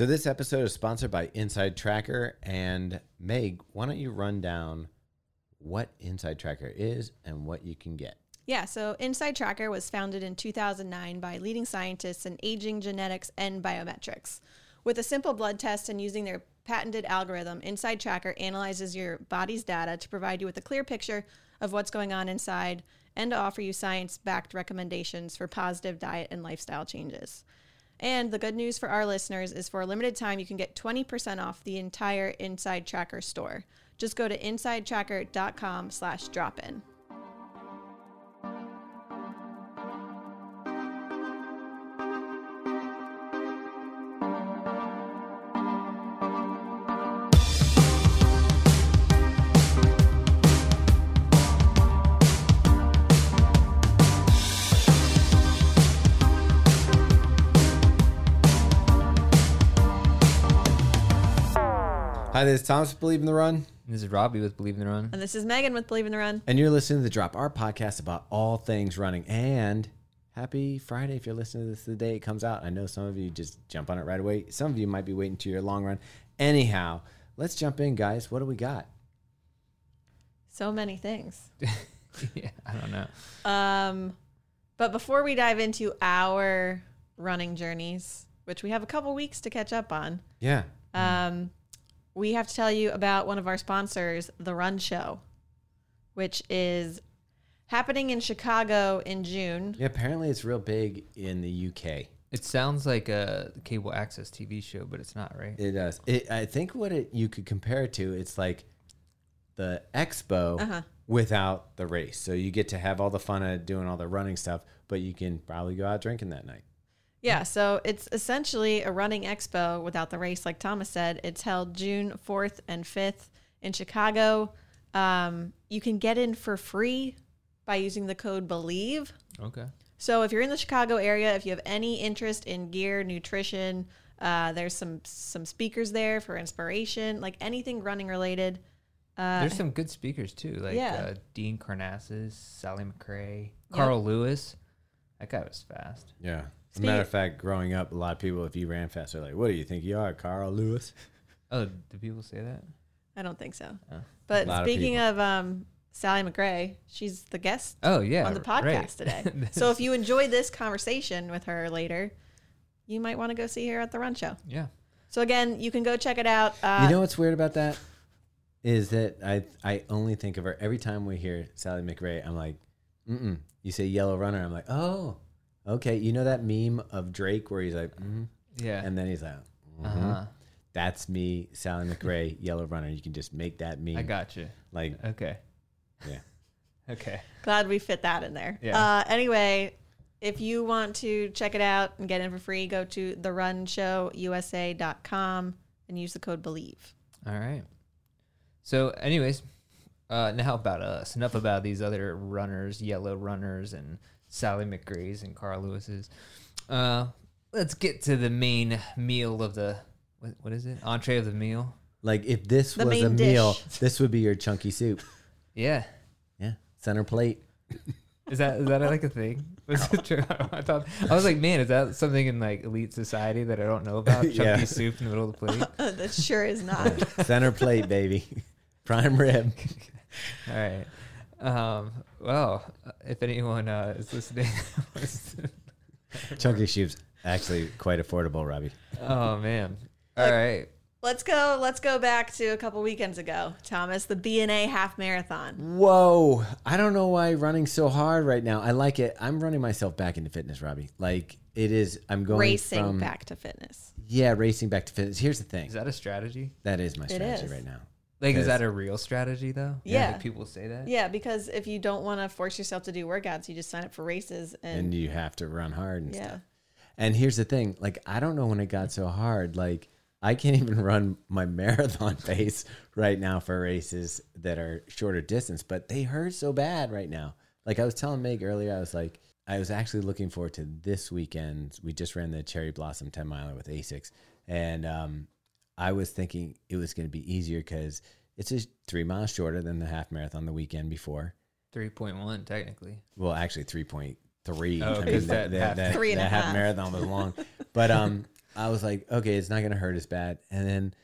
So this episode is sponsored by Inside Tracker and Meg. Why don't you run down what Inside Tracker is and what you can get? Yeah, so Inside Tracker was founded in 2009 by leading scientists in aging genetics and biometrics. With a simple blood test and using their patented algorithm, Inside Tracker analyzes your body's data to provide you with a clear picture of what's going on inside and to offer you science backed recommendations for positive diet and lifestyle changes. And the good news for our listeners is for a limited time, you can get 20% off the entire Inside Tracker store. Just go to insidetracker.com slash drop in. Hi, this is Thomas with Believe in the Run, This is Robbie with Believe in the Run. And this is Megan with Believe in the Run. and you're listening to The Drop, our podcast about all things running. And happy Friday if you're listening to this the day it comes out. I know some of you just jump on it right away. Some of you might be waiting to your long run. Anyhow, let's jump in, guys. What do we got? So many things. yeah, I don't know. Um, but before we dive into our running journeys, which we have a couple weeks to catch up on, Yeah. um, we have to tell you about one of our sponsors, The Run Show, which is happening in Chicago in June. Yeah, apparently it's real big in the UK. It sounds like a cable access TV show, but it's not, right? It does. It, I think what it you could compare it to, it's like the expo Uh-huh. without the race. So you get to have all the fun of doing all the running stuff, but you can probably go out drinking that night. Yeah, so it's essentially a running expo without the race, like Thomas said. It's held June 4th and 5th in Chicago. Um, you can get in for free by using the code BELIEVE. Okay. So if you're in the Chicago area, if you have any interest in gear, nutrition, uh, there's some some speakers there for inspiration, like anything running related. Uh, There's some good speakers too, like Yeah. uh, Dean Karnazes, Sally McRae, Carl Lewis. That guy was fast. Yeah. As a matter of fact, growing up, a lot of people, if you ran fast, they're like, "What do you think you are, Carl Lewis?" Oh, do people say that? I don't think so. Oh. But A lot of speaking of, um, Sally McRae, she's the guest Oh yeah, on the right. podcast today. so if you enjoyed this conversation with her later, you might want to go see her at the Run Show. yeah, So again, you can go check it out. Uh, you know what's weird about that is that I I only think of her every time we hear Sally McRae. I'm like, mm You say yellow runner. I'm like, oh, okay. You know that meme of Drake where he's like, mm-hmm, yeah. and then he's like, mhm. uh-huh. that's me, Sally McRae, yellow runner. You can just make that meme. I got you. like, Okay. yeah. Okay. Glad we fit that in there. Yeah. Uh, anyway, if you want to check it out and get in for free, go to therunshowusa.com and use the code BELIEVE. All right. So, anyways, uh, now about us. Enough about these other runners, yellow runners, and Sally McRae's and Carl Lewis's. Uh, let's get to the main meal of the what, what is it? Entree of the meal. Like if this The was a main meal, this would be your chunky soup. Yeah. Yeah, center plate. Is that is that like a thing? Was it true? I thought I was like, man, is that something in like elite society that I don't know about? Chunky Yeah. soup in the middle of the plate. that sure is not. center plate, baby. Prime rib. All right. Um, well, if anyone uh, is listening, Chunky shoes actually quite affordable, Robbie. oh man. All Like- right. let's go. Let's go back to a couple weekends ago, Thomas. The B&A half marathon. Whoa. I don't know why running so hard right now. I like it. I'm running myself back into fitness, Robbie. Like it is I'm going Racing from, back to fitness. Yeah, racing back to fitness. Here's the thing. Is that a strategy? that is my strategy is. right now. Like, is that a real strategy though? Yeah. Like people say that. Yeah, because if you don't want to force yourself to do workouts, you just sign up for races And and, you have to run hard and yeah. stuff. And here's the thing, like I don't know when it got so hard. Like I can't even run my marathon pace right now for races that are shorter distance, but they hurt so bad right now. Like I was telling Meg earlier, I was like, I was actually looking forward to this weekend. We just ran the Cherry Blossom 10 miler with Asics. And um, I was thinking it was going to be easier because it's just three miles shorter than the half marathon the weekend before. Three point one technically. Well, actually, three point three. Oh, 'cause that half- Three and a half half. marathon was long, but um, I was like, okay, it's not gonna hurt as bad. And then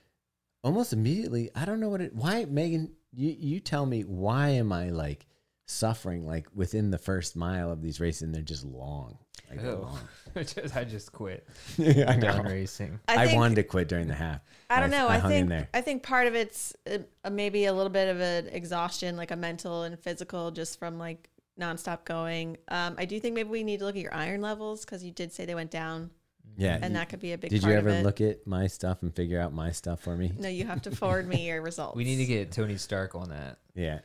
almost immediately, I don't know what it. Why, Megan? You you tell me why am I like suffering like within the first mile of these races? and They're just long. Like they're Oh. long. Just- I just quit. I Done know. racing. I, I, think, wanted to quit during the half. I don't know. I I, hung think. I think part of it's uh, uh, maybe a little bit of an exhaustion, like a mental and physical, just from like nonstop going. Um, I do think maybe we need to look at your iron levels because you did say they went down, Yeah. and you- that could be a big. did part you of ever it. look at my stuff and figure out my stuff for me? No, you have to forward me your results. We need to get Tony Stark on that. Yeah.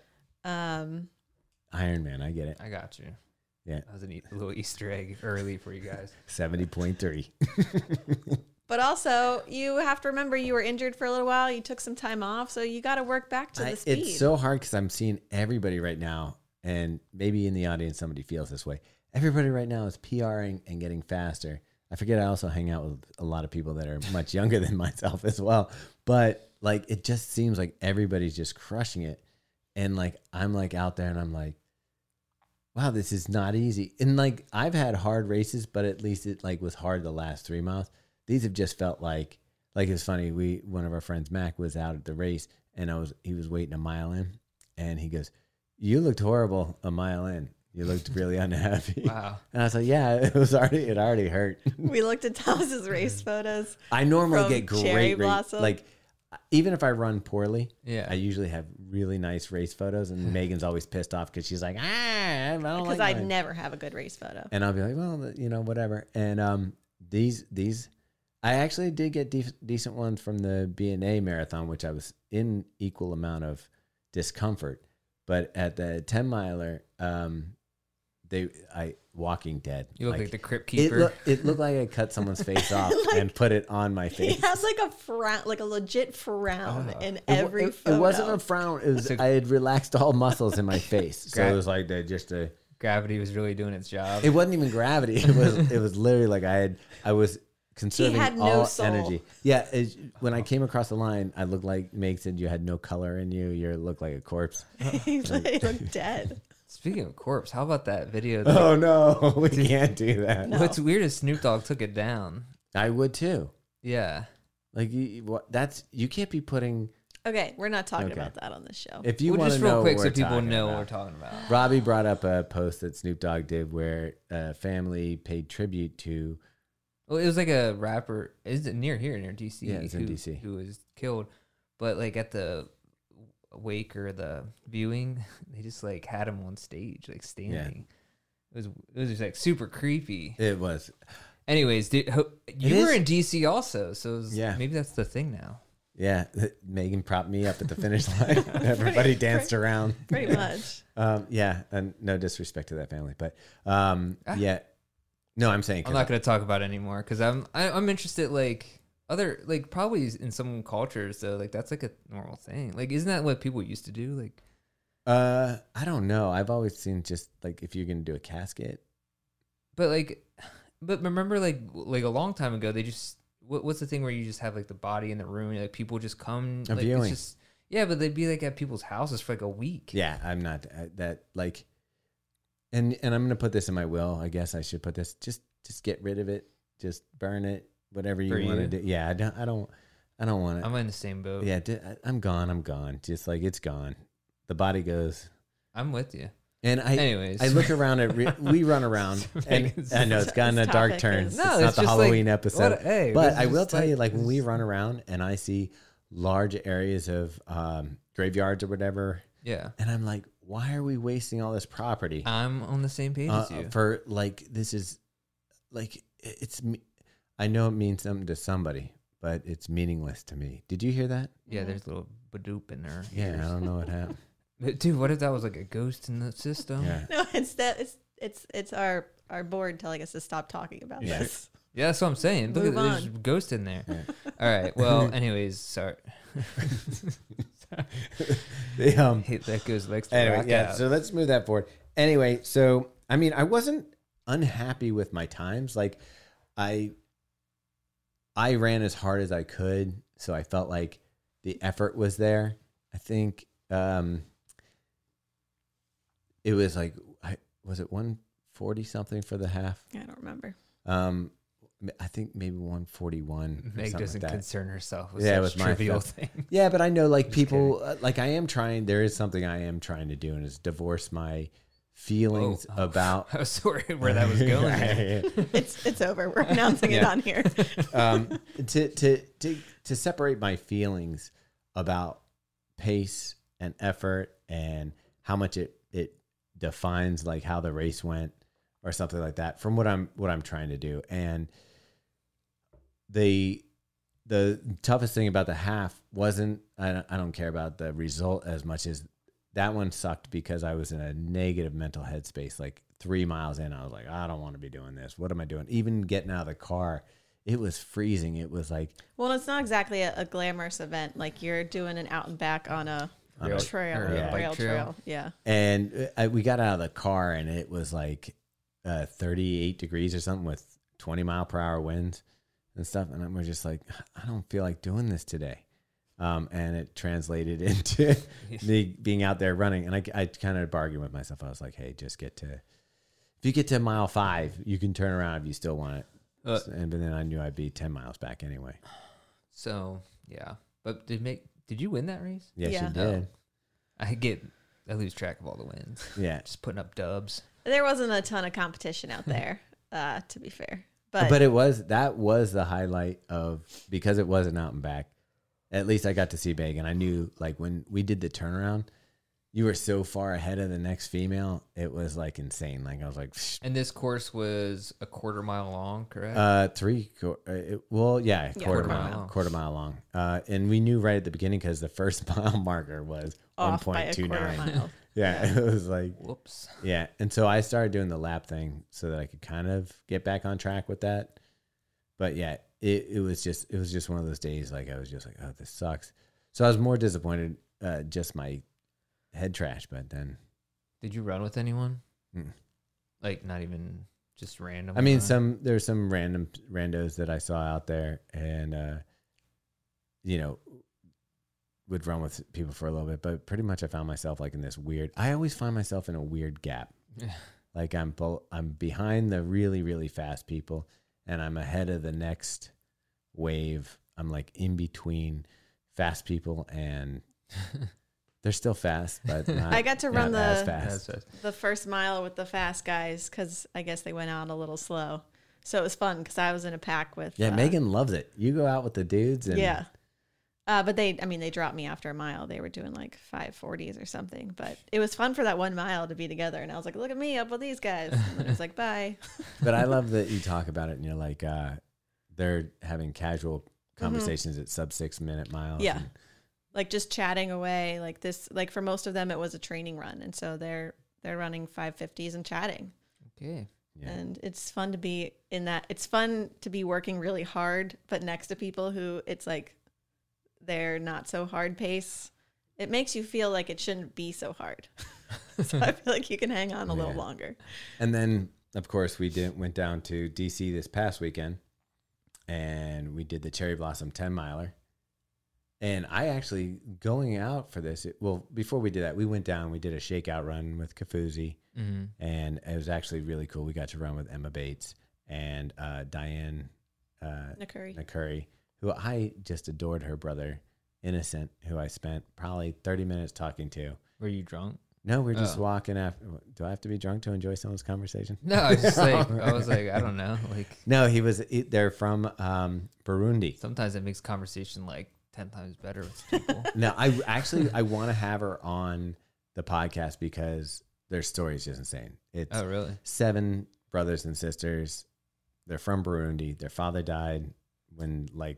Um, Iron Man, I get it. I got you. Yeah. That was a neat little Easter egg early for you guys. Seventy point three. but also, you have to remember you were injured for a little while. You took some time off, so you got to work back to the I- speed. It's so hard because I'm seeing everybody right now, and maybe in the audience somebody feels this way. Everybody right now is PRing and getting faster. I forget I also hang out with a lot of people that are much younger than myself as well. But like it just seems like everybody's just crushing it. And like I'm like out there and I'm like, wow, this is not easy. And like I've had hard races, but at least it like was hard the last three miles. These have just felt like like it's funny. We one of our friends Mac was out at the race and I was he was waiting a mile in and he goes, You looked horrible a mile in. You looked really unhappy. Wow. And I was like, Yeah, it was already it already hurt. we looked at Thomas's race photos. I normally From get Cherry great race, Blossom? like even if I run poorly, Yeah. I usually have really nice race photos, and Megan's always pissed off because she's like, ah, I don't Because like I mine." never have a good race photo. and I'll be like, well, you know, whatever. And um, these these, I actually did get def- decent ones from the B&A marathon, which I was in equal amount of discomfort. But at the ten miler, um, they I Walking Dead. You look like, the crypt it, keeper. it looked like I cut someone's face off and put it on my face. He has like a frown, like a legit frown uh-huh. in It every it, photo. it wasn't a frown. It was So- I had relaxed all muscles in my face, so it was like they just a. Gravity was really doing its job. It wasn't even gravity. It was it was literally like I had I was conserving had no all soul. energy. Yeah, it, when I came across the line, I looked like Meg said you had no color in you. You looked like a corpse. he like, looked dead. Speaking of corpse, how about that video? that- Oh no, we can't do that. No. What's weird is Snoop Dogg took it down. I would too. Yeah. Like you, what? That's you can't be putting. Okay, we're not talking Okay. about that on this show. If you well, want to just know, real quick what so we're people talking know about. what we're talking about. Robbie brought up a post that Snoop Dogg did where a family paid tribute to Well, it was like a rapper. Is it near here, near DC? Yeah, it's in who, DC. Who was killed, but like at the wake or the viewing, they just like had him on stage, like standing. Yeah. It was it was just like super creepy. it was Anyways, did, ho, you is- were in DC also, so it was- Yeah. maybe that's the thing now. yeah. Megan propped me up at the finish line. Everybody danced around. Pretty much. Um, yeah, and no disrespect to that family, but um, Ah. yeah. No, I'm saying I'm not going to talk about it anymore because I'm I, I'm interested like other like probably in some cultures though like that's like a normal thing. Like isn't that what people used to do? Like Uh, I don't know. I've always seen just like if you're gonna do a casket. But like, but remember, like, like a long time ago, they just what, what's the thing where you just have like the body in the room, like people just come, A like viewing. it's just yeah, but they'd be like at people's houses for like a week. Yeah, I'm not uh, that like, and and I'm gonna put this in my will. I guess I should put this. Just just get rid of it. Just burn it. Whatever you want to do. Yeah, I don't. I don't. I don't want it. I'm in the same boat. yeah, I'm gone. I'm gone. Just like it's gone. The body goes. I'm with you. And I, Anyways, I look around at re- we run around, and I know it's gotten a dark turn. is- It's No, not the just like- Halloween episode, What- hey, but I will tell you, like- like when we run around and I see large areas of um, graveyards or whatever, yeah, and I'm like, why are we wasting all this property I'm on the same page uh, as you. for like this is like it's. Me- I know it means something to somebody, but it's meaningless to me. Did you hear that? yeah, there's a little badoop in there. Yeah, I don't know what happened. Dude, what if that was like a ghost in the system? Yeah. No, it's that it's it's it's our our board telling us to stop talking about Yeah. this. Yeah, that's what I'm saying. Look, at, Move there's on. a ghost in there. Yeah. All right. Well, anyways, sorry. They, um, Hate that goes legs to anyway, yeah. out. So let's move that forward. Anyway, so I mean, I wasn't unhappy with my times. Like, I, I ran as hard as I could, so I felt like the effort was there. I think um, it was like, I was it one forty something for the half. I don't remember. Um, I think maybe 141. Meg doesn't that. concern herself with Yeah, such with my trivial stuff. things. Yeah, but I know like Just people uh, like I am trying. There is something I am trying to do, and is divorce my feelings Whoa. about. I was worried where that was going. there. It's it's over. We're announcing it on here. um, to to to to separate my feelings about pace and effort and how much it it defines like how the race went or something like that from what I'm what I'm trying to do and the the toughest thing about the half wasn't I don't, I don't care about the result as much as that one sucked because I was in a negative mental headspace like 3 miles in I was like I don't want to be doing this what am I doing even getting out of the car it was freezing it was like Well, it's not exactly a, a glamorous event. Like you're doing an out and back on a Rail- trail, or a yeah. bike rail trail. trail. Yeah. and uh, I, we got out of the car and it was like uh, 38 degrees or something with 20 mile per hour winds and stuff and we're just like i don't feel like doing this today um, and it translated into me being out there running and i, I kind of bargained with myself i was like hey just get to if you get to mile five you can turn around if you still want it Uh, and but then i knew i'd be 10 miles back anyway so yeah, but did make did you win that race? yes Yeah. you did I get I lose track of all the wins. yeah Just putting up dubs. There wasn't a ton of competition out there, uh, to be fair. But, but it was that was the highlight of because it wasn't out and back. At least I got to see Megan. I knew like when we did the turnaround, you were so far ahead of the next female. It was like insane. Like I was like, "Psh, And this course was a quarter mile long, correct? uh, three. qu- uh, it- Well, yeah, Yeah, quarter quarter mile, mile. quarter mile long. Uh, and we knew right at the beginning because the first mile marker was one point two nine. off by point a two quarter nine. mile. Yeah, it was like Whoops. yeah. And so I started doing the lap thing so that I could kind of get back on track with that. But yeah, it, it was just it was just one of those days like I was just like, oh, this sucks. So I was more disappointed, uh, just my head trash. But then, Did you run with anyone? Mm. Like not even just random. I mean, run? some there's some random randos that I saw out there, and uh, you know, would run with people for a little bit. But pretty much, I found myself like in this weird. I always find myself in a weird gap. Like I'm I'm behind the really really fast people, and I'm ahead of the next wave. I'm like in between fast people, and they're still fast, but not, I got to run the- fast. That's- that's- the first mile with the fast guys because I guess they went out a little slow. So it was fun because I was in a pack with Yeah, uh, Megan loves it. You go out with the dudes, and Yeah. Uh, but they, I mean, they dropped me after a mile. They were doing like 540s or something. But it was fun for that one mile to be together. And I was like, look at me up with these guys. And then it was like, bye. but I love that you talk about it and you're like, uh, they're having casual conversations at sub six minute miles. Mm-hmm. Yeah. and- Like just chatting away. Like this, like for most of them, it was a training run. And so they're, they're running 550s and chatting. okay. yeah. And it's fun to be in that. It's fun to be working really hard, but next to people who it's like they're not so hard pace. It makes you feel like it shouldn't be so hard. so I feel like you can hang on a little longer. And then, of course, we did went down to DC this past weekend, and we did the Cherry Blossom ten miler. And I actually going out for this. It, well, before we did that, we went down. We did a shakeout run with Kafuzi, Mm-hmm. and it was actually really cool. We got to run with Emma Bates and uh, Diane uh, Nukuri. McCurry, who I just adored her brother, Innocent, who I spent probably 30 minutes talking to. Were you drunk? No, we're just Oh. walking after. Do I have to be drunk to enjoy someone's conversation? No, I was just like I was like I don't know. Like No, he was. he- They're from um, Burundi. sometimes it makes conversation like ten times better with people. No, I actually I want to have her on the podcast because their story is just insane. It's oh really? seven brothers and sisters. They're from Burundi. Their father died when like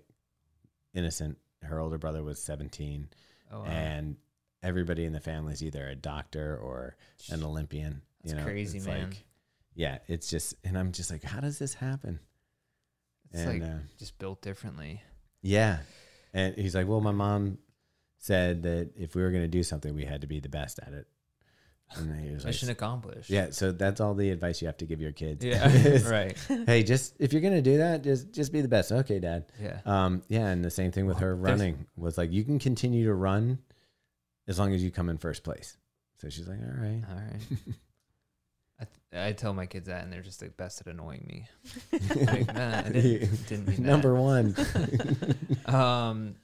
innocent. Her older brother was 17 Oh wow. and everybody in the family is either a doctor or an Olympian. That's crazy, it's man. Like, yeah, it's just, and I'm just like, how does this happen? it's and like uh, just built differently. yeah, and he's like, well, my mom said that if we were going to do something, we had to be the best at it. And he was like, Mission accomplished. yeah, so that's all the advice you have to give your kids. Yeah. Right. Hey, just if you're gonna do that, just just be the best. Okay, Dad. Yeah. Um, yeah, and the same thing with her running was like you can continue to run as long as you come in first place. So she's like, all right. All right. I, I tell my kids that, and they're just like best at annoying me. like, nah, didn't, didn't. Number one. um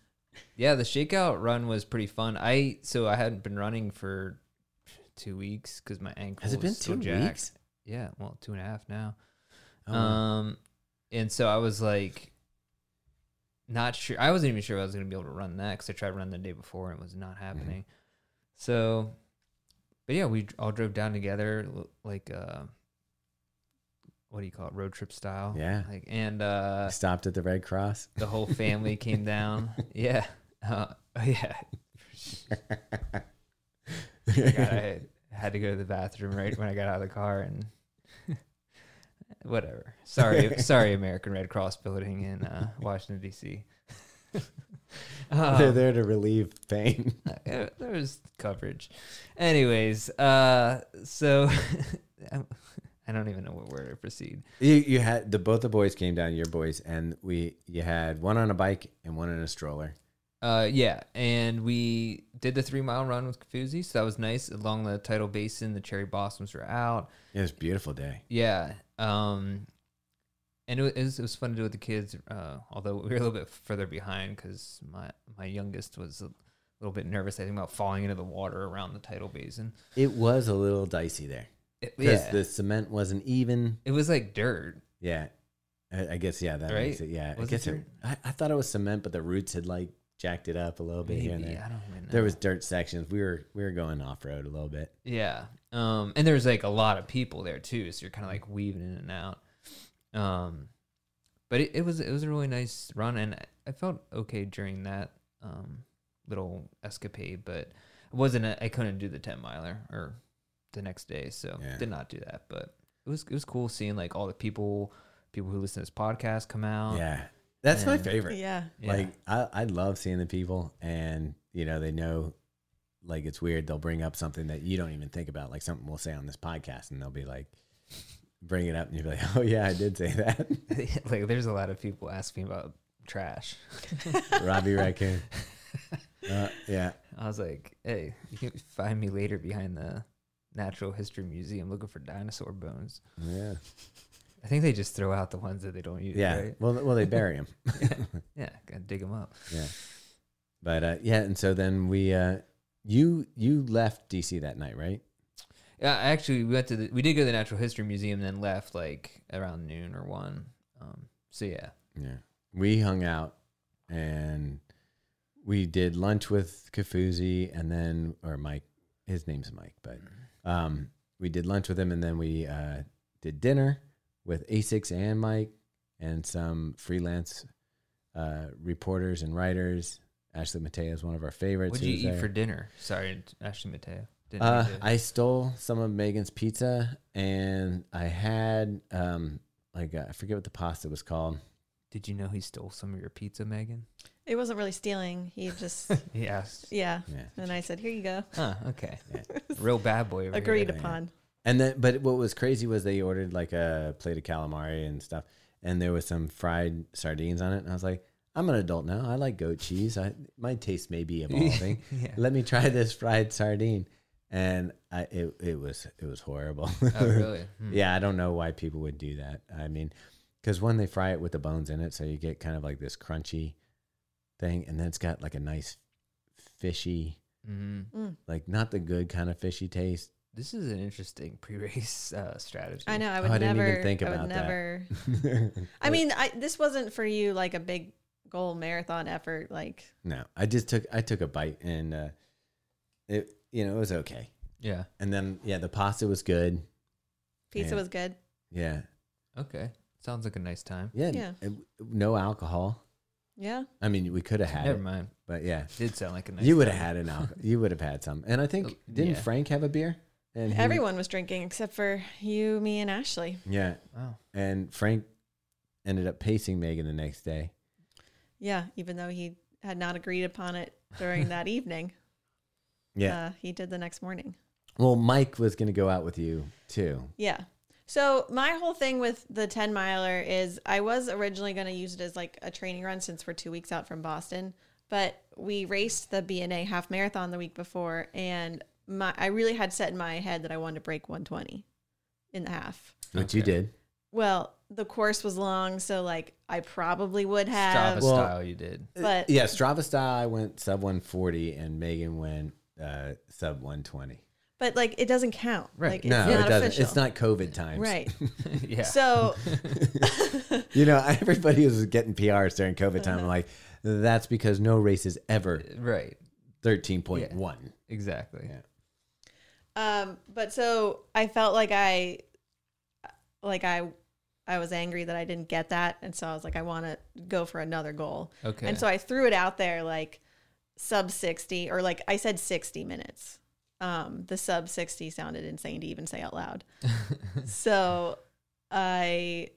yeah the shakeout run was pretty fun i so i hadn't been running for two weeks because my ankle Has it been two jacked. weeks? yeah well two and a half now Oh, um and so i was like not sure i wasn't even sure i was going to be able to run that because i tried running the day before and it was not Mm-hmm. happening so but yeah we all drove down together like uh what do you call it road trip style Yeah. like and uh Stopped at the Red Cross. the whole family came down. Yeah. Uh, oh, yeah. God, I had to go to the bathroom right when I got out of the car and whatever. Sorry, sorry, American Red Cross building in uh, Washington D.C. They're um, there to relieve pain. yeah, there was coverage. Anyways, uh, so I don't even know what word to proceed. You you had the both the boys came down, your boys, and we you had one on a bike and one in a stroller. Uh, yeah, and we did the three mile run with Kafuzi, so that was nice. Along the tidal basin, the cherry blossoms were out. It was a beautiful day. Yeah, um, and it was, it was fun to do with the kids. Uh, although we were a little bit further behind because my my youngest was a little bit nervous. I think about falling into the water around the tidal basin. It was a little dicey there because yeah, the cement wasn't even. it was like dirt. Yeah, I, I guess yeah that Right? makes it. Yeah, Was I guess it? I, I thought it was cement, but the roots had like jacked it up a little bit here and there. I don't know. There was dirt sections. We were we were going off road a little bit. Yeah. Um, and there's like a lot of people there too, so you're kind of like weaving in and out. Um, but it, it was it was a really nice run, and I- felt okay during that um little escapade, but it wasn't a, I couldn't do the ten miler or the next day, so Yeah. did not do that. But it was it was cool seeing like all the people people who listen to this podcast come out. Yeah, that's my favorite. Yeah. Yeah. Like I, I love seeing the people, and you know they know, like it's weird. They'll bring up something that you don't even think about, like something we'll say on this podcast, and they'll be like, bring it up, and you'll be like, oh yeah, I did say that. like there's a lot of people asking about trash. Robbie Raccoon. Uh, yeah, I was like, hey, you can find me later behind the Natural History Museum looking for dinosaur bones. yeah, I think they just throw out the ones that they don't use, yeah. right? Well, well, they bury him. Yeah, gotta dig them up. Yeah, but uh, yeah, and so then we, uh, you, you left DC that night, right? Yeah, actually, we went to the, we did go to the Natural History Museum, then left like around noon or one. Um, so yeah, Yeah. We hung out and we did lunch with Kafuzi and then or Mike his name's Mike, but um we did lunch with him and then we uh did dinner with Asics and Mike and some freelance uh reporters and writers. Ashley Mateo is one of our favorites. what'd who you eat there. for dinner? Sorry, Ashley Mateo. Uh, I stole some of Megan's pizza and I had um like uh, I forget what the pasta was called. did you know he stole some of your pizza, Megan? It wasn't really stealing. He just, Yes. yeah. Yeah. And I said, here you go. Huh. Okay. Yeah. Real bad boy. Agreed Here. upon. And then, but what was crazy was they ordered like a plate of calamari and stuff, and there was some fried sardines on it. And I was like, I'm an adult now. I like goat cheese. I my taste may be evolving. yeah. Let me try this fried sardine, and I it it was it was horrible. Oh really? Hmm. yeah, I don't know why people would do that. I mean, because when they fry it with the bones in it, so you get kind of like this crunchy thing, and then it's got like a nice fishy, Mhm. Mm. like not the good kind of fishy taste. This is an interesting pre-race uh, strategy. I know. I Oh, would I didn't never. even think I about would that. I mean, I this wasn't for you like a big goal marathon effort. Like, No, I just took I took a bite and uh, it you know it was okay. Yeah. And then yeah, the pasta was good. pizza was good. Yeah, Okay. Sounds like a nice time. yeah, Yeah. and no alcohol. Yeah. I mean, we could have had Never it, mind. but yeah, Did sound like a nice. you would have had an alcohol. You would have had some, and I think Oh, didn't yeah. Frank have a beer? And he- Everyone was drinking except for you, me, and Ashley. yeah, Wow. and Frank ended up pacing Megan the next day. Yeah, even though he had not agreed upon it during that evening. Yeah. Uh, he did the next morning. well, Mike was going to go out with you too. Yeah. So my whole thing with the 10 miler is I was originally going to use it as like a training run since we're two weeks out from Boston, but we raced the B&A half marathon the week before and my I really had set in my head that I wanted to break 120. in the half. Which you did. Well, the course was long, so like I probably would have. Strava Well- style, you did. But Yeah, Strava style, I went sub 140 and Megan went uh, sub 120. but like it doesn't count. Right. Like it's no, not it doesn't. official. It's not COVID times. Right. yeah. So You know, everybody was getting PRs during COVID time. I'm like, that's because no race is ever right. 13.1. Exactly. Yeah. Um, but so I felt like I, like I, I was angry that I didn't get that, and so I was like, I want to go for another goal, Okay. and so I threw it out there like sub sixty or like I said sixty minutes. Um, the sub sixty sounded insane to even say out loud. so I,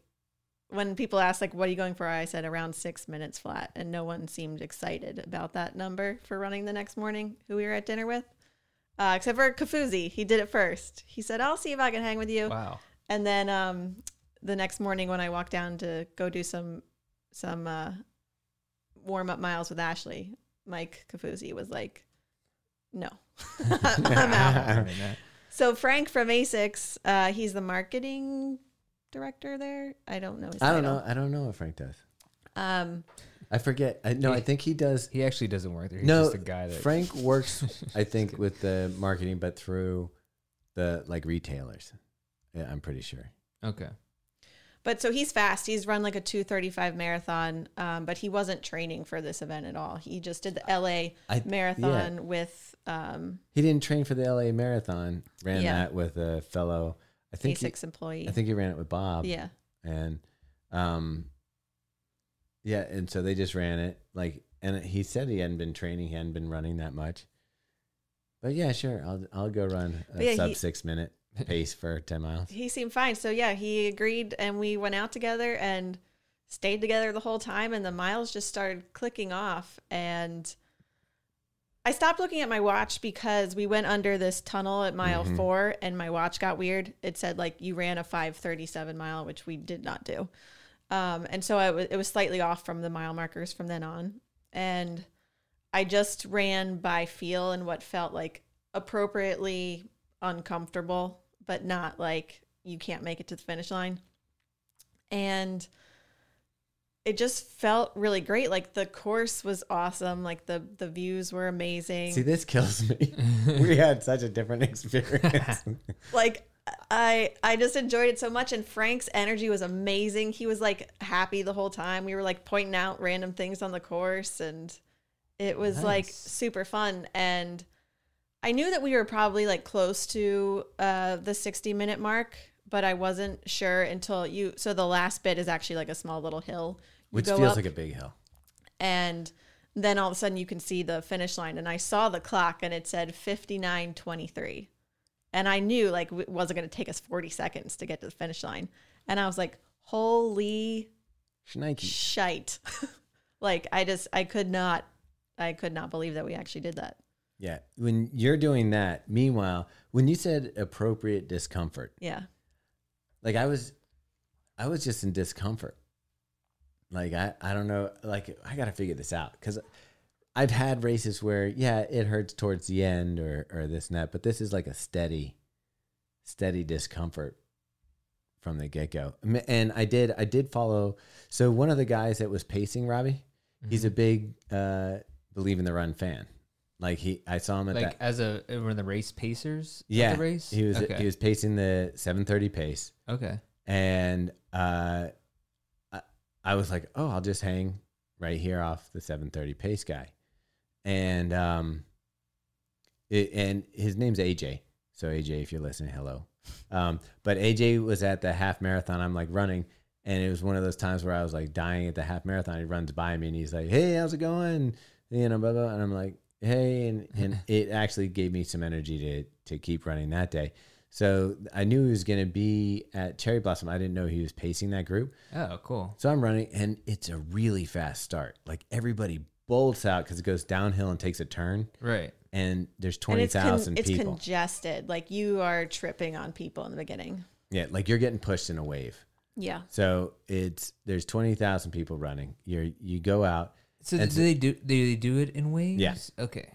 when people asked like, "What are you going for?" I said around six minutes flat, and no one seemed excited about that number for running the next morning. Who we were at dinner with, uh, except for Kafuzi, he did it first. He said, "I'll see if I can hang with you." wow. And then um, the next morning when I walked down to go do some some uh, warm up miles with Ashley, Mike Kafuzi was like, "No, I'm out." So Frank from Asics, uh, he's the marketing director there. I don't know. His I don't title. know. I don't know what Frank does. Um, I forget. I, no, I think he does. He actually doesn't work there. He's no, just a guy that Frank works, I think, with the marketing, but through the like retailers. Yeah, I'm pretty sure. Okay. but so he's fast. He's run like a 235 marathon, um, but he wasn't training for this event at all. He just did the LA I, marathon with um, He didn't train for the LA marathon. Ran Yeah. that with a fellow. I think. He, Asics employee. I think he ran it with Bob. yeah. and um yeah and so they just ran it like and he said he hadn't been training he hadn't been running that much but yeah sure i'll i'll go run a yeah, sub he- six minute pace for 10 miles he seemed fine. So yeah, he agreed and we went out together and stayed together the whole time and the miles just started clicking off and I stopped looking at my watch because we went under this tunnel at mile Mhm. 4 and my watch got weird. It said like you ran a 537 mile, which we did not do. Um, and so w- it was slightly off from the mile markers from then on. And I just ran by feel and what felt like appropriately uncomfortable, but not like you can't make it to the finish line. And it just felt really great. Like the course was awesome. Like the the views were amazing. see this kills me we had such a different experience like I I just enjoyed it so much and Frank's energy was amazing. He was like happy the whole time. We were like pointing out random things on the course and it was like super fun and I knew that we were probably like close to uh the 60 minute mark, but I wasn't sure until you so the last bit is actually like a small little hill. You which feels like a big hill and then all of a sudden you can see the finish line and i saw the clock and it said 59.23 and i knew like it wasn't going to take us 40 seconds to get to the finish line and i was like holy Schneike. shite like i just i could not i could not believe that we actually did that yeah when you're doing that meanwhile when you said appropriate discomfort yeah like I was, I was just in discomfort. Like I, I don't know. Like I got to figure this out because I've had races where yeah, it hurts towards the end or or this and that, but this is like a steady, steady discomfort from the get go. And I did, I did follow. So one of the guys that was pacing Robbie, he's a Mm-hmm. big uh, believe in the run fan. Like he, I saw him at like that. as a were the race pacers. Yeah, the race. he was okay. he was pacing the 730 pace okay. and uh, I, I was like, oh, I'll just hang right here off the 730 pace guy, and um, it, and his name's AJ. So AJ, if you're listening, hello. Um, but AJ was at the half marathon. I'm like running, and it was one of those times where I was like dying at the half marathon. He runs by me and he's like, "Hey, how's it going?" You know, blah blah. And I'm like, "Hey," and and it actually gave me some energy to to keep running that day. So I knew he was going to be at Cherry Blossom. I didn't know he was pacing that group. Oh, cool. So I'm running, and it's a really fast start. Like everybody bolts out because it goes downhill and takes a turn, Right. and there's and twenty it's con- thousand it's congested like you are tripping on people in the beginning yeah, like you're getting pushed in a wave. yeah So it's there's twenty thousand people running. You're you go out. So do they do do they do it in waves? Yeah. Okay.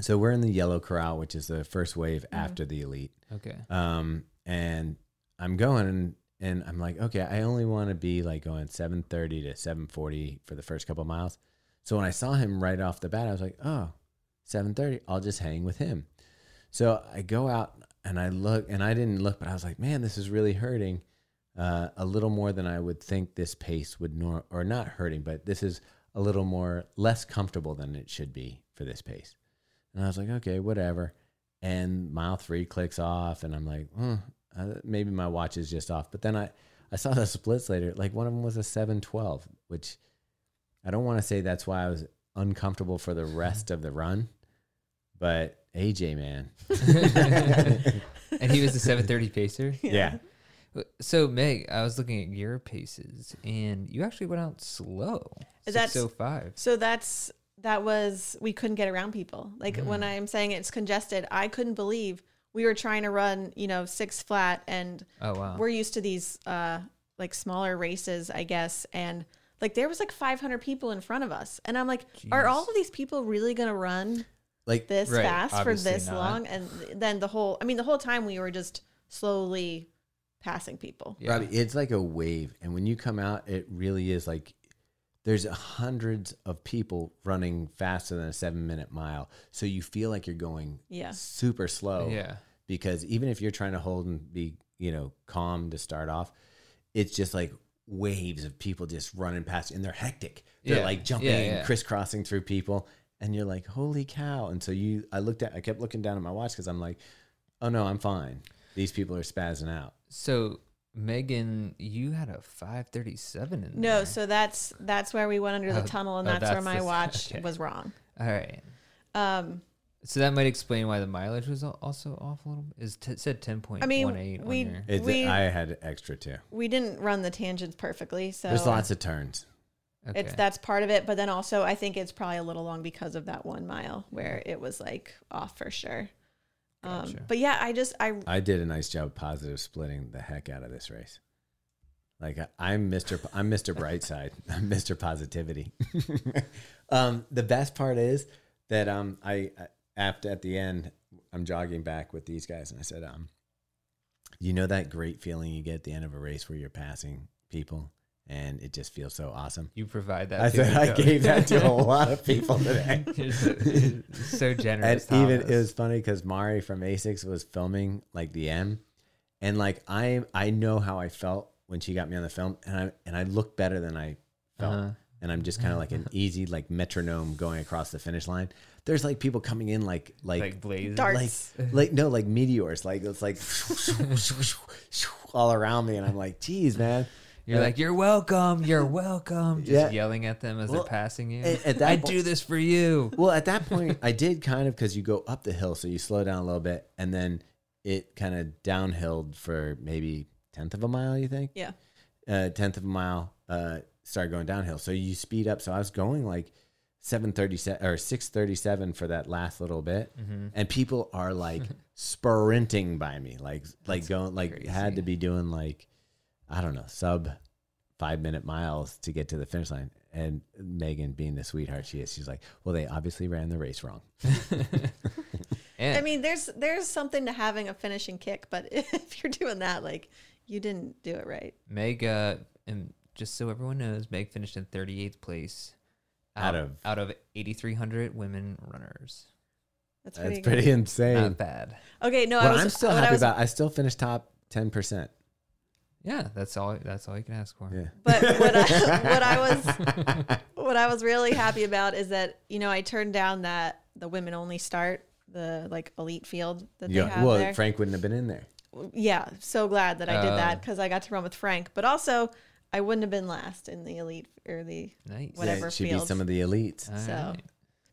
So we're in the yellow corral, which is the first wave Mm-hmm. after the elite. Okay. Um, and I'm going and, and I'm like, okay, I only want to be like going 7:30 to 7:40 for the first couple miles. So when I saw him right off the bat, I was like, oh, 7:30, I'll just hang with him. So I go out and I look, and I didn't look, but I was like, man, this is really hurting. Uh, a little more than I would think this pace would nor or not hurting, but this is a little more less comfortable than it should be for this pace. And I was like, okay, whatever. And mile three clicks off, and I'm like, hmm, uh, maybe my watch is just off. But then I, I saw the splits later. Like one of them was a 712, which I don't want to say that's why I was uncomfortable for the rest of the run. But AJ, man. and he was the 730 pacer. yeah. So Meg, I was looking at your paces, and you actually went out slow. That's- 605. So that's that was we couldn't get around people. Like Mm. when I'm saying it's congested, I couldn't believe we were trying to run, you know, six flat and Oh wow. we're used to these uh like smaller races, I guess, and like there was like 500 people in front of us. And I'm like, are all of these people really going to run Like this Right, fast for this not. long? And then the whole I mean the whole time we were just slowly passing people. Yeah. Robbie, it's like a wave, and when you come out, it really is like there's hundreds of people running faster than a seven minute mile, so you feel like you're going Yeah. super slow. Yeah. because even if you're trying to hold and be you know calm to start off, it's just like waves of people just running past, and they're hectic. They're Yeah. like jumping Yeah, and crisscrossing through people, and you're like, holy cow! And so you, I looked at, I kept looking down at my watch because I'm like, oh no, I'm fine. These people are spazzing out. So Megan, you had a 537 in No, there. so that's that's where we went under the Oh, tunnel and oh, that's, where my the- watch okay. was wrong. All right. Um So that might explain why the mileage was also off a little bit. Is t- it said 10.18 I mean, on we- your. It's, We- I had extra too. we didn't run the tangents perfectly, so There's lots of turns. Okay. it's that's part of it. But then also, I think it's probably a little long because of that one mile where it was like off for sure. Um, but yeah, I just I I did a nice job of positive splitting the heck out of this race. Like I- I'm Mr. P- I'm Mr. Brightside. I'm Mr. Positivity. um, the best part is that um I I- after at the end I'm jogging back with these guys and I said um you know that great feeling you get at the end of a race where you're passing people and it just feels so awesome. you provide that. I said I gave that to a lot of people today. You're so, you're so And generous. even it was funny because Mari from Asics was filming like the M, and like I I know how I felt when she got me on the film, and I and I looked better than I felt, Uh-huh. And I'm just kind of like an easy like metronome going across the finish line. There's like people coming in like like like blazing. darts. like like no like meteors like it's like all around me, and I'm like, geez, man. You're like, you're welcome. You're welcome. Just Yeah. yelling at them as Well, they're passing you. at- at that I po- do this for you. Well, at that point, I did kind of because you go up the hill, so you slow down a little bit, and then it kind of downhilled for maybe tenth of a mile. You think? yeah. Uh, tenth of a mile. Uh, started going downhill, so you speed up. So I was going like seven thirty seven or six thirty seven for that last little bit, Mm-hmm. and people are like sprinting by me, like like going like had to be doing like I don't know sub five minute miles to get to the finish line. And Megan, being the sweetheart she is, she's like, "Well, they obviously ran the race wrong." And I mean, there's there's something to having a finishing kick, but if you're doing that, like you didn't do it right. Meg, uh, and just so everyone knows, Meg finished in 38th place Out of- out of 8,300 women runners. That's That's pretty, pretty insane. Not bad. Okay, no, I what was, I'm still what I happy was- about, I still finished top ten percent. Yeah, that's all. That's all you can ask for. Yeah. But what I, what I was what I was really happy about is that you know I turned down that the women only start the like elite field that they Yeah, have well, there. Frank wouldn't have been in there. yeah, so glad that I did that uh. because I got to run with Frank. But also, I wouldn't have been last in the elite or the Nice. Whatever yeah, she beat be some of the elites. All so- right.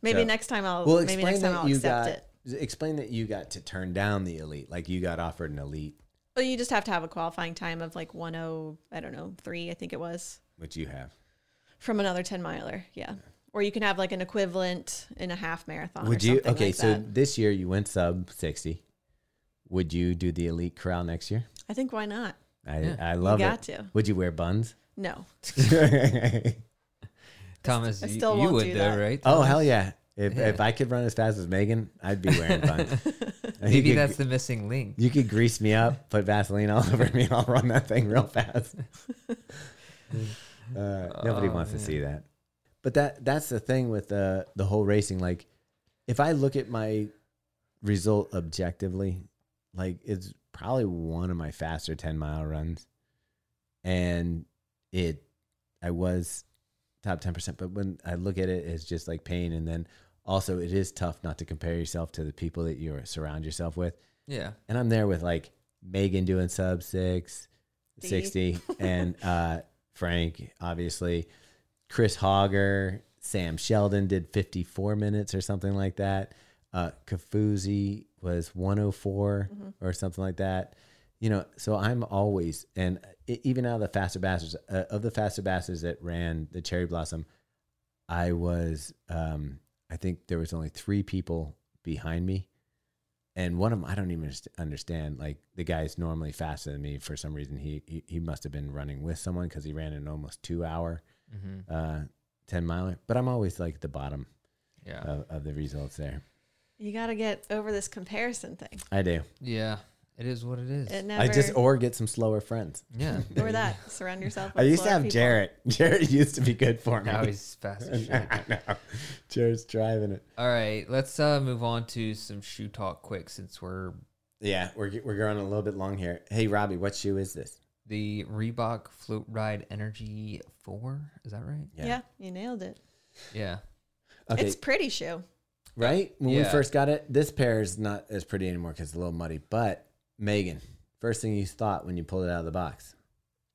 maybe So- next time I'll well, maybe explain next time that I'll you accept got. it. Explain that you got to turn down the elite, like you got offered an elite, Well, you just have to have a qualifying time of like one oh I don't know three I think it was which you have. from another ten miler. Yeah. Or you can have like an equivalent in a half marathon. Would or you? Okay, like so that. this year you went sub sixty. Would you do the elite corral next year? I think why not? I Yeah. I love got it. to. Would you wear buns? No. Thomas, I you- still you, won't would do though, that. right? oh hell yeah! If Yeah. if I could run as fast as Megan, I'd be wearing buns. Maybe could- that's the missing link. You could grease me up, put Vaseline all over me, and I'll run that thing real fast. uh, nobody Oh, wants to see that. But that that's the thing with the the whole racing. Like, if I look at my result objectively, like it's probably one of my faster ten mile runs, and it I was top ten percent. But when I look at it, it's just like pain, and then also it is tough not to compare yourself to the people that you surround yourself with Yeah. and I'm there with like Megan doing sub six, D. 60, and uh, Frank, obviously, Chris Hogger, Sam Sheldon did 54 minutes or something like that. Uh, Kafuzi was 104 or something like that. You know, so I'm always, and even out of the faster bastards, uh, of the faster bastards that ran the cherry blossom, I was, um, I think there was only three people behind me and one of them I don't even understand. Like the guy's normally faster than me for some reason. He he, he must have been running with someone because he ran an almost two hour hmm uh, ten miler. But I'm always like the bottom Yeah. of, of the results there. You got to get over this comparison thing. I do. yeah. It is what it is. It never. I just or get some slower friends. yeah. or that. Surround yourself. With I used to have people. Jarrett. Jarrett used to be good for me. Now he's fast as shit. I know. Jarrett's driving it. All right, let's uh, move on to some shoe talk quick since we're Yeah, we're we're going a little bit long here. Hey Robbie, what shoe is this? the Reebok Float Ride Energy 4. Is that right? Yeah. you nailed it. Yeah. Okay, It's pretty shoe. Right? When we first got it, this pair is not as pretty anymore because it's a little muddy. But Megan, first thing you thought when you pulled it out of the box,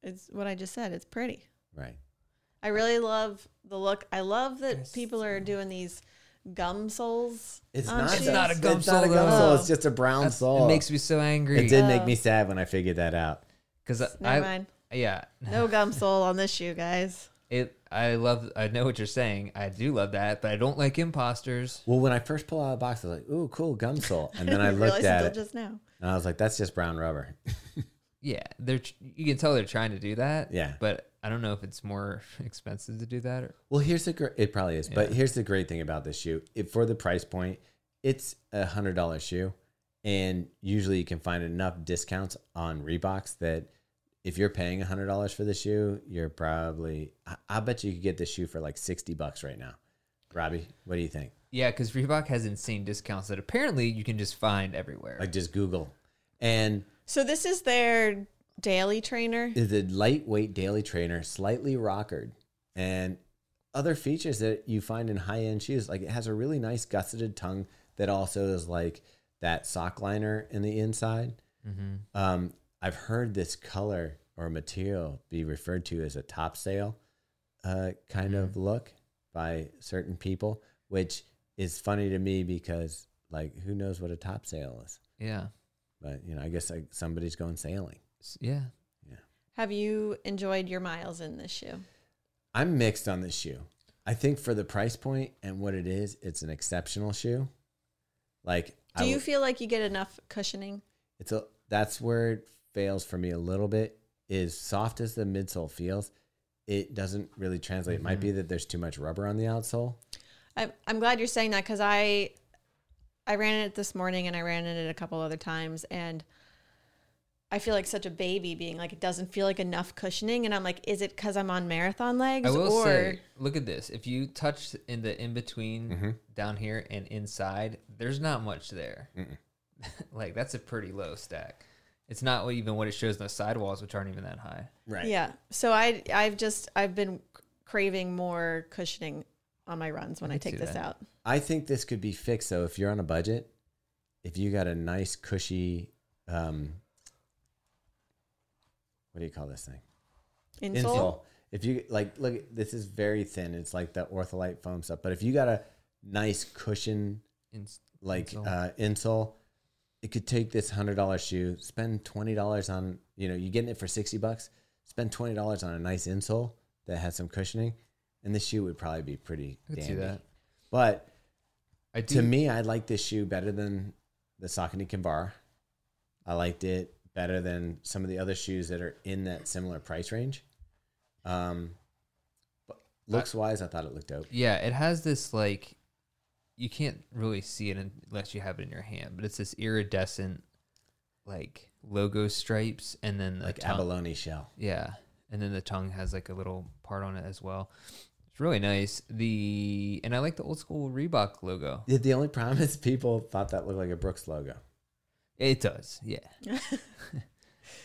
It's what I just said. It's pretty. right? I really love the look. I love that Yes. people are doing these gum soles. It's not. shoes. It's not a gum it's not a sole, gum though. sole. It's just a brown That's- sole. It makes me so angry. It did make Oh. me sad when I figured that out. Because Never mind. yeah, No gum sole on this shoe, guys. It. I love. I know what you're saying. I do love that, but I don't like imposters. Well, when I first pulled out of the box, I was like, "Ooh, cool gum sole," and then I looked at until it just now. and I was like, "That's just brown rubber." Yeah, they're. You can tell they're trying to do that. Yeah. but I don't know if it's more expensive to do that. Or, Well, here's the gr- it probably is, but here's the great thing about this shoe. If for the price point, it's a hundred dollar shoe, and usually you can find enough discounts on Reeboks that if you're paying a hundred dollars for the shoe, you're probably I, I bet you could get this shoe for like sixty bucks right now. Robbie, what do you think? yeah, because Reebok has insane discounts that apparently you can just find everywhere. Like just Google, and So this is their daily trainer. is a lightweight daily trainer, slightly rockered, and other features that you find in high end shoes. Like it has a really nice gusseted tongue that also is like that sock liner in the inside. mm-hmm. Um, I've heard this color or material be referred to as a top sail uh, kind of look by certain people, which is funny to me because like who knows what a top sail is? Yeah, But you know, I guess like somebody's going sailing. S- yeah. Have you enjoyed your miles in this shoe? I'm mixed on this shoe. I think for the price point and what it is, it's an exceptional shoe. Like, Do I you w- feel like you get enough cushioning? it's a that's where it fails for me a little bit. Is soft as the midsole feels, it doesn't really translate. It might be that there's too much rubber on the outsole. I'm I'm glad you're saying that because I I ran it this morning and I ran it a couple other times and I feel like such a baby being like it doesn't feel like enough cushioning and I'm like is it because I'm on marathon legs I will or say, look at this. If you touch in the in between Mm-hmm. down here and inside, there's not much there. like that's a pretty low stack. It's not even what it shows in the sidewalls, which aren't even that high. Right. yeah so I I've just I've been craving more cushioning on my runs when I, can take this that. out. I think this could be fixed though if you're on a budget. If you got a nice cushy, um, what do you call this thing? Insole. If you like, look, this is very thin. It's like the ortholite foam stuff. But if you got a nice cushion, In, like Insole. uh, insole, it could take this hundred dollar shoe, spend twenty dollars on, you know, you're getting it for sixty bucks, spend twenty dollars on a nice insole that has some cushioning, and the shoe would probably be pretty. I could see that. But I do. to me, I like this shoe better than the Saucony Kinvara. I liked it better than some of the other shoes that are in that similar price range. Um, but looks wise, I thought it looked dope. yeah, it has this like you can't really see it unless you have it in your hand, but it's this iridescent like logo stripes and then the like tongue- abalone shell. Yeah, and then the tongue has like a little part on it as well. It's really nice. The and I like the old school Reebok logo. The- The only problem is people thought that looked like a Brooks logo. It does, yeah.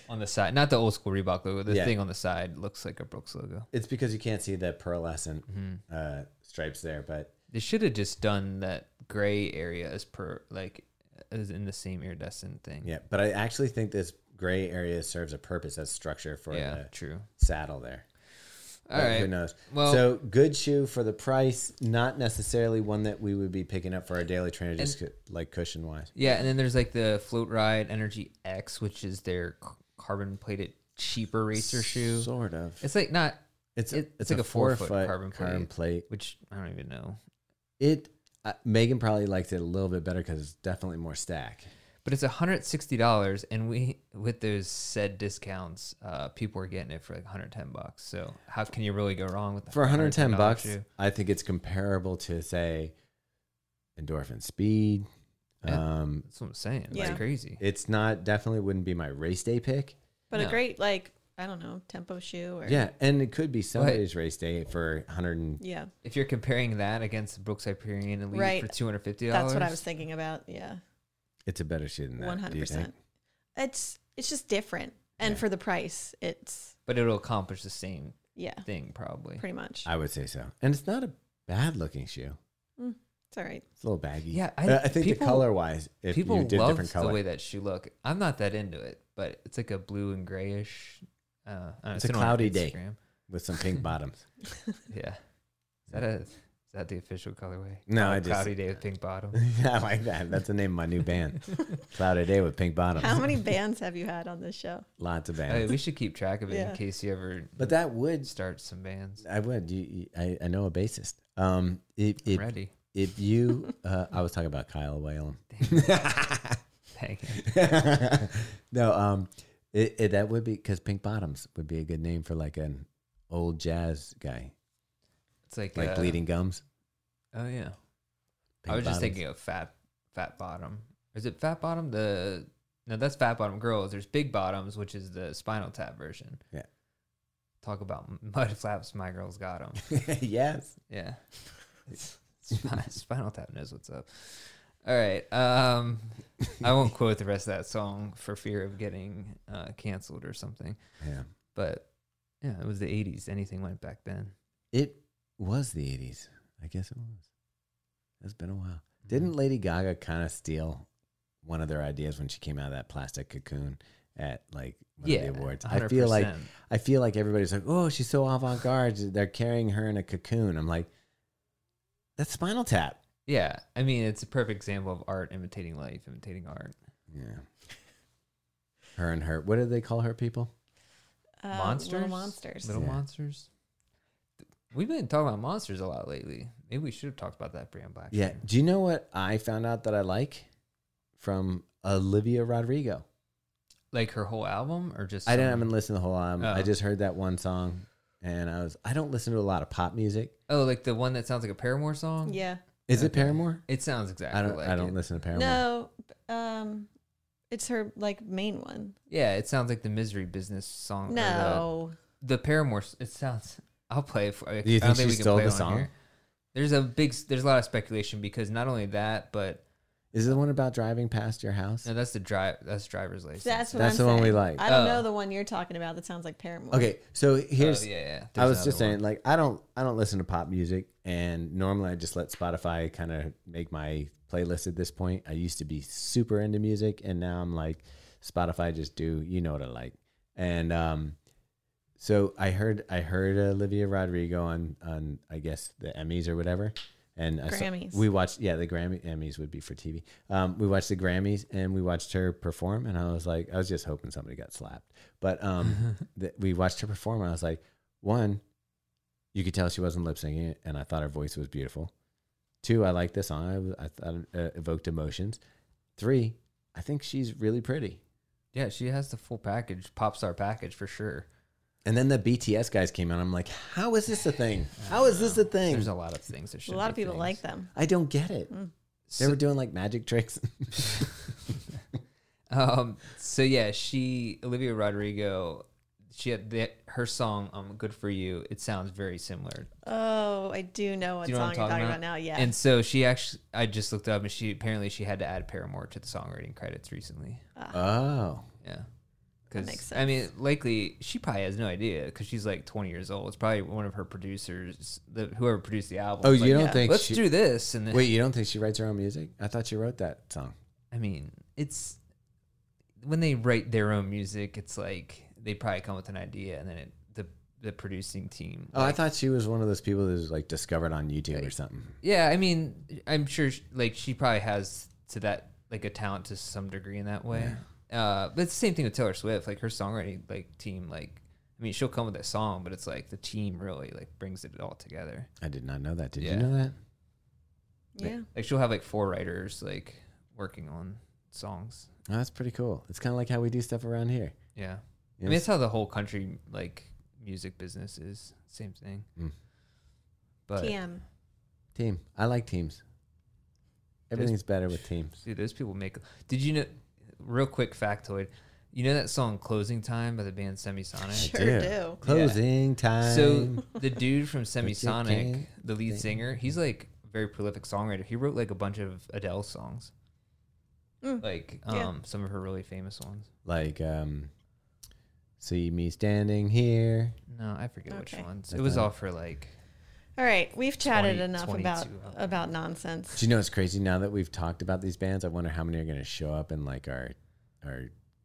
on the side, not the old school Reebok logo. The Yeah. thing on the side looks like a Brooks logo. It's because you can't see the pearlescent hmm uh, stripes there, but They should have just done that gray area as per like as in the same iridescent thing. yeah. But I actually think this gray area serves a purpose as structure for yeah, the true. saddle there. All But right. Who knows? Well, so good shoe for the price, not necessarily one that we would be picking up for our daily trainer, just cu- like cushion wise. yeah, and then there's like the Floatride Energy X, which is their c- carbon plated cheaper racer shoe. Sort of. It's like not It's it- it's, it's like a a four four foot foot carbon carbon plate. which I don't even know. It uh, Megan probably likes it a little bit better because it's definitely more stack. But it's hundred sixty dollars, and we with those said discounts, uh, people are getting it for like hundred ten bucks. So how can you really go wrong with the For 110 $110 bucks, shoe? I think it's comparable to say Endorphin Speed. Yeah. Um, That's what I'm saying. Yeah. It's crazy. it's not definitely wouldn't be my race day pick. But a great like I don't know tempo shoe or Yeah, and it could be somebody's race day for 100. And, yeah. If you're comparing that against the Brooks Hyperion Elite Right. for two hundred fifty dollars, That's what I was thinking about. Yeah, it's a better shoe than that. one do hundred you think? percent. It's it's just different, and Yeah. for the price, it's But it'll accomplish the same yeah, thing probably. pretty much. I would say so. And it's not a bad looking shoe. Mm, it's all right. It's a little baggy. Yeah, I, I- I think the people- color wise, if People you did love different color, the way that shoe look. I'm not that into it, but it's like a blue and grayish. Uh, I know, It's a seen it on cloudy day. With some pink bottoms. Yeah, is that a is that the official colorway? No, Cloud- I just- cloudy day with pink bottom. I like that. That's the name of my new band. Cloudy Day with pink bottoms. How many bands have you had on this show? Lots of Hey, bands. we should keep track of it Yeah. in case you ever But that would, start some bands. I would. You, you, I, I know a bassist. Um, if, I'm if, ready. if you, uh, I was talking about Kyle Whalen. Dang it. no, um, it, it, that would be because Pink Bottoms would be a good name for like an old jazz guy, It's like like uh, Bleeding Gums. Oh yeah, Pink I was just thinking of fat fat bottom. Is it fat bottom? The no, that's fat bottom girls. There's big bottoms, which is the Spinal Tap version. Yeah. Talk about mud flaps. My girls got them. yes. Yeah. Spinal Tap knows what's up. All right. Um, I won't quote the rest of that song for fear of getting uh, canceled or something. Yeah. But yeah, it was the '80s. Anything went back then. It was the 80s. I guess it was. It's been a while. Mm-hmm. Didn't Lady Gaga kind of steal one of their ideas when she came out of that plastic cocoon at like one yeah, of the awards? I feel like I feel like everybody's like, "Oh, she's so avant-garde. They're carrying her in a cocoon." I'm like, "That's Spinal Tap." Yeah, I mean, it's a perfect example of art imitating life, imitating art. Yeah. Her and her. What do they call her people? Uh, monsters, Little monsters. little Yeah. monsters. We've been talking about monsters a lot lately. Maybe we should have talked about that brand black. Yeah. Do you know what I found out that I like from Olivia Rodrigo? like her whole album, or just I didn't even listen to the whole album. I Oh. just heard that one song, and I was. I don't listen to a lot of pop music. Oh, like the one that sounds like a Paramore song. Yeah. Is it Paramore? it sounds exactly. I don't. Like I don't it. listen to Paramore. No, um, it's her like main one. Yeah, it sounds like the Misery Business song. or No, the, the Paramore. s- It sounds. I'll play it for. Do you I don't think she we can stole play the it on song? here. There's a big. s- There's a lot of speculation because not only that, but Is it the one about driving past your house? no, that's the drive. That's driver's license. that's what That's I'm the one we like. I don't Oh. know the one you're talking about. That sounds like Paramore. Okay, so Oh, here's. yeah, yeah. I There's was just another saying, like, I don't, I don't listen to pop music, and normally I just let Spotify kind of make my playlist at this point. I used to be super into music, and now I'm like, Spotify just do, you know what I like, and um, so I heard, I heard Olivia Rodrigo on, on I guess the Emmys or whatever, and I saw- Grammys. we watched, yeah, the Grammy Emmys would be for TV. Um, we watched the Grammys, and we watched her perform, and I was like, I was just hoping somebody got slapped, but um, that we watched her perform. And I was like, one, you could tell she wasn't lip syncing and I thought her voice was beautiful. Two, I liked the song. I, I thought it uh, evoked emotions. Three, I think she's really pretty. Yeah, she has the full package, pop star package for sure. And then the BTS guys came out. I'm like, how is this a thing? How is this a thing? There's a lot of things that should A lot of people things. like them. I don't get it. Mm. They were doing like magic tricks. Um. So yeah, she Olivia Rodrigo. She had the, her song um "Good for You." It sounds very similar. Oh, I do know what Do you know song what you're I'm talking talking about, about? now. Yeah. And so she actually, I just looked up, and she apparently she had to add Paramore to the songwriting credits recently. oh. Yeah. Because I mean, likely she probably has no idea because she's like 20 years old. It's probably one of her producers, the whoever produced the album. Oh, you like, don't yeah. think Let's she, do this, and then, Wait, you don't think she writes her own music? I thought she wrote that song. I mean, it's when they write their own music, it's like they probably come with an idea, and then it, the the producing team. Oh, I thought she was one of those people that was like discovered on YouTube or something. Yeah, I mean, I'm sure sh- like she probably has to that like a talent to some degree in that way. Uh, but it's the same thing with Taylor Swift. Like her songwriting like team, like I mean, she'll come with a song, but it's like the team really like brings it all together. I did not know that. Did Yeah. you know that? yeah. Like she'll have like four writers like working on songs. Oh, that's pretty cool. It's kind of like how we do stuff around here. Yeah, I Yes. mean, it's how the whole country like music business is. Same thing. Mm. But TM. Team. I like teams. Everything's better with teams. Dude, those people make. Did you know? Real quick factoid. You know that song "Closing Time" by the band Semisonic? Sure do. Closing time. So the dude from you Semisonic, the lead think- singer, he's like a very prolific songwriter. He wrote like a bunch of Adele songs, Mm. like um, Yeah. some of her really famous ones. like, um, see me standing here. No, I forget Okay. which ones. I It was all for like. All right, we've chatted 20 enough about about nonsense. Do you know what's crazy? Now that we've talked about these bands, I wonder how many are going to show up in like our our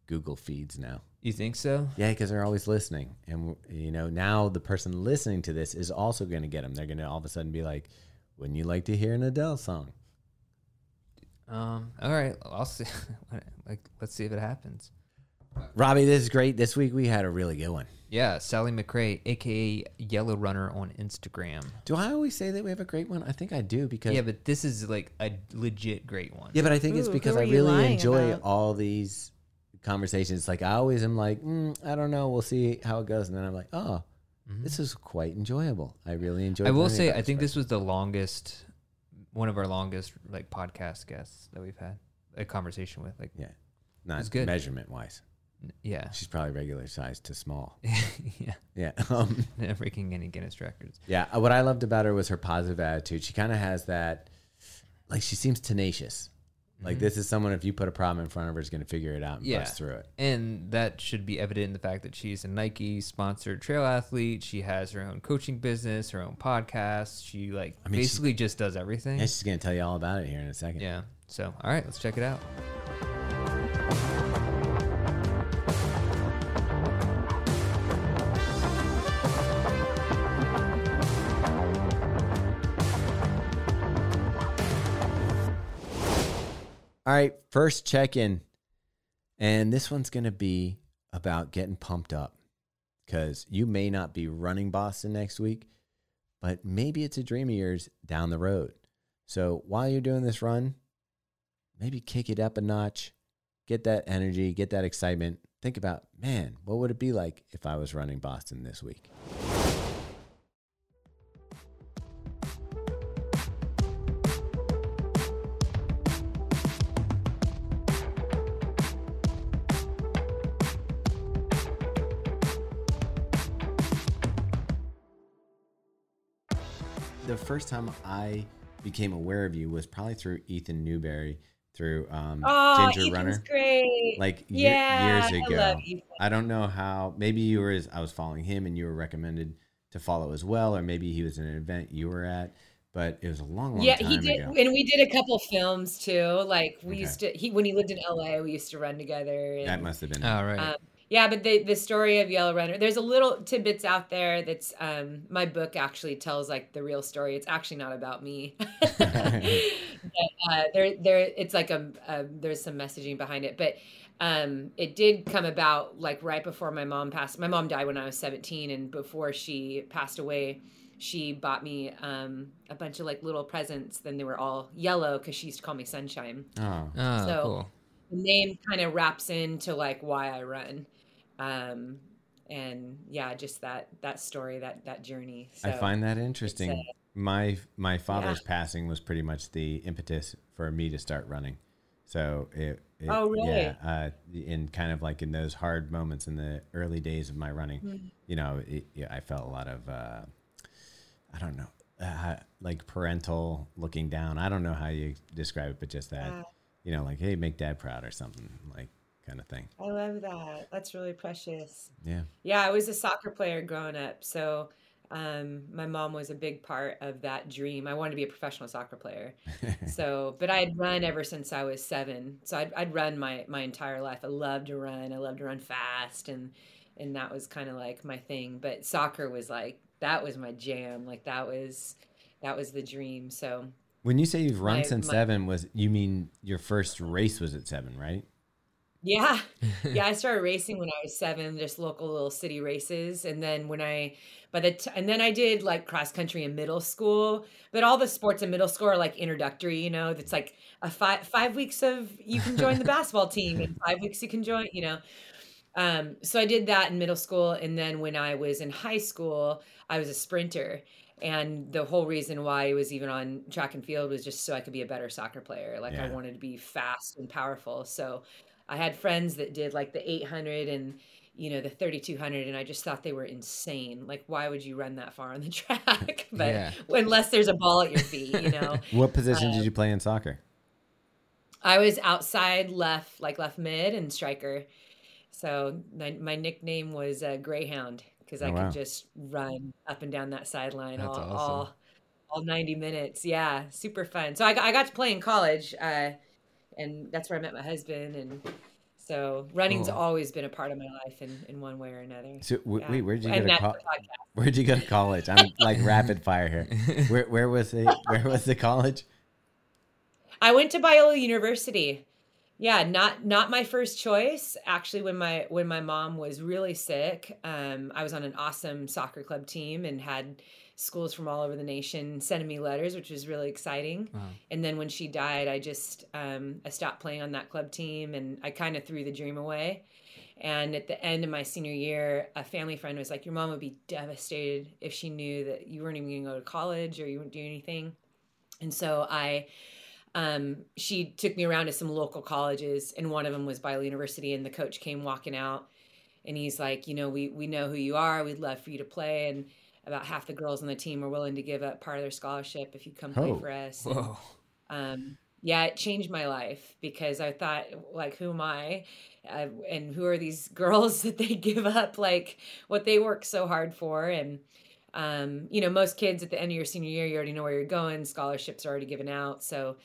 Google feeds now. You think so? Yeah, because they're always listening, and you know now the person listening to this is also going to get them. They're going to all of a sudden be like, "Wouldn't you like to hear an Adele song?" Um. All right. I'll see. like, let's see if it happens. Robbie, this is great. This week we had a really good one. Yeah, Sally McRae, aka Yellow Runner on Instagram. Do I always say that we have a great one? I think I do because Yeah, but this is like a legit great one. Yeah, but I think it's Ooh, because who I are you really lying enjoy about? all these conversations. Like I always am like, mm, I don't know, we'll see how it goes, and then I'm like, oh, this is quite enjoyable. I really enjoy. Mm-hmm. I will say, I think this was the longest, one of our longest like podcast guests that we've had a conversation with. Like, yeah, not It's good. measurement wise. Yeah, She's probably regular size to small. yeah, Yeah, um, never breaking any Guinness records. yeah. uh, What I loved about her was her positive attitude. She kind of has that, like she seems tenacious. Like this is someone if you put a problem in front of her is going to figure it out and Mm-hmm. Yeah. bust through it. And that should be evident in the fact that she's a Nike sponsored trail athlete. She has her own coaching business, her own podcast. She like I mean, she- basically just does everything. And she's going to tell you all about it here in a second. Yeah. So, all right, let's check it out. All right, first check in. And this one's going to be about getting pumped up because you may not be running Boston next week, but maybe it's a dream of yours down the road. So while you're doing this run, maybe kick it up a notch, get that energy, get that excitement. Think about, man, what would it be like if I was running Boston this week? The first time I became aware of you was probably through Ethan Newberry, through um, Oh, Ginger Ethan's Runner, great. like ye- yeah, years ago. I love Ethan. I don't know how. Maybe you were. I was following him, and you were recommended to follow as well, or maybe he was in an event you were at. But it was a long, long time. yeah, he did, ago. and we did a couple films too. Like we Okay. used to. He when he lived in LA, we used to run together. And, That must have been. All right. Um, yeah, but the the story of Yellow Runner, there's a little tidbits out there. That's um, my book actually tells like the real story. It's actually not about me. but, uh, there, there, it's like a, a there's some messaging behind it, but um, it did come about like right before my mom passed. My mom died when I was 17, and before she passed away, she bought me um, a bunch of like little presents. Then they were all yellow because she used to call me Sunshine oh, oh, so- cool. the name kind of wraps into like why I run. Um, and yeah, just that that story, that that journey. So, I find that interesting. uh, my my father's passing was pretty much the impetus for me to start running. So it, it Oh, really? yeah, uh, in kind of like in those hard moments in the early days of my running, Mm-hmm. you know, it, yeah, I felt a lot of uh, I don't know, uh, like parental looking down. I don't know how you describe it, but just that, Yeah. you know, like hey, make dad proud or something like kind of thing. I love that. That's really precious. Yeah. Yeah, I was a soccer player growing up, so um, my mom was a big part of that dream. I wanted to be a professional soccer player. So, but I'd run ever since I was seven. So I'd, I'd run my my entire life. I loved to run. I loved to run fast, and and that was kind of like my thing. But soccer was like that was my jam. Like that was that was the dream. So When you say you've run My- since my- seven, was you mean your first race was at seven, right? Yeah. Yeah, I started racing when I was 7, just local little city races, and then when I by the t- and then I did like cross country in middle school, but all the sports in middle school are like introductory, you know, that's like a 5 5 weeks of you can join the basketball team and 5 weeks you can join, you know. Um so I did that in middle school and then when I was in high school, I was a sprinter. And the whole reason why I was even on track and field was just so I could be a better soccer player. Like I wanted to be fast and powerful. So I had friends that did like the 800 and you know the 3200 and I just thought they were insane. Like why would you run that far on the track? but Yeah. unless there's a ball at your feet, you know. What position Uh, did you play in soccer? I was outside left like left mid and striker. So my, my nickname was uh, Greyhound because I Oh, wow. could just run up and down that sideline all, awesome. all all 90 minutes. Yeah, super fun. So I got, I got to play in college uh, and that's where I met my husband and so running's Cool. always been a part of my life in, in one way or another. So w- Yeah. wait, where'd you go to that's co- the podcast. Where'd you go to college? I'm like rapid fire here. Where where was the where was the college? I went to Biola University. Yeah, not not my first choice. Actually, when my when my mom was really sick, um, I was on an awesome soccer club team and had schools from all over the nation sending me letters, which was really exciting. Wow. And then when she died, I just um, I stopped playing on that club team, and I kind of threw the dream away. And at the end of my senior year, a family friend was like, "Your mom would be devastated if she knew that you weren't even going to go to college or you wouldn't do anything." And so I um, she took me around to some local colleges, and one of them was Biola University. And the coach came walking out, and he's like, "You know, we we know who you are. We'd love for you to play." And about half the girls on the team were willing to give up part of their scholarship if you come play Oh, for us. And, Whoa. um, yeah, it changed my life because I thought, like, who am I? Uh, and who are these girls that they give up like what they work so hard for? And um, you know, most kids at the end of your senior year, you already know where you're going. Scholarships are already given out, so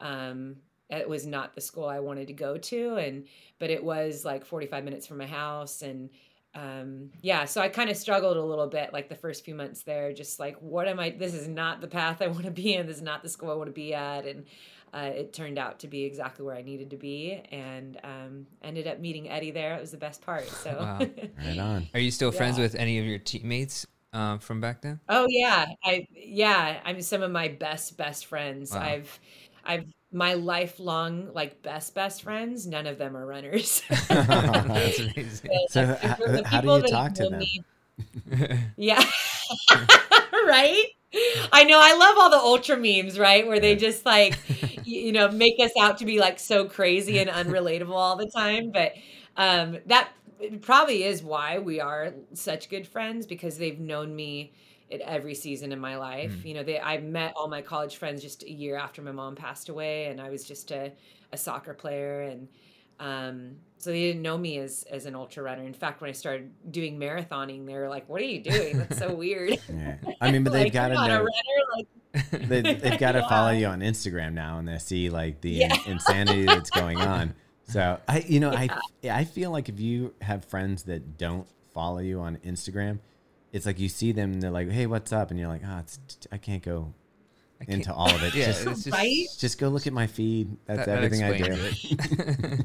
um, it was not the school I wanted to go to. And but it was like 45 minutes from my house, and um, yeah, so I kind of struggled a little bit, like the first few months there, just like, what am I? This is not the path I want to be in. This is not the school I want to be at, and uh, it turned out to be exactly where I needed to be, and um, ended up meeting Eddie there. It was the best part. So. Wow. Right on. Are you still friends with any of your teammates um, from back then? Oh yeah, I yeah, I'm some of my best best friends. Wow. I've I've my lifelong like best best friends. None of them are runners. That's amazing. So Like, how, how do you talk to them? me- Yeah, right. I know. I love all the ultra memes, right? Where they just like, you know, make us out to be like so crazy and unrelatable all the time. But um, that probably is why we are such good friends because they've known me at every season in my life. Mm. You know, they I met all my college friends just a year after my mom passed away, and I was just a, a soccer player, and um, so they didn't know me as as an ultra runner. In fact, when I started doing marathoning, they were like, "What are you doing? That's so weird." Yeah. I mean, but they've Like, got to "You're a know. runner?" Like, They, they've got to follow you on Instagram now, and they see like the Yeah. in- insanity that's going on. So I, you know, I I feel like if you have friends that don't follow you on Instagram, it's like you see them, and they're like, "Hey, what's up?" And you're like, "Oh, it's I can't go I can't- into all of it. Yeah, just, it's just, Right? just go look at my feed. That's that- that everything I do."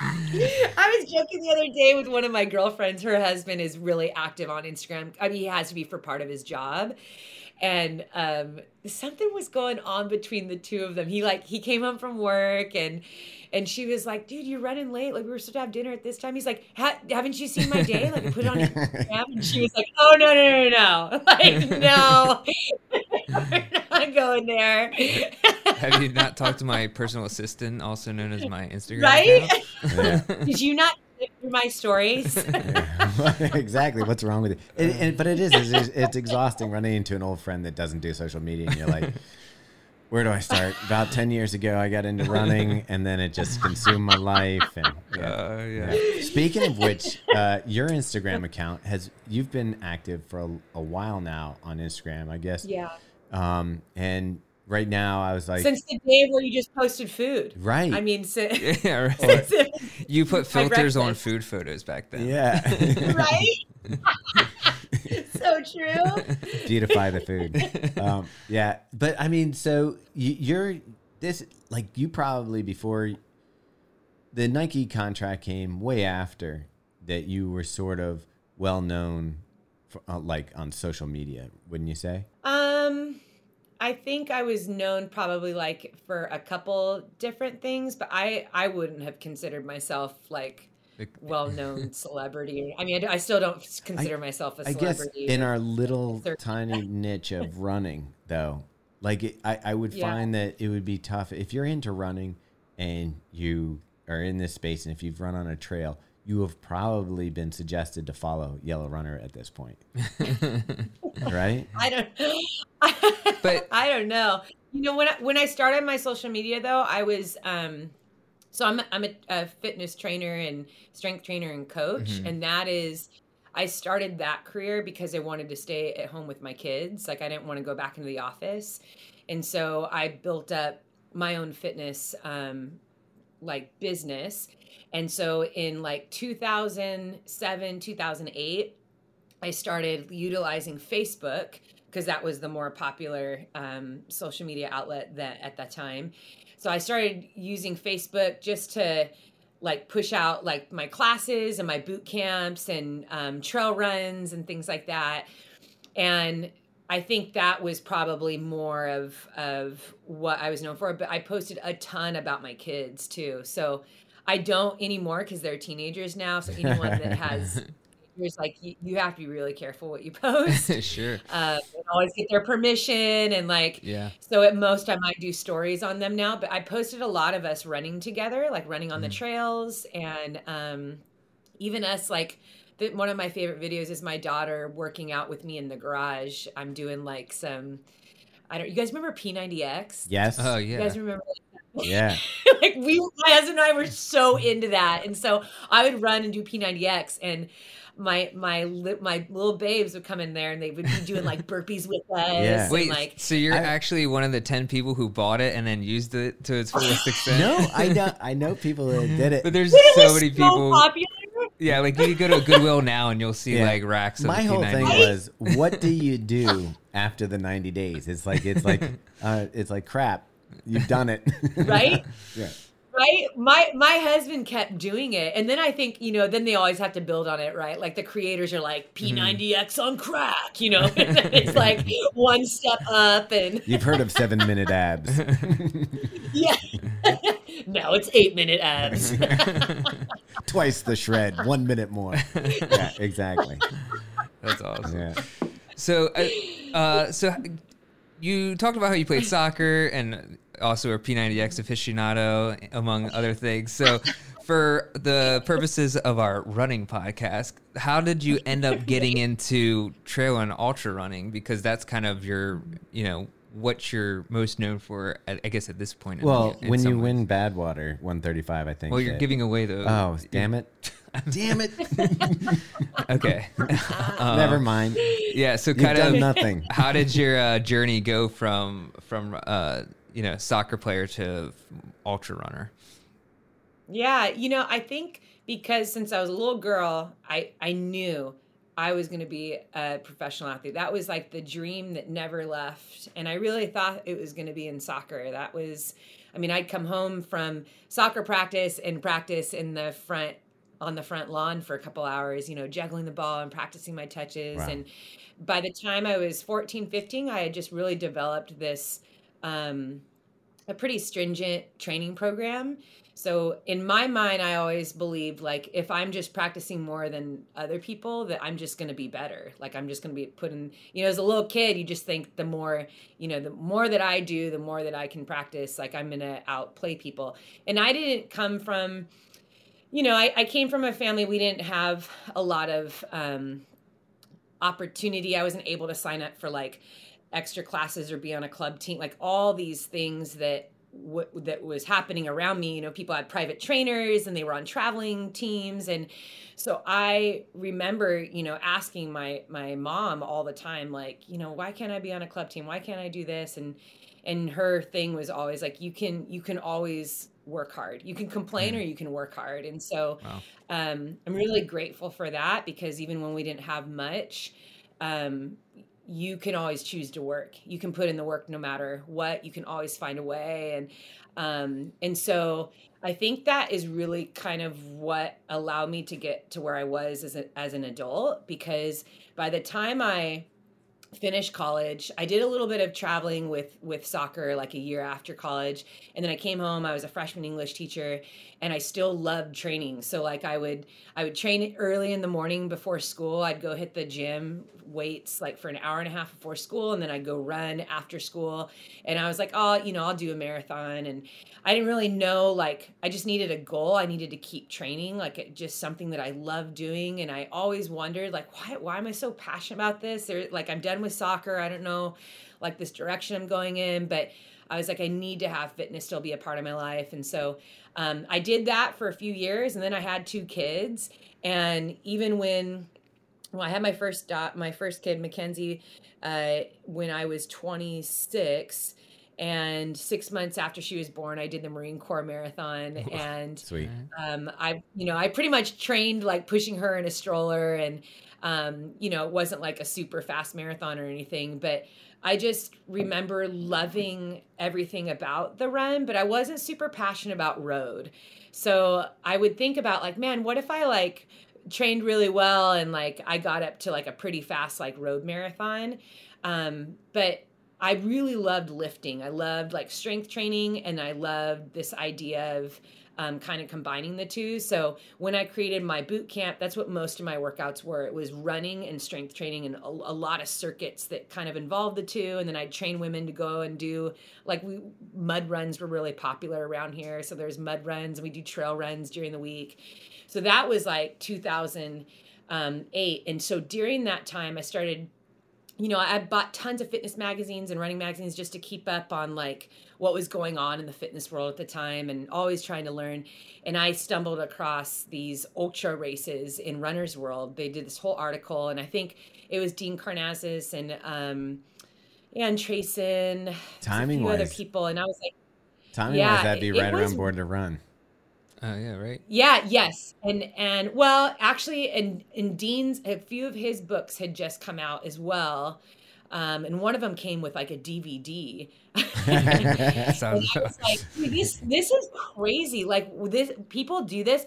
I was joking the other day with one of my girlfriends. Her husband is really active on Instagram. I mean, he has to be for part of his job. And um, something was going on between the two of them. He like he came home from work and and she was like, "Dude, you're running late. Like we were supposed to have dinner at this time." He's like, ha- "Haven't you seen my day? Like I put it on Instagram." And she was like, "Oh no, no, no, no! Like no, we're not going there." Have you not talked to my personal assistant, also known as my Instagram Right? account? Did you not sit through my stories? exactly. What's wrong with it? And, and- but it is. It's, it's exhausting running into an old friend that doesn't do social media, and you're like, "Where do I start?" About ten years ago, I got into running, and then it just consumed my life. And yeah. Uh, yeah. Yeah. Speaking of which, uh, your Instagram account has you've been active for a, a while now on Instagram, I guess. yeah. Um, and right now, I was like, Since the day where you just posted food. right, I mean, si- Yeah, right. since You put filters on food photos back then. yeah, right? so true. beautify the food. Um, yeah, but I mean, so you, you're this like you probably before the Nike contract came way after that you were sort of well known, for, uh, like on social media, wouldn't you say? Um, I think I was known probably like for a couple different things, but I I wouldn't have considered myself like well-known celebrity. I mean, I, I still don't consider myself a I guess celebrity. in our little tiny niche of running, though, like it, I, I would Yeah. find that it would be tough if you're into running and you are in this space, and if you've run on a trail, you have probably been suggested to follow Yellow Runner at this point, right? I don't. But- I don't know. You know, when I, when I started my social media though, I was um, so I'm I'm a, a fitness trainer and strength trainer and coach, Mhm. and that is. I started that career because I wanted to stay at home with my kids. Like I didn't want to go back into the office, and so I built up my own fitness um, like business. And so in like 2007, 2008, I started utilizing Facebook because that was the more popular um, social media outlet that at that time. So I started using Facebook just to like push out like my classes and my boot camps and um, trail runs and things like that. And I think that was probably more of of what I was known for. But I posted a ton about my kids too. So I don't anymore because they're teenagers now. So anyone that has teenagers, like you, you have to be really careful what you post. sure. uh, always get their permission and like Yeah. so at most I might do stories on them now, but I posted a lot of us running together, like running on the Mhm. trails and um even us like the, one of my favorite videos is my daughter working out with me in the garage. I'm doing like some I don't you guys remember P90X? Yes. Oh yeah. You guys remember yeah. like we my husband and I were so into that. And so I would run and do P90X and my my li- my little babes would come in there and they would be doing like burpees with us Yeah. and Wait, like so you're I- actually one of the ten people who bought it and then used it to its fullest extent? No, I know. I know people that did it. But there's It so was many people. popular. Yeah, like you go to Goodwill now and you'll see Yeah. like racks of My whole P90. thing was, what do you do after the 90 days? It's like it's like uh, it's like crap. You've done it, Right? yeah. right my my husband kept doing it and then i think you know then they always have to build on it right like the creators are like p90x on crack you know it's like one step up and You've heard of seven minute abs. yeah now it's eight minute abs Twice the shred, one minute more. Yeah, exactly. That's awesome. Yeah. So, uh, uh, so you talked about how you played soccer and also a P90X aficionado, among other things. So, for the purposes of our running podcast, how did you end up getting into trail and ultra running? Because that's kind of your, you know, what you're most known for, I I guess, at this point. Well, in when you ways. win Badwater 135, I think. well, you're that- giving away the. Oh, damn it. damn it. Okay. Uh, Never mind. Yeah. So, You've kind done of. nothing. how did your uh, journey go from from uh, you know soccer player to ultra runner? Yeah, you know, I think because since I was a little girl, I I knew I was going to be a professional athlete. That was like the dream that never left, and I really thought it was going to be in soccer. That was I mean, I'd come home from soccer practice and practice in the front on the front lawn for a couple hours, you know, juggling the ball and practicing my touches. Wow. And by the time I was 14, 15, I had just really developed this um, a pretty stringent training program. So in my mind, I always believed like if I'm just practicing more than other people, that I'm just going to be better. Like I'm just going to be putting, you know, as a little kid, you just think the more, you know, the more that I do, the more that I can practice, like I'm going to outplay people. And I didn't come from, you know, I, I came from a family, we didn't have a lot of um, opportunity. I wasn't able to sign up for like extra classes or be on a club team, like all these things that what that was happening around me you know people had private trainers and they were on traveling teams. And so i remember you know asking my my mom all the time like you know why can't i be on a club team? Why can't i do this? And and her thing was always like you can you can always work hard. You can complain or you can work hard. And so Wow. um, i'm really grateful for that because even when we didn't have much um, you can always choose to work. You can put in the work no matter what. You can always find a way, and um, and so I think that is really kind of what allowed me to get to where I was as a, as an adult. Because by the time I finished college, I did a little bit of traveling with with soccer like a year after college, and then I came home. I was a freshman English teacher, and I still loved training. So like I would I would train early in the morning before school. I'd go hit the gym weights like for an hour and a half before school and then I'd go run after school and I was like, "Oh, you know, I'll do a marathon." And I didn't really know like I just needed a goal. I needed to keep training, like it, just something that I love doing and I always wondered like why why am I so passionate about this? Or like I'm done with soccer. I don't know like this direction I'm going in, but I was like, I need to have fitness still be a part of my life. And so um, I did that for a few years. And then I had two kids. And even when, well, I had my first dot, my first kid, Mackenzie, uh, when I was 26. And six months after she was born, I did the Marine Corps marathon. And Sweet. um, I, you know, I pretty much trained like pushing her in a stroller, and um, you know, it wasn't like a super fast marathon or anything, but I just remember loving everything about the run, but I wasn't super passionate about road. So I would think about like, man, what if I like trained really well and like I got up to like a pretty fast like road marathon. Um, but I really loved lifting. I loved like strength training and I loved this idea of um, kind of combining the two. So when I created my boot camp, that's what most of my workouts were. It was running and strength training and a, a lot of circuits that kind of involved the two. And then I'd train women to go and do like we mud runs were really popular around here. So there's mud runs and we do trail runs during the week. So that was like 2008. And so during that time, I started you know, I bought tons of fitness magazines and running magazines just to keep up on like what was going on in the fitness world at the time and always trying to learn. And I stumbled across these ultra races in Runner's World. They did this whole article, and I think it was Dean Karnazes and um, and Trayson, Timing a few other wise, people, and I was like, timing Yeah, wise, that'd be right was- around Born to Run. Oh yeah, right. Yeah, yes. And and well, actually and and Dean's a few of his books had just come out as well. Um, and one of them came with like a DVD. Sounds I was like, this this is crazy. Like this people do this,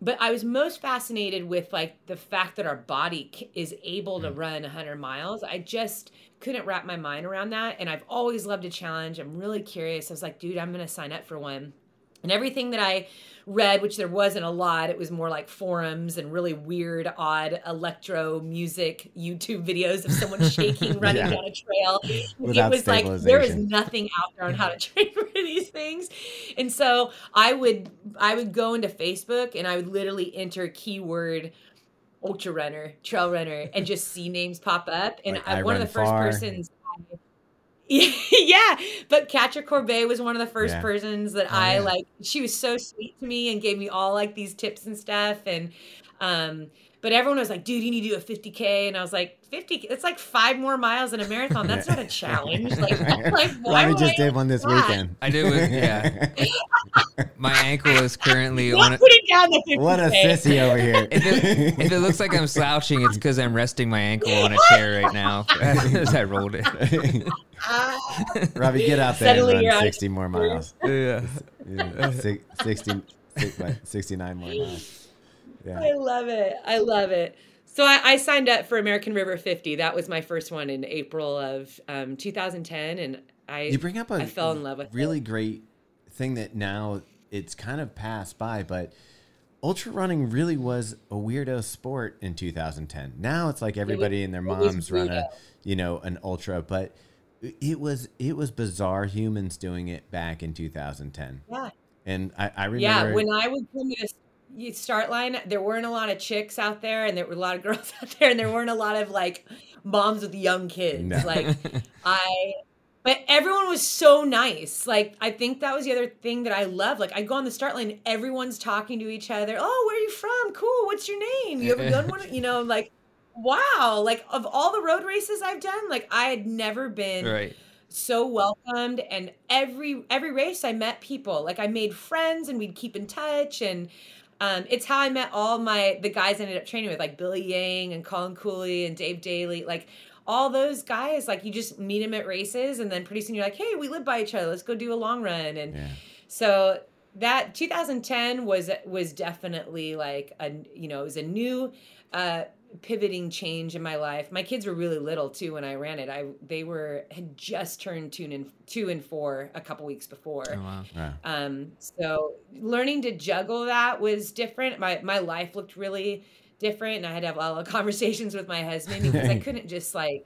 but I was most fascinated with like the fact that our body is able to run 100 miles. I just couldn't wrap my mind around that, and I've always loved a challenge. I'm really curious. I was like, dude, I'm gonna sign up for one. And everything that I read, which there wasn't a lot, it was more like forums and really weird, odd electro music YouTube videos of someone shaking, running Yeah. down a trail. Without it was like there is nothing out there on how to train for these things. And so I would I would go into Facebook and I would literally enter keyword ultra runner, trail runner, and just see names pop up. And Like, I, I one of the first far. persons. Yeah, but Catra Corbett was one of the first Yeah. persons that Oh, I yeah. like. She was so sweet to me and gave me all like these tips and stuff. And um, but everyone was like, "Dude, you need to do a 50k," and I was like, "50? It's like five more miles than a marathon. That's not a challenge." Like, like why Robbie would just I did one this that? weekend. I did with uh, yeah. My ankle is currently on a putting down the 50k. what a sissy over here. If it, if it looks like I'm slouching, it's because I'm resting my ankle on a chair right now as I rolled it. Uh, Robbie, get out there Suddenly and run on- 60 more miles. yeah. Yeah, six- 60, six- 69 more miles. Yeah. I love it. I love it. So I, I signed up for American River 50. That was my first one in April of um, 2010, and I You bring up a I fell in love with really it. great thing that now it's kind of passed by, but ultra running really was a weirdo sport in 2010. Now it's like everybody and their moms run a, you know, an ultra, but it was it was bizarre humans doing it back in 2010. Yeah. And I, I remember Yeah, when I would come to the start line, there weren't a lot of chicks out there, and there were a lot of girls out there, and there weren't a lot of like moms with young kids. No. Like I, but everyone was so nice. Like I think that was the other thing that I love. Like I go on the start line, everyone's talking to each other. Oh, where are you from? Cool. What's your name? You ever done one? You know, like wow. Like of all the road races I've done, like I had never been Right. so welcomed and every every race i met people like i made friends and we'd keep in touch and um, it's how i met all my the guys i ended up training with like billy yang and colin cooley and dave daly like all those guys like you just meet them at races and then pretty soon you're like hey we live by each other let's go do a long run and yeah. so that 2010 was was definitely like a you know it was a new uh pivoting change in my life my kids were really little too when i ran it i they were had just turned two and two and four a couple weeks before Oh, wow. Wow. um, so learning to juggle that was different. My my life looked really different, and I had to have a lot of conversations with my husband because I couldn't just like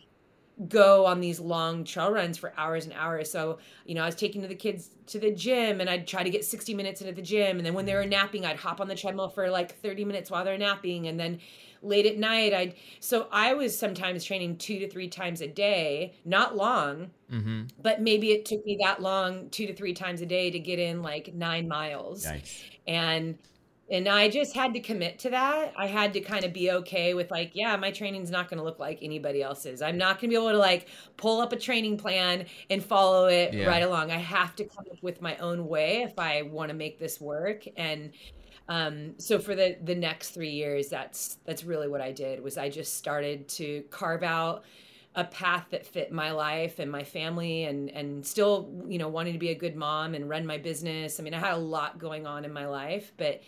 go on these long trail runs for hours and hours. So, you know, I was taking the kids to the gym and I'd try to get 60 minutes into the gym. And then when they were napping, I'd hop on the treadmill for like 30 minutes while they're napping. And then late at night, I'd, so I was sometimes training two to three times a day, not long, Mm-hmm. but maybe it took me that long, two to three times a day to get in like nine miles Yikes. and and i just had to commit to that i had to kind of be okay with like yeah my training's not going to look like anybody else's i'm not going to be able to like pull up a training plan and follow it Yeah. right along i have to come up with my own way if i want to make this work and um, so for the the next three years that's that's really what i did was i just started to carve out a path that fit my life and my family and and still you know wanting to be a good mom and run my business i mean i had a lot going on in my life but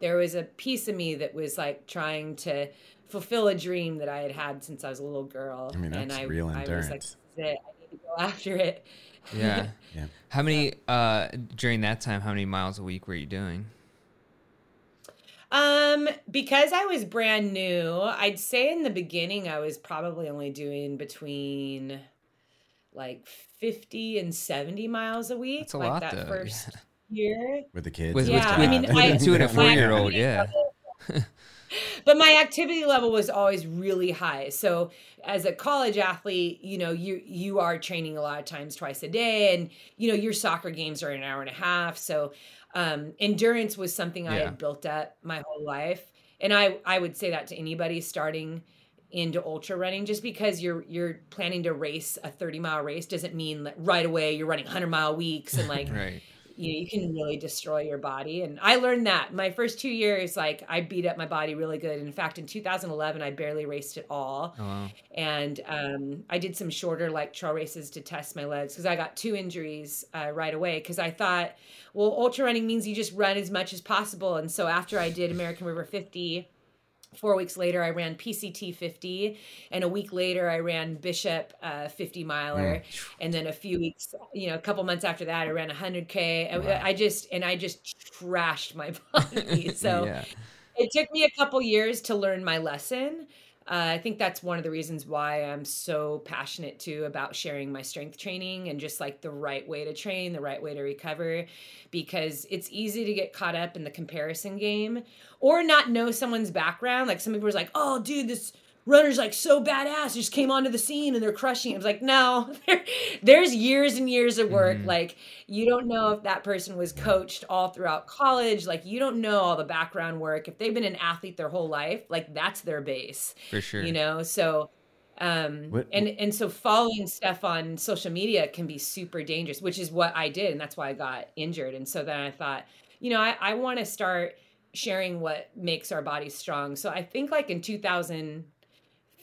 there was a piece of me that was like trying to fulfill a dream that i had had since i was a little girl I mean, and that's i, real I was like endurance. It. i need to go after it Yeah. Yeah. How many uh during that time? How many miles a week were you doing? Um, because I was brand new, I'd say in the beginning I was probably only doing between like 50 and 70 miles a week. That's a like lot, that though. first year. With the kids. With, and Yeah, with, I mean, with I- a two and a four year old, yeah. But my activity level was always really high. So as a college athlete, you know, you you are training a lot of times twice a day and you know, your soccer games are an hour and a half. So um endurance was something I had built up my whole life. And I I would say that to anybody starting into ultra running just because you're you're planning to race a 30 mile race doesn't mean that right away you're running 100 mile weeks and like Right. You, you can really destroy your body. And I learned that my first two years, like I beat up my body really good. In fact, in 2011, I barely raced at all. Oh wow. And um, I did some shorter like trail races to test my legs because I got two injuries uh, right away. Because I thought, well, ultra running means you just run as much as possible. And so after I did American River 50, four weeks later i ran pct 50 and a week later i ran bishop uh, 50 miler. And then a few weeks you know a couple months after that i ran 100k I, I just and i just trashed my body. So yeah. it took me a couple years to learn my lesson uh, I think that's one of the reasons why I'm so passionate too about sharing my strength training and just like the right way to train, the right way to recover, because it's easy to get caught up in the comparison game or not know someone's background. Like some people are like, oh, dude, this runner's like so badass, just came onto the scene and they're crushing. it." I was like, no, there's years and years of work. Mhm. Like you don't know if that person was coached all throughout college. Like you don't know all the background work. If they've been an athlete their whole life, like that's their base For sure. you know so um What- and and so following stuff on social media can be super dangerous which is what i did and that's why i got injured and so then i thought you know i, I want to start sharing what makes our bodies strong so i think like in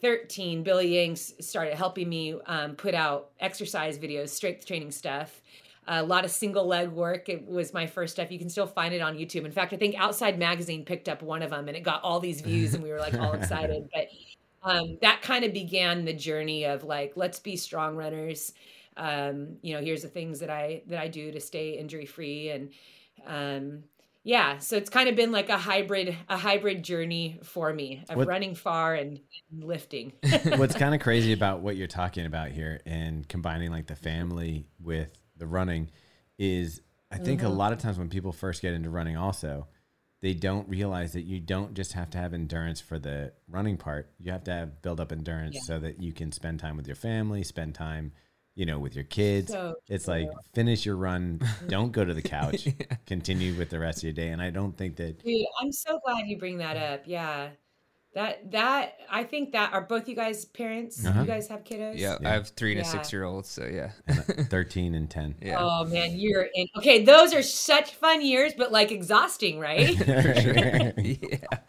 2013 billy Yang started helping me um, put out exercise videos strength training stuff a lot of single leg work. It was my first stuff. You can still find it on YouTube. In fact, I think Outside Magazine picked up one of them and it got all these views and we were like all excited. But um, that kind of began the journey of like, let's be strong runners. Um, you know, here's the things that I that I do to stay injury free and um, yeah, so it's kind of been like a hybrid a hybrid journey for me of What- running far and, and lifting. What's kind of crazy about what you're talking about here and combining like the family with the running is I think a mm-hmm. lot of times when people first get into running also they don't realize that you don't just have to have endurance for the running part. You have to have build up endurance Yeah. so that you can spend time with your family, spend time, you know, with your kids. So it's like finish your run, don't go to the couch, continue with the rest of your day. And I don't think that Dude, I'm so glad you bring that up. Yeah. That that I think that are both you guys parents? Uh-huh. You guys have kiddos? Yeah, Yeah. I have three and a six year old, so yeah. 13 and 10. yeah. Oh man, you're in. Okay, those are such fun years, but like exhausting, right? yeah.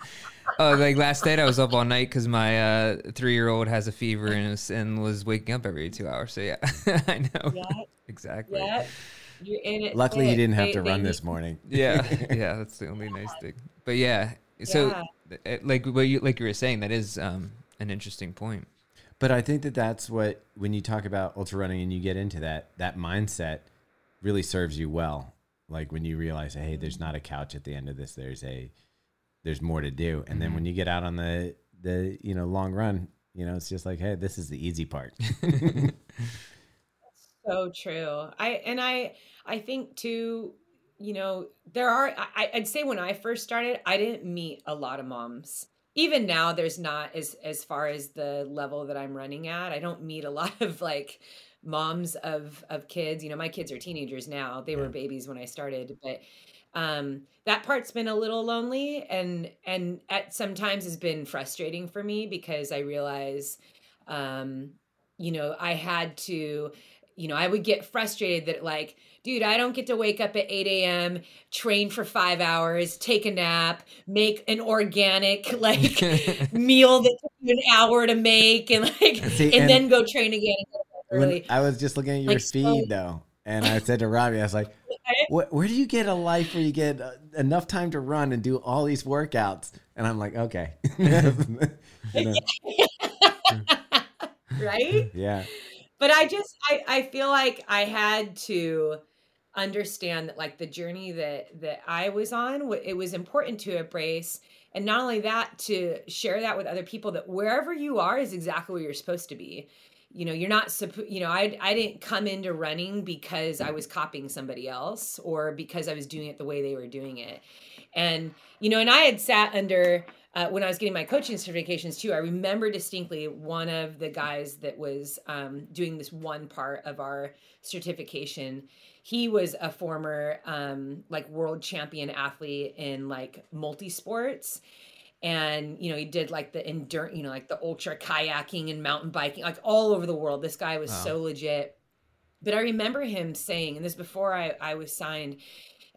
Oh, like last night I was up all night because my uh, three year old has a fever and was, and was waking up every two hours. So yeah, I know yeah, exactly. yeah. You're in it. Luckily, he thick. didn't have They- to run need- this morning. Yeah, yeah, that's the only nice thing. But yeah, so Yeah. uh, like what you like you were saying, that is um, an interesting point. But I think that that's what when you talk about ultra running and you get into that, that mindset really serves you well. Like when you realize, hey, there's not a couch at the end of this. There's a there's more to do. And then mm-hmm. when you get out on the the you know long run, you know it's just like, hey, this is the easy part. so true. I and i i think too you know there are I, i'd say when i first started i didn't meet a lot of moms. Even now there's not as as far as the level that i'm running at. I don't meet a lot of like moms of of kids. You know my kids are teenagers now. They were babies when i started but um that part's been a little lonely and and at sometimes has been frustrating for me because i realize um you know i had to you know i would get frustrated that like dude i don't get to wake up at 8 a.m train for five hours take a nap make an organic like meal that took you an hour to make and like See, and, and- then go train again and go to bed When early. I was just looking at your Like, so- feed though, and I said to Robbie, I was like, "Where do you get a life where you get uh, enough time to run and do all these workouts?" And I'm like, "Okay." Right yeah. but i just I, I feel like i had to understand that like the journey that that i was on it was important to embrace and not only that to share that with other people that wherever you are is exactly where you're supposed to be you know you're not you know I, I didn't come into running because i was copying somebody else or because i was doing it the way they were doing it and you know and i had sat under uh, when I was getting my coaching certifications too, I remember distinctly one of the guys that was um, doing this one part of our certification. He was a former um, like world champion athlete in like multi sports. And you know he did like the endurance, you know, like the ultra kayaking and mountain biking, like all over the world. This guy was Wow. so legit. But I remember him saying, and this before I, I was signed,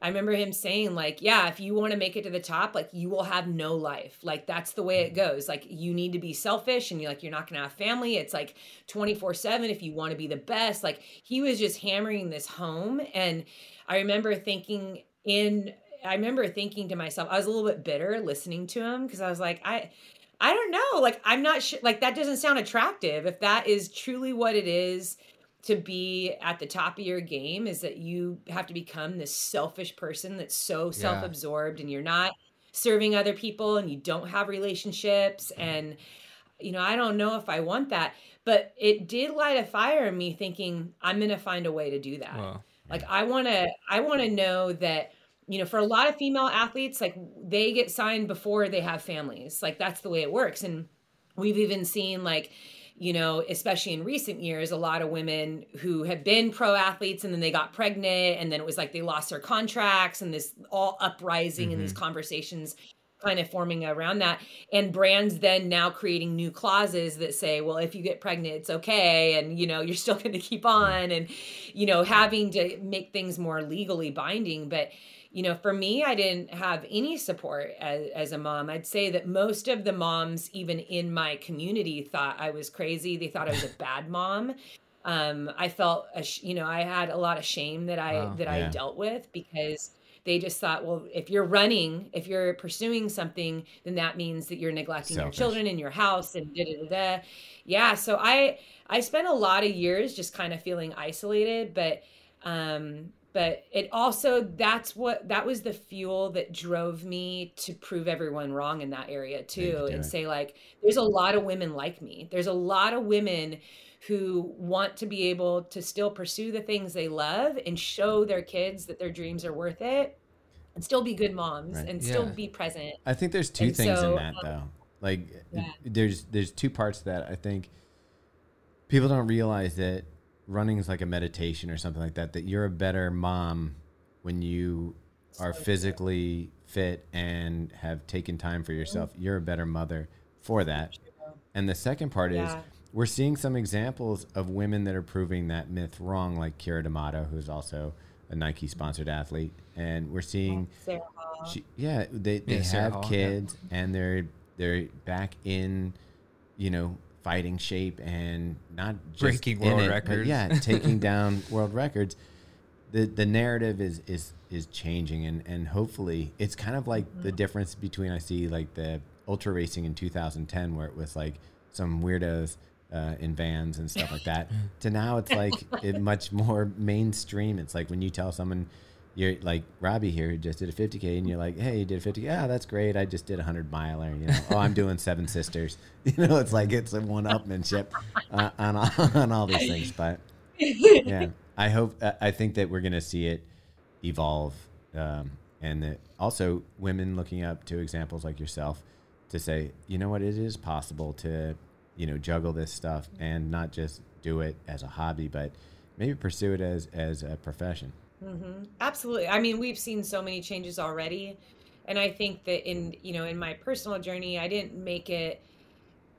I remember him saying, like, yeah, if you want to make it to the top, like you will have no life. Like that's the way it mm-hmm. goes. Like you need to be selfish and you're like you're not gonna have family. It's like 24-7 if you want to be the best. Like he was just hammering this home. And I remember thinking in I remember thinking to myself, I was a little bit bitter listening to him because I was like, I I don't know. Like I'm not sure like that doesn't sound attractive. If that is truly what it is to be at the top of your game is that you have to become this selfish person that's so Yeah. self-absorbed and you're not serving other people and you don't have relationships mm-hmm. and you know i don't know if i want that but it did light a fire in me thinking i'm going to find a way to do that like I want to I want to know that you know for a lot of female athletes like they get signed before they have families. Like that's the way it works. And we've even seen like you know especially in recent years a lot of women who have been pro athletes and then they got pregnant and then it was like they lost their contracts and this all uprising and these mm-hmm. conversations kind of forming around that. And brands then now creating new clauses that say well if you get pregnant it's okay. And you know you're still going to keep mm-hmm. on. And you know having to make things more legally binding. But you know for me i didn't have any support as, as a mom i'd say that most of the moms even in my community thought i was crazy they thought i was a bad mom um, I felt, you know, I had a lot of shame that I wow, that yeah. I dealt with because they just thought, well, if you're running, if you're pursuing something, then that means that you're neglecting Selfish. your children in your house and da da da da. Yeah, so I I spent a lot of years just kind of feeling isolated, but um, but it also that's what that was the fuel that drove me to prove everyone wrong in that area too and say like there's a lot of women like me. There's a lot of women who want to be able to still pursue the things they love and show their kids that their dreams are worth it and still be good moms right. and still be present. I think there's two and things so, in that um, though. Like yeah. there's there's two parts to that. I think people don't realize that running is like a meditation or something like that that you're a better mom when you are physically fit and have taken time for yourself. You're a better mother for that. and the second part yeah. is we're seeing some examples of women that are proving that myth wrong like Keira D'Amato who's also a Nike sponsored athlete. And we're seeing she, yeah they, they yeah, have Hall, kids yeah. and they're they're back in you know fighting shape and not just breaking world it, records. yeah, taking down world records. The the narrative is is is changing and and hopefully it's kind of like the difference between I see like the ultra racing in 2010 where it was like some weirdos uh, in vans and stuff like that to now it's like it much more mainstream. It's like when you tell someone you're like Robbie here who just did a 50k and you're like hey you did a 50k yeah that's great. I just did a 100 miler you know. Oh I'm doing seven sisters. You know it's like it's a one upmanship uh, on, on all these things but yeah I hope I think that we're gonna see it evolve um, and that also women looking up to examples like yourself to say you know what? It is possible to you know juggle this stuff and not just do it as a hobby but maybe pursue it as as a profession Mm-hmm. Absolutely. I mean, we've seen so many changes already. And I think that in, you know, in my personal journey, I didn't make it,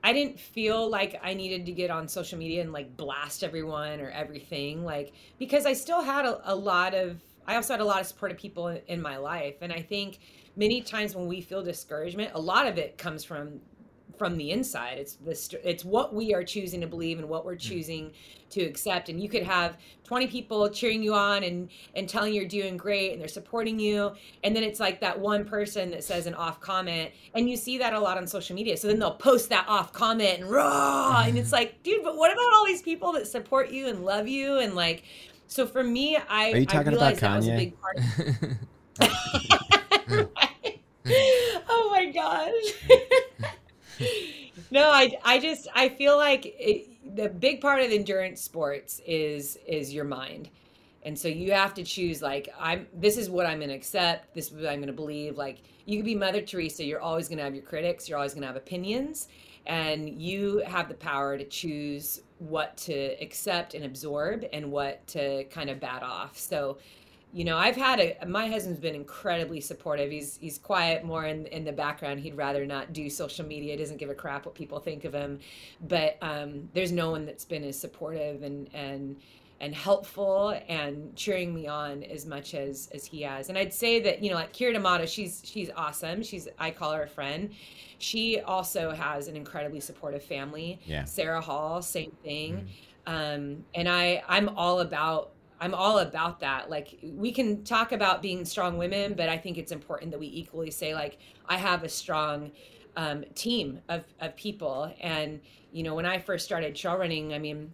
I didn't feel like I needed to get on social media and like blast everyone or everything. Like, because I still had a, a lot of, I also had a lot of supportive people in, in my life. And I think many times when we feel discouragement, a lot of it comes from from the inside. It's the it's what we are choosing to believe and what we're mm. choosing to accept. And you could have 20 people cheering you on and and telling you're doing great and they're supporting you, and then it's like that one person that says an off comment, and you see that a lot on social media. So then they'll post that off comment and raw, and it's like, dude, but what about all these people that support you and love you and like. So for me, I are you talking about Kanye? that was a big part. Of- oh my gosh no, I, I just I feel like it, the big part of endurance sports is is your mind. And so you have to choose like I'm this is what I'm going to accept, this is what I'm going to believe. Like you could be Mother Teresa, you're always going to have your critics, you're always going to have opinions, and you have the power to choose what to accept and absorb and what to kind of bat off. So you know, I've had a my husband's been incredibly supportive. He's he's quiet more in in the background. He'd rather not do social media. Doesn't give a crap what people think of him. But um, there's no one that's been as supportive and and and helpful and cheering me on as much as as he has. And I'd say that you know, like Keira D'Amato, she's she's awesome. She's I call her a friend. She also has an incredibly supportive family. Yeah. Sara Hall, same thing. Mm. Um, and I I'm all about I'm all about that. Like we can talk about being strong women, but I think it's important that we equally say like I have a strong um, team of of people. And you know, when I first started trail running, I mean,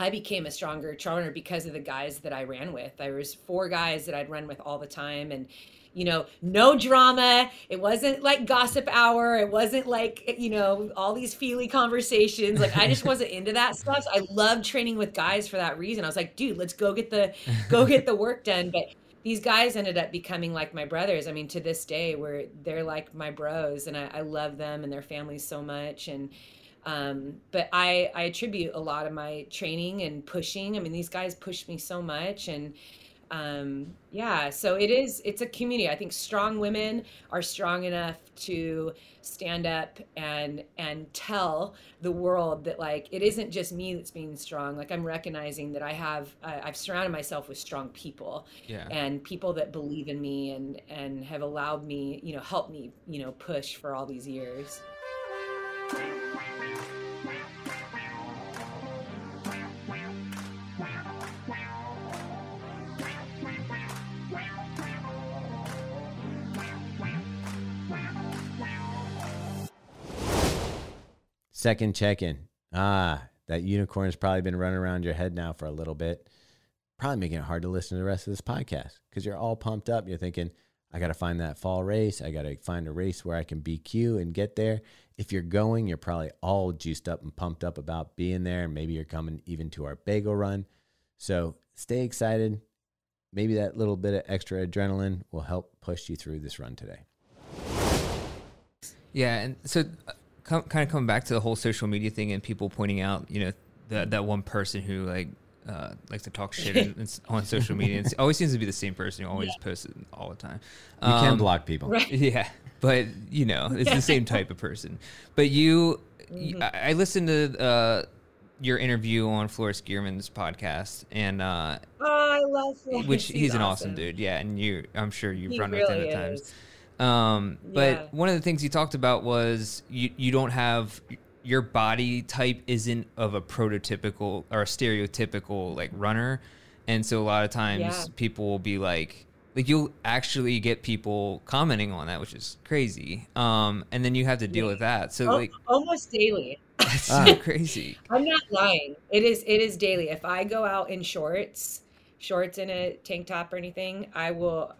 I became a stronger trail runner because of the guys that I ran with. There was four guys that I'd run with all the time, and you know, no drama. It wasn't like gossip hour. It wasn't like, you know, all these feely conversations. Like I just wasn't into that stuff. So I loved training with guys for that reason. I was like, dude, let's go get the go get the work done. But these guys ended up becoming like my brothers. I mean, to this day, where they're like my bros, and I, I love them and their families so much. And um, but I I attribute a lot of my training and pushing. I mean, these guys pushed me so much, and um, yeah so it is it's a community. I think strong women are strong enough to stand up and and tell the world that like it isn't just me that's being strong. Like i'm recognizing that i have uh, i've surrounded myself with strong people yeah. and people that believe in me and and have allowed me you know help me you know push for all these years Second check in. Ah, that unicorn's probably been running around your head now for a little bit. Probably making it hard to listen to the rest of this podcast because you're all pumped up. You're thinking, I got to find that fall race. I got to find a race where I can BQ and get there. If you're going, you're probably all juiced up and pumped up about being there. Maybe you're coming even to our bagel run. So stay excited. Maybe that little bit of extra adrenaline will help push you through this run today. Yeah, and so com- kind of coming back to the whole social media thing and people pointing out, you know, that that one person who like uh, likes to talk shit in, in, on social media. It always seems to be the same person who always yeah. posts it all the time. You um, can block people, right. yeah, but you know, it's the same type of person. But you, mm-hmm. I, I listened to. Uh, your interview on Floris Gierman's podcast, and uh, oh, I love Floris. Which he's, he's an awesome. awesome dude, yeah. And you, I'm sure you've he run really with him at times. Um, but Yeah. one of the things you talked about was you you don't have your body type isn't of a prototypical or a stereotypical like runner, and so a lot of times Yeah. people will be like. Like you'll actually get people commenting on that, which is crazy. Um, and then you have to deal Yeah. with that. So Al- like, almost daily. it's Ah. so crazy. I'm not lying. It is it is daily. If I go out in shorts, shorts and a tank top or anything, I will.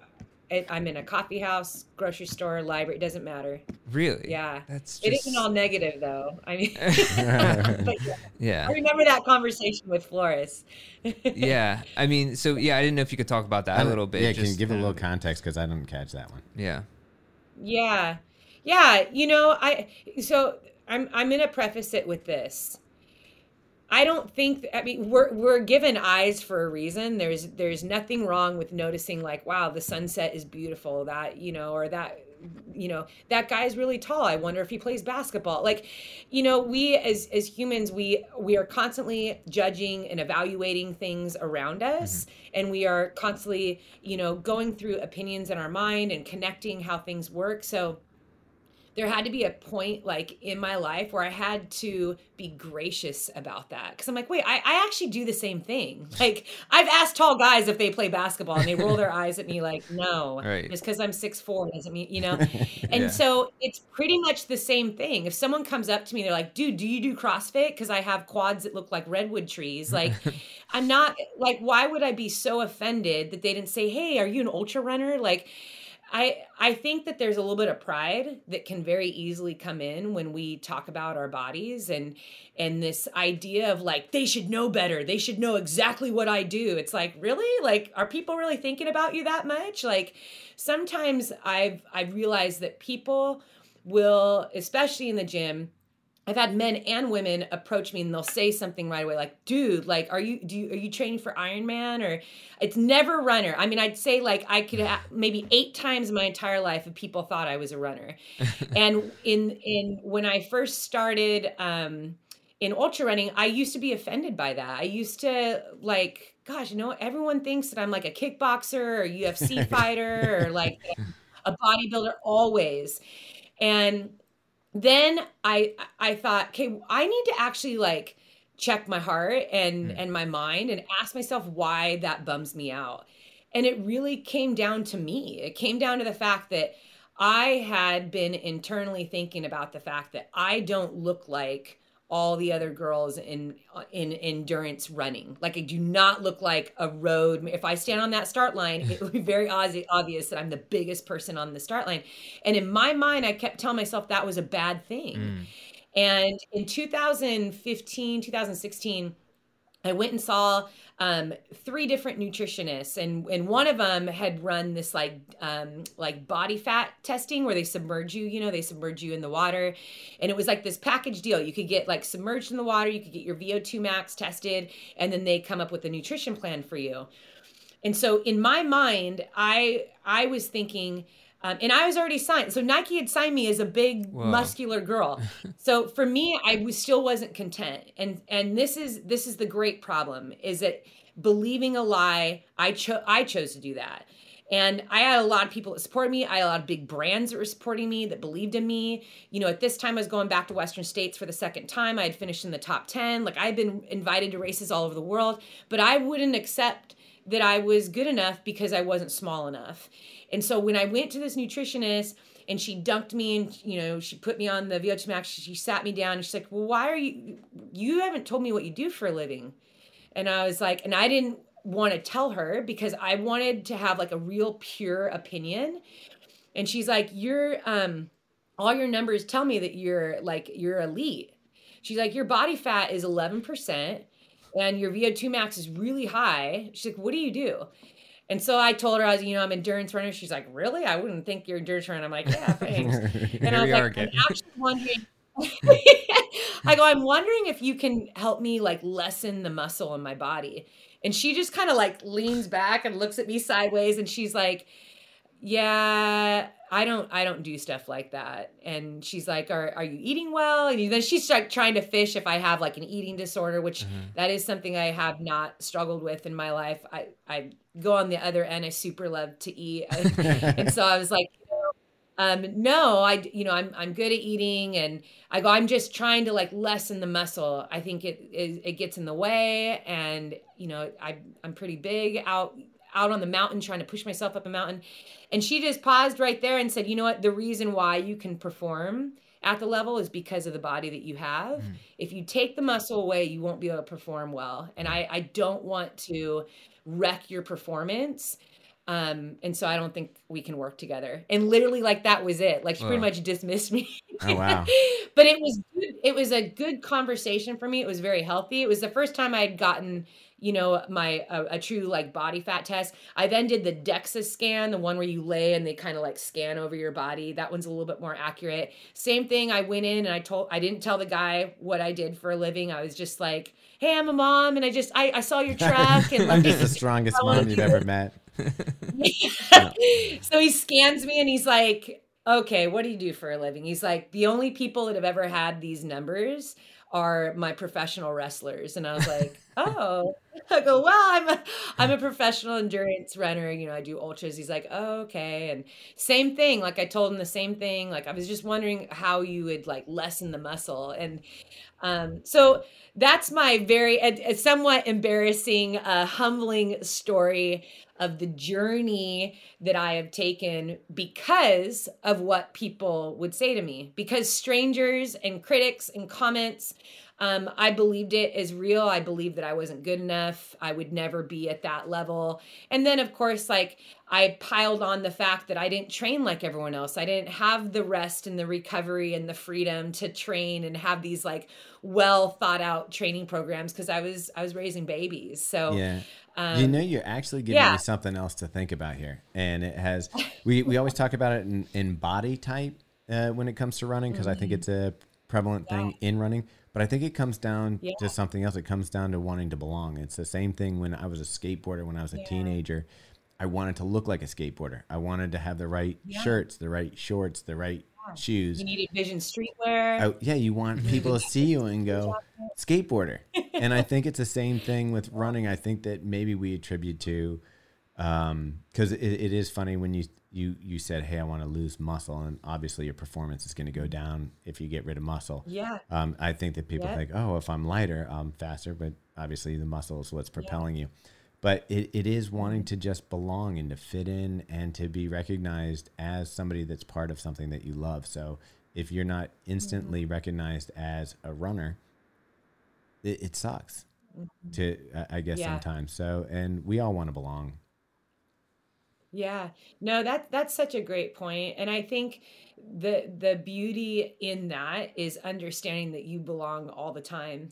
I- I'm in a coffee house, grocery store, library. It doesn't matter. Really? Yeah. That's just It isn't all negative though. I mean, but yeah, I remember that conversation with Floris. Yeah. I mean, so yeah, I didn't know if you could talk about that a little bit. Yeah, can you just give a little um, context because I didn't catch that one. Yeah. Yeah. Yeah, you know, I so I'm I'm going to preface it with this. I don't think I mean we're we're given eyes for a reason. There's there's nothing wrong with noticing like wow, the sunset is beautiful that, you know, or that you know, that guy's really tall. I wonder if he plays basketball. Like, you know, we as as humans, we we are constantly judging and evaluating things around us mm-hmm. and we are constantly, you know, going through opinions in our mind and connecting how things work. So there had to be a point like in my life where I had to be gracious about that. Cause I'm like, wait, I, I actually do the same thing. Like I've asked tall guys if they play basketball and they roll their eyes at me like, no, Right. just cause I'm six four doesn't mean, you know? And Yeah. so it's pretty much the same thing. If someone comes up to me, they're like, dude, do you do CrossFit? Cause I have quads that look like redwood trees. Like I'm not like, why would I be so offended that they didn't say, Hey, are you an ultra runner? Like, I I think that there's a little bit of pride that can very easily come in when we talk about our bodies and and this idea of like they should know better. They should know exactly what I do. It's like, really? Like are people really thinking about you that much? Like sometimes I've I've realized that people will especially in the gym I've had men and women approach me and they'll say something right away like, "Dude, like are you do you, are you training for Ironman or it's never runner." I mean, I'd say like I could ha- maybe 8 times in my entire life if people thought I was a runner. and in in when I first started um in ultra running, I used to be offended by that. I used to like gosh, you know, everyone thinks that I'm like a kickboxer or UFC fighter or like a bodybuilder always. And then I I thought, okay, I need to actually like check my heart and Mm. and my mind and ask myself why that bums me out. And it really came down to me. It came down to the fact that I had been internally thinking about the fact that I don't look like all the other girls in in endurance running. Like I do not look like a road. If I stand on that start line, it would be very obvious that I'm the biggest person on the start line. And in my mind, I kept telling myself that was a bad thing. Mm. And in 2015, 2016, I went and saw um, three different nutritionists, and and one of them had run this like um, like body fat testing where they submerge you. You know, they submerge you in the water, and it was like this package deal. You could get like submerged in the water, you could get your VO2 max tested, and then they come up with a nutrition plan for you. And so in my mind, I I was thinking. Um, and I was already signed. So Nike had signed me as a big Whoa. muscular girl. so for me, I was still wasn't content. And and this is this is the great problem is that believing a lie, I chose I chose to do that. And I had a lot of people that supported me. I had a lot of big brands that were supporting me, that believed in me. You know, at this time, I was going back to Western States for the second time. I had finished in the top 10. Like, I'd been invited to races all over the world, but I wouldn't accept that I was good enough because I wasn't small enough. And so when I went to this nutritionist and she dunked me and you know she put me on the VO2 max, she sat me down and she's like, "Well, why are you? You haven't told me what you do for a living." And I was like, and I didn't want to tell her because I wanted to have like a real pure opinion. And she's like, "You're um, all your numbers tell me that you're like you're elite." She's like, "Your body fat is 11 percent." And your VO2 max is really high. She's like, what do you do? And so I told her I was, you know, I'm an endurance runner. She's like, really? I wouldn't think you're endurance runner. I'm like, yeah, thanks. and I was like, I'm actually wondering. I go, I'm wondering if you can help me like lessen the muscle in my body. And she just kind of like leans back and looks at me sideways and she's like, yeah, I don't I don't do stuff like that. And she's like, Are are you eating well? And then she's like trying to fish if I have like an eating disorder, which mm-hmm. that is something I have not struggled with in my life. I, I go on the other end. I super love to eat. and so I was like, um, no, I, you know, I'm, I'm good at eating and I go, I'm just trying to like lessen the muscle. I think it, it, it gets in the way and, you know, I, I'm pretty big out, out on the mountain, trying to push myself up a mountain. And she just paused right there and said, you know what? The reason why you can perform at the level is because of the body that you have. Mm. If you take the muscle away, you won't be able to perform well. And I, I don't want to wreck your performance. Um, and so I don't think we can work together. And literally, like that was it. Like she pretty much dismissed me. Oh wow! but it was good. It was a good conversation for me. It was very healthy. It was the first time I had gotten you know, my a, a, true like body fat test. I then did the DEXA scan, the one where you lay and they kind of like scan over your body. That one's a little bit more accurate. Same thing. I went in and I told I didn't tell the guy what I did for a living. I was just like, "Hey, I'm a mom, and I just I, I saw your truck and like, I'm just the strongest mom you've ever met." so he scans me and he's like, "Okay, what do you do for a living?" He's like, "The only people that have ever had these numbers." Are my professional wrestlers. And i was like oh. I go well i'm a i'm a professional endurance runner. You know i do ultras. He's like oh, okay. And same thing. Like i told him the same thing. Like i was just wondering how you would like lessen the muscle. And um, so that's my very a, a somewhat embarrassing uh, humbling story of the journey that I have taken because of what people would say to me. Because strangers and critics and comments, um, I believed it as real. I believed that I wasn't good enough. I would never be at that level. And then, of course, like I piled on the fact that I didn't train like everyone else. I didn't have the rest and the recovery and the freedom to train and have these like well thought out training programs because I was I was raising babies. So yeah. Um, you know, you're actually giving yeah. me something else to think about here, and it has. We we always talk about it in, in body type uh, when it comes to running because mm-hmm. I think it's a prevalent yeah. thing in running. But I think it comes down yeah. to something else. It comes down to wanting to belong. It's the same thing when I was a skateboarder when I was a teenager. I wanted to look like a skateboarder. I wanted to have the right shirts, the right shorts, the right shoes. You needed vision streetwear. Oh, yeah, you want people to see you and go skateboarder. and I think it's the same thing with running. I think that maybe we attribute to because um, it, it is funny when you you you said, "Hey, I want to lose muscle," and obviously your performance is going to go down if you get rid of muscle. Yeah. Um, I think that people think, "Oh, if I'm lighter, I'm faster," but obviously the muscle is what's propelling you but it, it is wanting to just belong and to fit in and to be recognized as somebody that's part of something that you love. So if you're not instantly mm-hmm. recognized as a runner, it, it sucks mm-hmm. to, I guess, yeah. sometimes. So, and we all want to belong. Yeah, no, that that's such a great point, and I think the the beauty in that is understanding that you belong all the time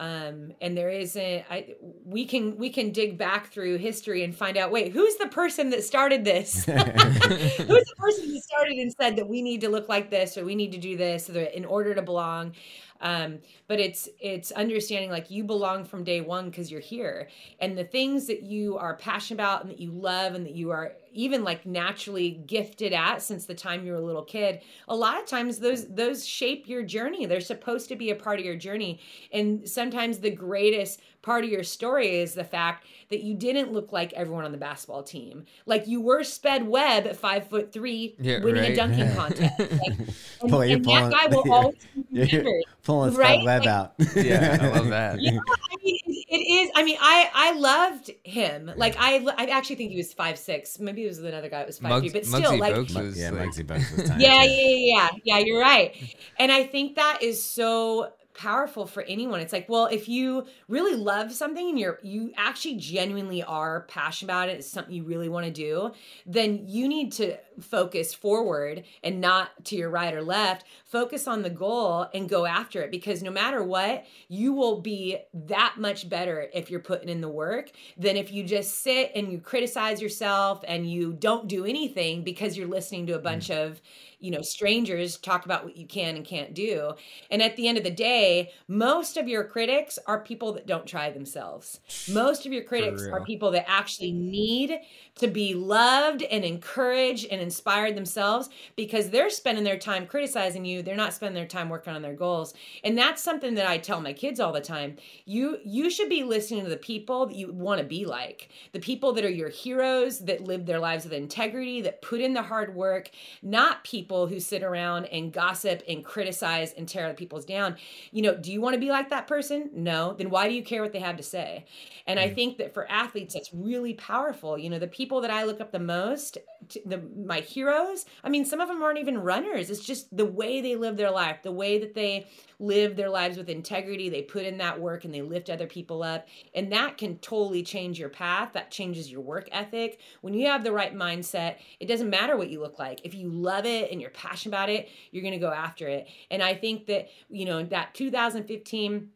um, and there isn't I, we can we can dig back through history and find out wait who's the person that started this? Who's the person that started and said that we need to look like this or we need to do this in order to belong? Um, but it's it's understanding like you belong from day one because you're here. And the things that you are passionate about and that you love and that you are even like naturally gifted at since the time you were a little kid a lot of times those those shape your journey they're supposed to be a part of your journey and sometimes the greatest part of your story is the fact that you didn't look like everyone on the basketball team. Like you were Spud Webb at five foot three, yeah, winning right. a dunking contest. Like, and, Boy, and that guy will always be remembered. Pulling right? Spud Webb like, out. yeah, I love that. Yeah, I mean, it is. I mean, I I loved him. Like I I actually think he was five six. Maybe it was another guy that was five three, but still, Muggsy like Bogues was yeah, like, Muggsy Bogues was tiny. yeah, yeah, yeah, yeah, yeah. You're right, and I think that is so powerful for anyone. It's like, well, if you really love something and you're you actually genuinely are passionate about it, it's something you really want to do, then you need to focus forward and not to your right or left. Focus on the goal and go after it because no matter what, you will be that much better if you're putting in the work than if you just sit and you criticize yourself and you don't do anything because you're listening to a bunch mm. of you know strangers talk about what you can and can't do. And at the end of the day most of your critics are people that don't try themselves. Most of your critics are people that actually need to be loved and encouraged and inspired themselves because they're spending their time criticizing you they're not spending their time working on their goals. And that's something that i tell my kids all the time. You you should be listening to the people that you want to be like the people that are your heroes that live their lives with integrity that put in the hard work not people who sit around and gossip and criticize and tear other people's down. You know do you want to be like that person? No. Then why do you care what they have to say? And i mm. think that for athletes that's really powerful. You know the people that i look up the most the my heroes i mean some of them aren't even runners. It's just the way they live their life the way that they live their lives with integrity they put in that work and they lift other people up and that can totally change your path that changes your work ethic. When you have the right mindset it doesn't matter what you look like. If you love it and you're passionate about it you're going to go after it. And i think that you know that 2015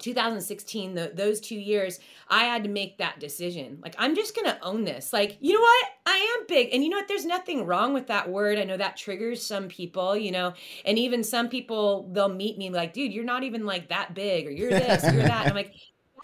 2016 the, those two years i had to make that decision. Like i'm just gonna own this. Like you know what? I am big. And you know what? There's nothing wrong with that word. I know that triggers some people you know and even some people they'll meet me like dude you're not even like that big or you're this you're that. And i'm like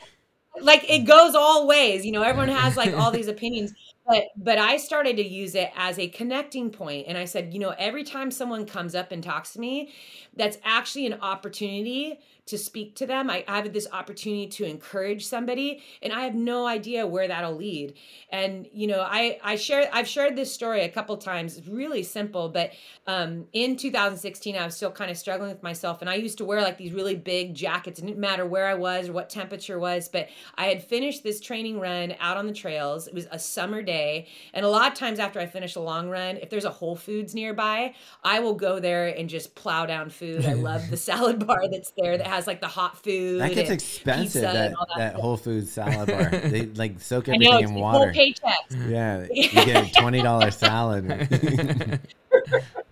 like it goes all ways. You know everyone has like all these opinions. But but i started to use it as a connecting point. And i said you know every time someone comes up and talks to me that's actually an opportunity to speak to them. I, I have this opportunity to encourage somebody and i have no idea where that'll lead. And you know i i share i've shared this story a couple times. It's really simple but um in 2016 i was still kind of struggling with myself and i used to wear like these really big jackets. It didn't matter where i was or what temperature was but i had finished this training run out on the trails. It was a summer day and a lot of times after i finish a long run if there's a whole foods nearby i will go there and just plow down food. I love the salad bar that's there that has like the hot food That gets and expensive. pizza That and all that that. Whole Foods salad bar. They like soak I everything know in like water. whole paychecks, Yeah, you get a twenty dollar salad.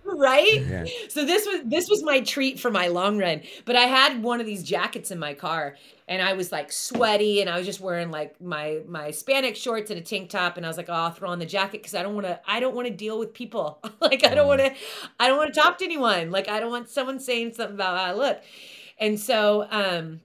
right? yeah, So this was this was my treat for my long run. But I had one of these jackets in my car, and I was like sweaty, and I was just wearing like my my Spanish shorts and a tank top, and I was like, oh, I'll throw on the jacket because I don't want to I don't want to deal with people. like I don't want to I don't want to talk to anyone. Like I don't want someone saying something about how I look. And so um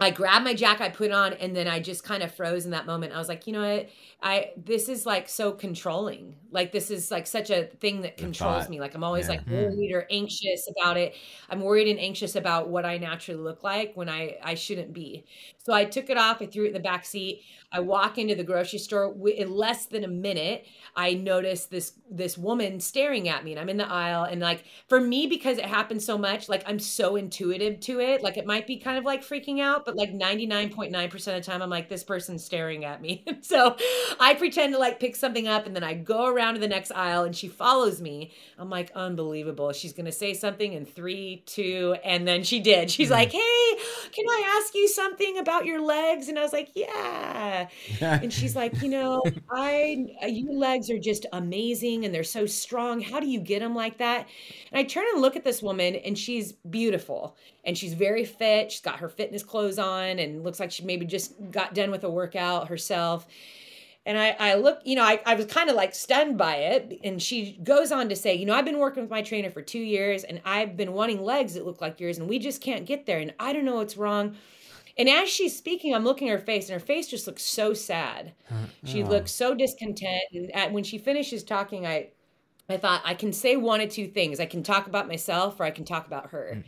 I grabbed my jacket, I put it on, and then I just kind of froze in that moment. I was like, you know what? I this is like so controlling. Like this is like such a thing that controls me. Like I'm always Yeah. like hmm. worried or anxious about it. I'm worried and anxious about what I naturally look like when I I shouldn't be. So I took it off. I threw it in the back seat. I walk into the grocery store in less than a minute. I notice this this woman staring at me, and I'm in the aisle. And like for me, because it happens so much, like I'm so intuitive to it. Like it might be kind of like freaking out, but like 99.9% of the time, I'm like this person's staring at me. so I pretend to like pick something up, and then I go around to the next aisle, and she follows me. I'm like unbelievable. She's gonna say something in three, two, and then she did. She's hmm. like, "Hey, can I ask you something about your legs?" And I was like, "Yeah." and she's like, you know, I your legs are just amazing and they're so strong. How do you get them like that? And I turn and look at this woman, and she's beautiful and she's very fit. She's got her fitness clothes on and looks like she maybe just got done with a workout herself. And I, I look, you know, I, I was kind of like stunned by it. And she goes on to say, you know, I've been working with my trainer for two years and I've been wanting legs that look like yours, and we just can't get there. And I don't know what's wrong. And as she's speaking, I'm looking at her face, and her face just looks so sad. Uh, she Oh. looks so discontent. And at, when she finishes talking, I, I thought I can say one of two things: I can talk about myself, or I can talk about her. Hmm.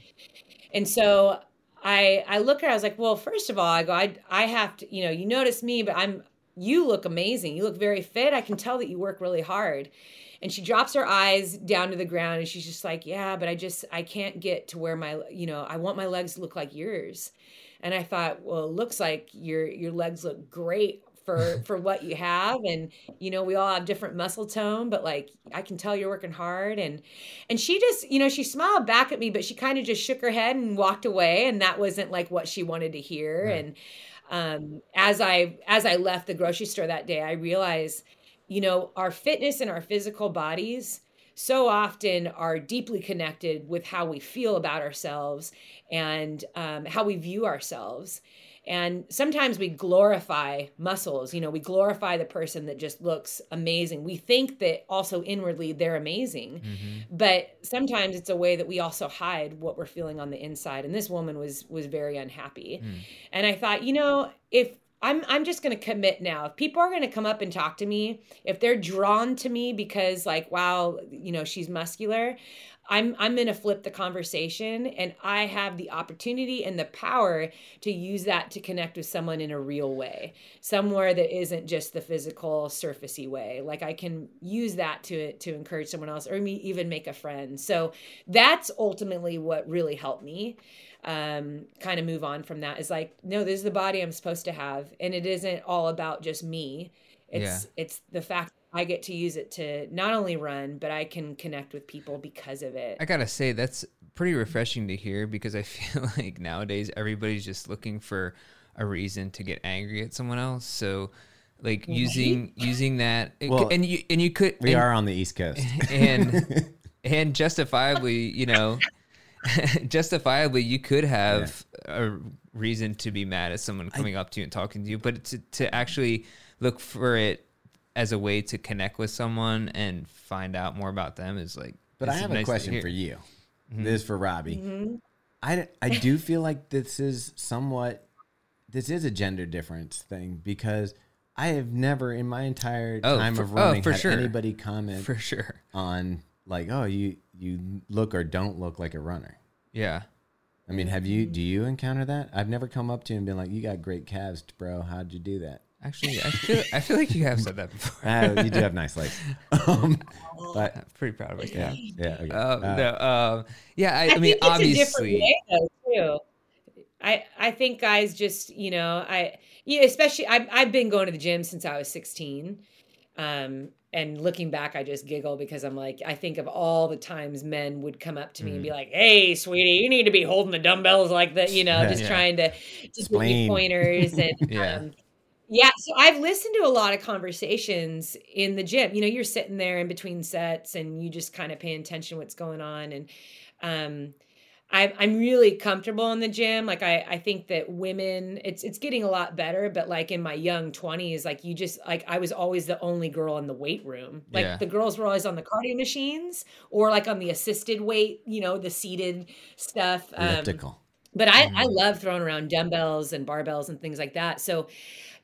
And so I, I look at her. I was like, well, first of all, I go, I, I have to, you know, you notice me, but I'm, you look amazing. You look very fit. I can tell that you work really hard. And she drops her eyes down to the ground, and she's just like, yeah, but I just, I can't get to where my, you know, I want my legs to look like yours. And I thought, well, it looks like your your legs look great for for what you have and you know we all have different muscle tone but like i can tell you're working hard and and she just you know she smiled back at me but she kind of just shook her head and walked away and that wasn't like what she wanted to hear right. and um as i as i left the grocery store that day i realized you know our fitness and our physical bodies so often are deeply connected with how we feel about ourselves and um, how we view ourselves. And sometimes we glorify muscles. You know, we glorify the person that just looks amazing. We think that also inwardly they're amazing. Mm-hmm. But sometimes it's a way that we also hide what we're feeling on the inside. And this woman was was very unhappy. Mm. And I thought, you know, if I'm I'm just going to commit now. If people are going to come up and talk to me, if they're drawn to me because like wow, you know, she's muscular, I'm I'm going to flip the conversation and I have the opportunity and the power to use that to connect with someone in a real way. Somewhere that isn't just the physical surfacey way. Like I can use that to to encourage someone else or me even make a friend. So that's ultimately what really helped me um, kind of move on from that is like, no, this is the body I'm supposed to have. And it isn't all about just me. It's, yeah. it's the fact I get to use it to not only run, but I can connect with people because of it. I gotta say, that's pretty refreshing to hear because I feel like nowadays everybody's just looking for a reason to get angry at someone else. So, like using using that, well, and you and you could we and, are on the East Coast, and and justifiably, you know, justifiably, you could have yeah. a reason to be mad at someone coming I, up to you and talking to you, but to, to actually look for it as a way to connect with someone and find out more about them is like. But I have nice a question for you. Mm-hmm. This is for Robbie. Mm-hmm. I, I do feel like this is somewhat, this is a gender difference thing because I have never in my entire oh, time for, of running oh, for had sure. anybody comment for sure on like, oh, you you look or don't look like a runner. Yeah. I mean, have you do you encounter that? I've never come up to you and been like, "You got great calves, bro. How'd you do that?" Actually, I feel I feel like you have said that before. uh, you do have nice legs. Um, but I'm pretty proud of myself. Yeah, yeah, okay. Um, uh, no, um, yeah. I, I, I mean, obviously, way, though, too. I I think guys just you know I yeah, especially I've I've been going to the gym since I was 16. Um, and looking back, I just giggle because I'm like, I think of all the times men would come up to me mm. and be mm. like, "Hey, sweetie, you need to be holding the dumbbells like that," you know, just yeah. trying to just give me pointers and yeah. Um, yeah. So I've listened to a lot of conversations in the gym. You know, you're sitting there in between sets and you just kind of pay attention what's going on, and um, I, I'm really comfortable in the gym. Like I, I think that women, it's it's getting a lot better. But like in my young twenties, like you just like I was always the only girl in the weight room. Like yeah. the girls were always on the cardio machines or like on the assisted weight, you know, the seated stuff. Um, Elliptical. But I, I mm. love throwing around dumbbells and barbells and things like that. So,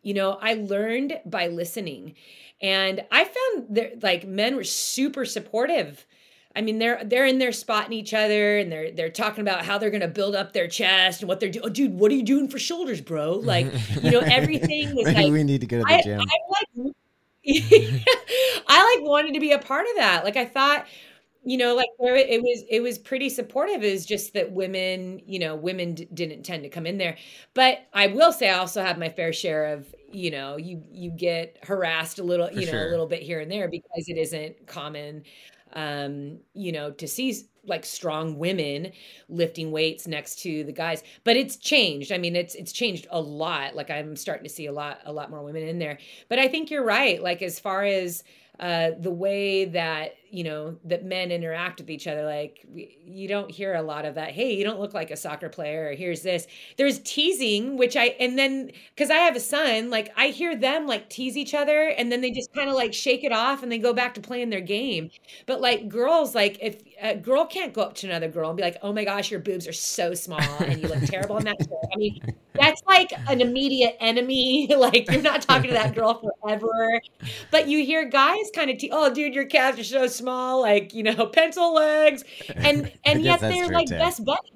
you know, I learned by listening, and I found that like men were super supportive I mean, they're they're in there spotting each other, and they're they're talking about how they're gonna build up their chest and what they're doing. Oh, dude, what are you doing for shoulders, bro? Like, you know, everything was like. we need to go to the I, gym. I like, I like wanted to be a part of that. Like, I thought, you know, like it was it was pretty supportive. Is just that women, you know, women d- didn't tend to come in there. But I will say, I also have my fair share of you know you you get harassed a little you know sure. a little bit here and there because it isn't common um, you know, to see like strong women lifting weights next to the guys. But it's changed. I mean, it's it's changed a lot. Like I'm starting to see a lot a lot more women in there. But I think you're right. Like as far as uh, the way that you know that men interact with each other like you don't hear a lot of that hey you don't look like a soccer player or here's this. There's teasing which i and then because i have a son like i hear them like tease each other and then they just kind of like shake it off and they go back to playing their game. But like girls like if a girl can't go up to another girl and be like oh my gosh your boobs are so small and you look terrible in that i mean that's like an immediate enemy like you're not talking to that girl forever. But you hear guys kind of te- oh dude your calves are so small, like you know, pencil legs, and and yet they're like too. best buddies.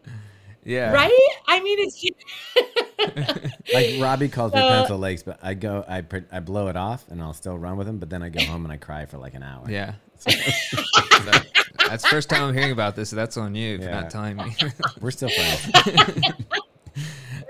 Yeah. Right? I mean, it's just like Robbie calls so, me pencil legs, but I go, I I blow it off, and I'll still run with him. But then I go home and I cry for like an hour. Yeah. So, that, that's first time I'm hearing about this. So that's on you for not telling me. We're still friends.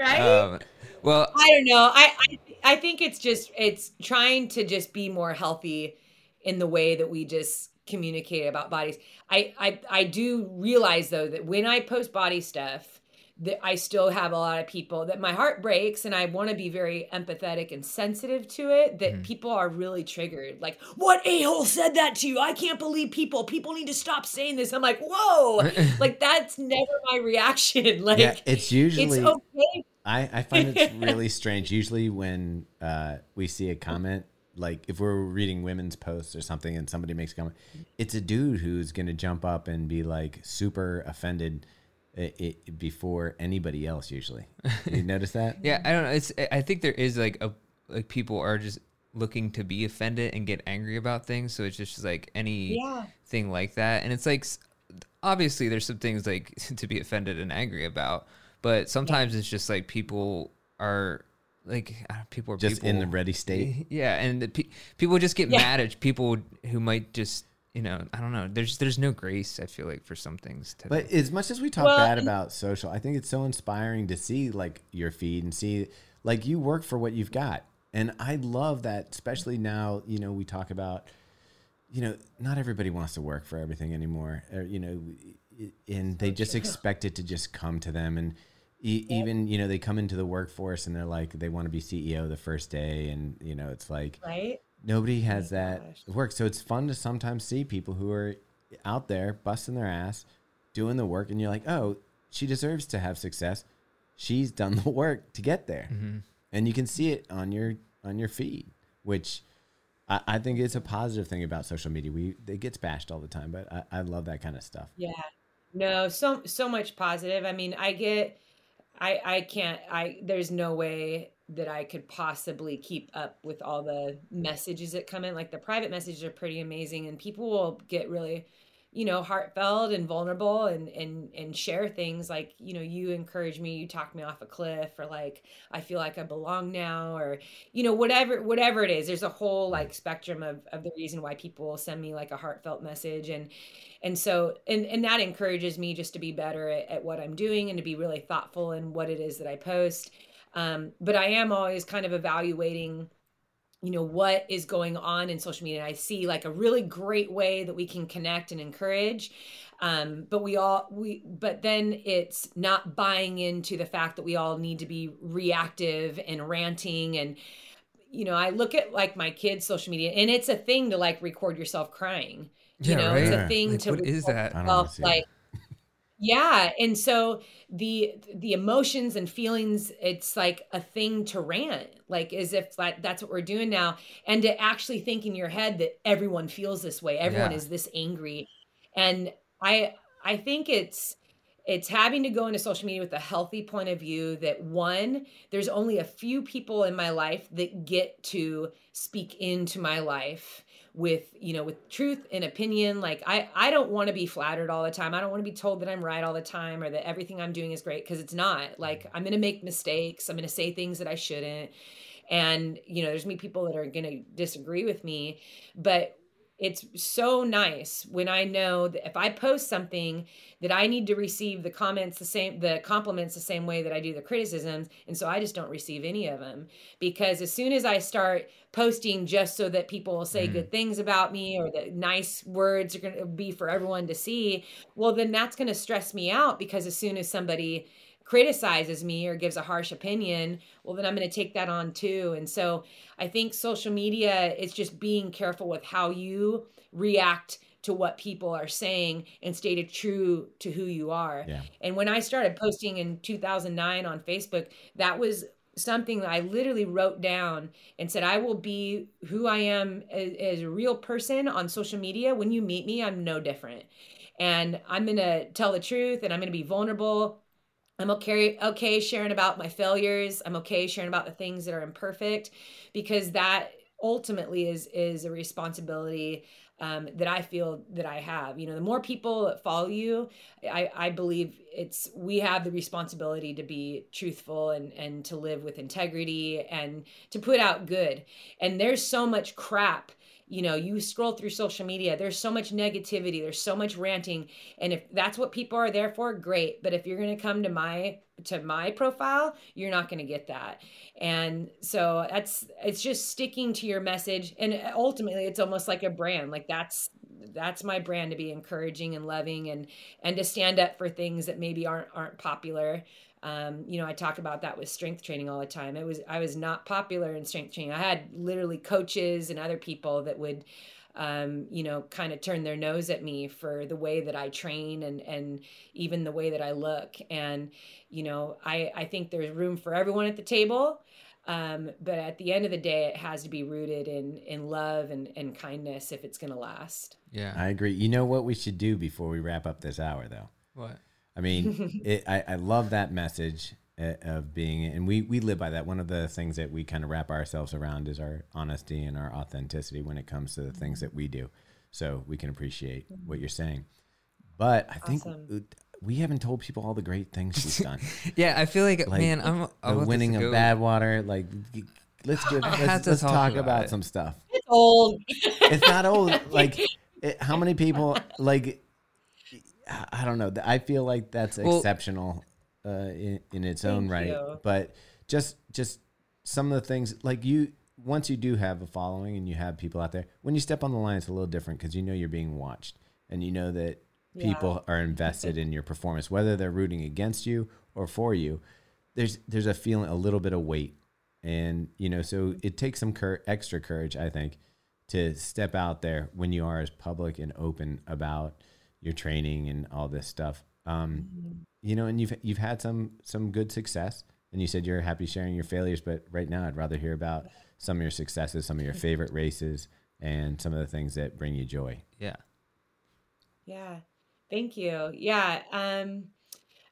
right? Um, well, I don't know. I, I I think it's just it's trying to just be more healthy in the way that we just communicate about bodies. I I I do realize though that when I post body stuff, that I still have a lot of people that my heart breaks and I want to be very empathetic and sensitive to it that Mhm. people are really triggered. Like, what a-hole said that to you? I can't believe people. People need to stop saying this. I'm like, whoa. like that's never my reaction. Like yeah, it's usually it's okay. I, I find it's really strange. Usually, when uh, we see a comment, like if we're reading women's posts or something, and somebody makes a comment, it's a dude who's going to jump up and be like super offended i i before anybody else. Usually, you notice that? yeah, I don't know. It's I think there is like a like people are just looking to be offended and get angry about things. So it's just like any Yeah. thing like that, and it's like obviously there's some things like to be offended and angry about, but sometimes it's just like people are like people are Just in the ready state. Yeah, and the pe- people just get Yeah. mad at people who might just you know I don't know. There's there's no grace. I feel like for some things. To But as much as we talk Well, bad about social, I think it's so inspiring to see like your feed and see like you work for what you've got. And I love that, especially now, you know, we talk about, you know, not everybody wants to work for everything anymore. Or, you know, and they just expect it to just come to them. And e- even, you know, they come into the workforce and they're like, they want to be CEO the first day. And, you know, it's like, Right? Nobody has my that gosh. work. So it's fun to sometimes see people who are out there busting their ass, doing the work, and you're like, oh, she deserves to have success. She's done the work to get there. Mm-hmm. And you can see it on your on your feed, which I, I think is a positive thing about social media. We it gets bashed all the time, but I, I love that kind of stuff. Yeah. No, so so much positive. I mean, I get I I can't I there's no way that I could possibly keep up with all the messages that come in. Like the private messages are pretty amazing and people will get really you know heartfelt and vulnerable and and and share things like you know you encourage me you talk me off a cliff or like i feel like i belong now or you know whatever whatever it is there's a whole like spectrum of, of the reason why people will send me like a heartfelt message and and so and and that encourages me just to be better at, at what i'm doing and to be really thoughtful in what it is that i post. Um, but i am always kind of evaluating you know what is going on in social media. I see like a really great way that we can connect and encourage um, but we all we but then it's not buying into the fact that we all need to be reactive and ranting and you know i look at like my kids social media and it's a thing to like record yourself crying. You Yeah, know it's a thing Like, to what is that? I don't wanna yourself, see like yeah and so the the emotions and feelings it's like a thing to rant like as if like that's what we're doing now and to actually think in your head that everyone feels this way everyone Yeah. is this angry and i i think it's it's having to go into social media with a healthy point of view that one there's only a few people in my life that get to speak into my life with you know with truth and opinion like i i don't want to be flattered all the time. I don't want to be told that i'm right all the time or that everything i'm doing is great because it's not. Mm-hmm. Like i'm going to make mistakes. I'm going to say things that i shouldn't. And you know there's me people that are going to disagree with me. But it's so nice when I know that if I post something that I need to receive the comments the same the compliments the same way that I do the criticisms and so I just don't receive any of them because as soon as I start posting just so that people will say Mm. good things about me or that nice words are going to be for everyone to see well then that's going to stress me out because as soon as somebody criticizes me or gives a harsh opinion well then i'm going to take that on too. And so i think social media is just being careful with how you react to what people are saying and stay true to who you are. Yeah. and when i started posting in 2009 on facebook that was something that i literally wrote down and said i will be who i am as, as a real person on social media. When you meet me i'm no different. And i'm going to tell the truth and i'm going to be vulnerable I'm okay okay sharing about my failures. I'm okay sharing about the things that are imperfect because that ultimately is is a responsibility um, that I feel that I have. You know, the more people that follow you, I, I believe it's we have the responsibility to be truthful and and to live with integrity and to put out good. And there's so much crap you know you scroll through social media there's so much negativity there's so much ranting and if that's what people are there for great but if you're going to come to my to my profile you're not going to get that. And so that's it's just sticking to your message and ultimately it's almost like a brand like that's that's my brand to be encouraging and loving and and to stand up for things that maybe aren't aren't popular um, you know, I talk about that with strength training all the time. It was I was not popular in strength training. I had literally coaches and other people that would, um, you know, kind of turn their nose at me for the way that I train and and even the way that I look. And you know, I I think there's room for everyone at the table. Um, but at the end of the day, it has to be rooted in in love and, and kindness if it's going to last. Yeah, I agree. You know what we should do before we wrap up this hour, though? what? I mean, it, I, I love that message uh, of being, and we, we live by that. One of the things that we kind of wrap ourselves around is our honesty and our authenticity when it comes to the things that we do. So we can appreciate what you're saying. But I think Awesome. we haven't told people all the great things she's done. Yeah, I feel like, Like, man, I'm I the want winning to of go- Badwater, like let's give, let's, let's talk talk about about it. some stuff. It's old. It's not old. Like it, how many people like I I don't know. I feel like that's Well- exceptional uh, in, in its own right. you. But just just some of the things like you once you do have a following and you have people out there, when you step on the line, it's a little different because you know you're being watched and you know that people are invested in your performance, whether they're rooting against you or for you. There's there's a feeling a little bit of weight, and you know so it takes some cur- extra courage, I think, to step out there when you are as public and open about your training and all this stuff. Um, you know, and you've you've had some some good success, and you said you're happy sharing your failures, but right now I'd rather hear about some of your successes, some of your favorite races, and some of the things that bring you joy. Yeah. Yeah. Thank you. Yeah. Um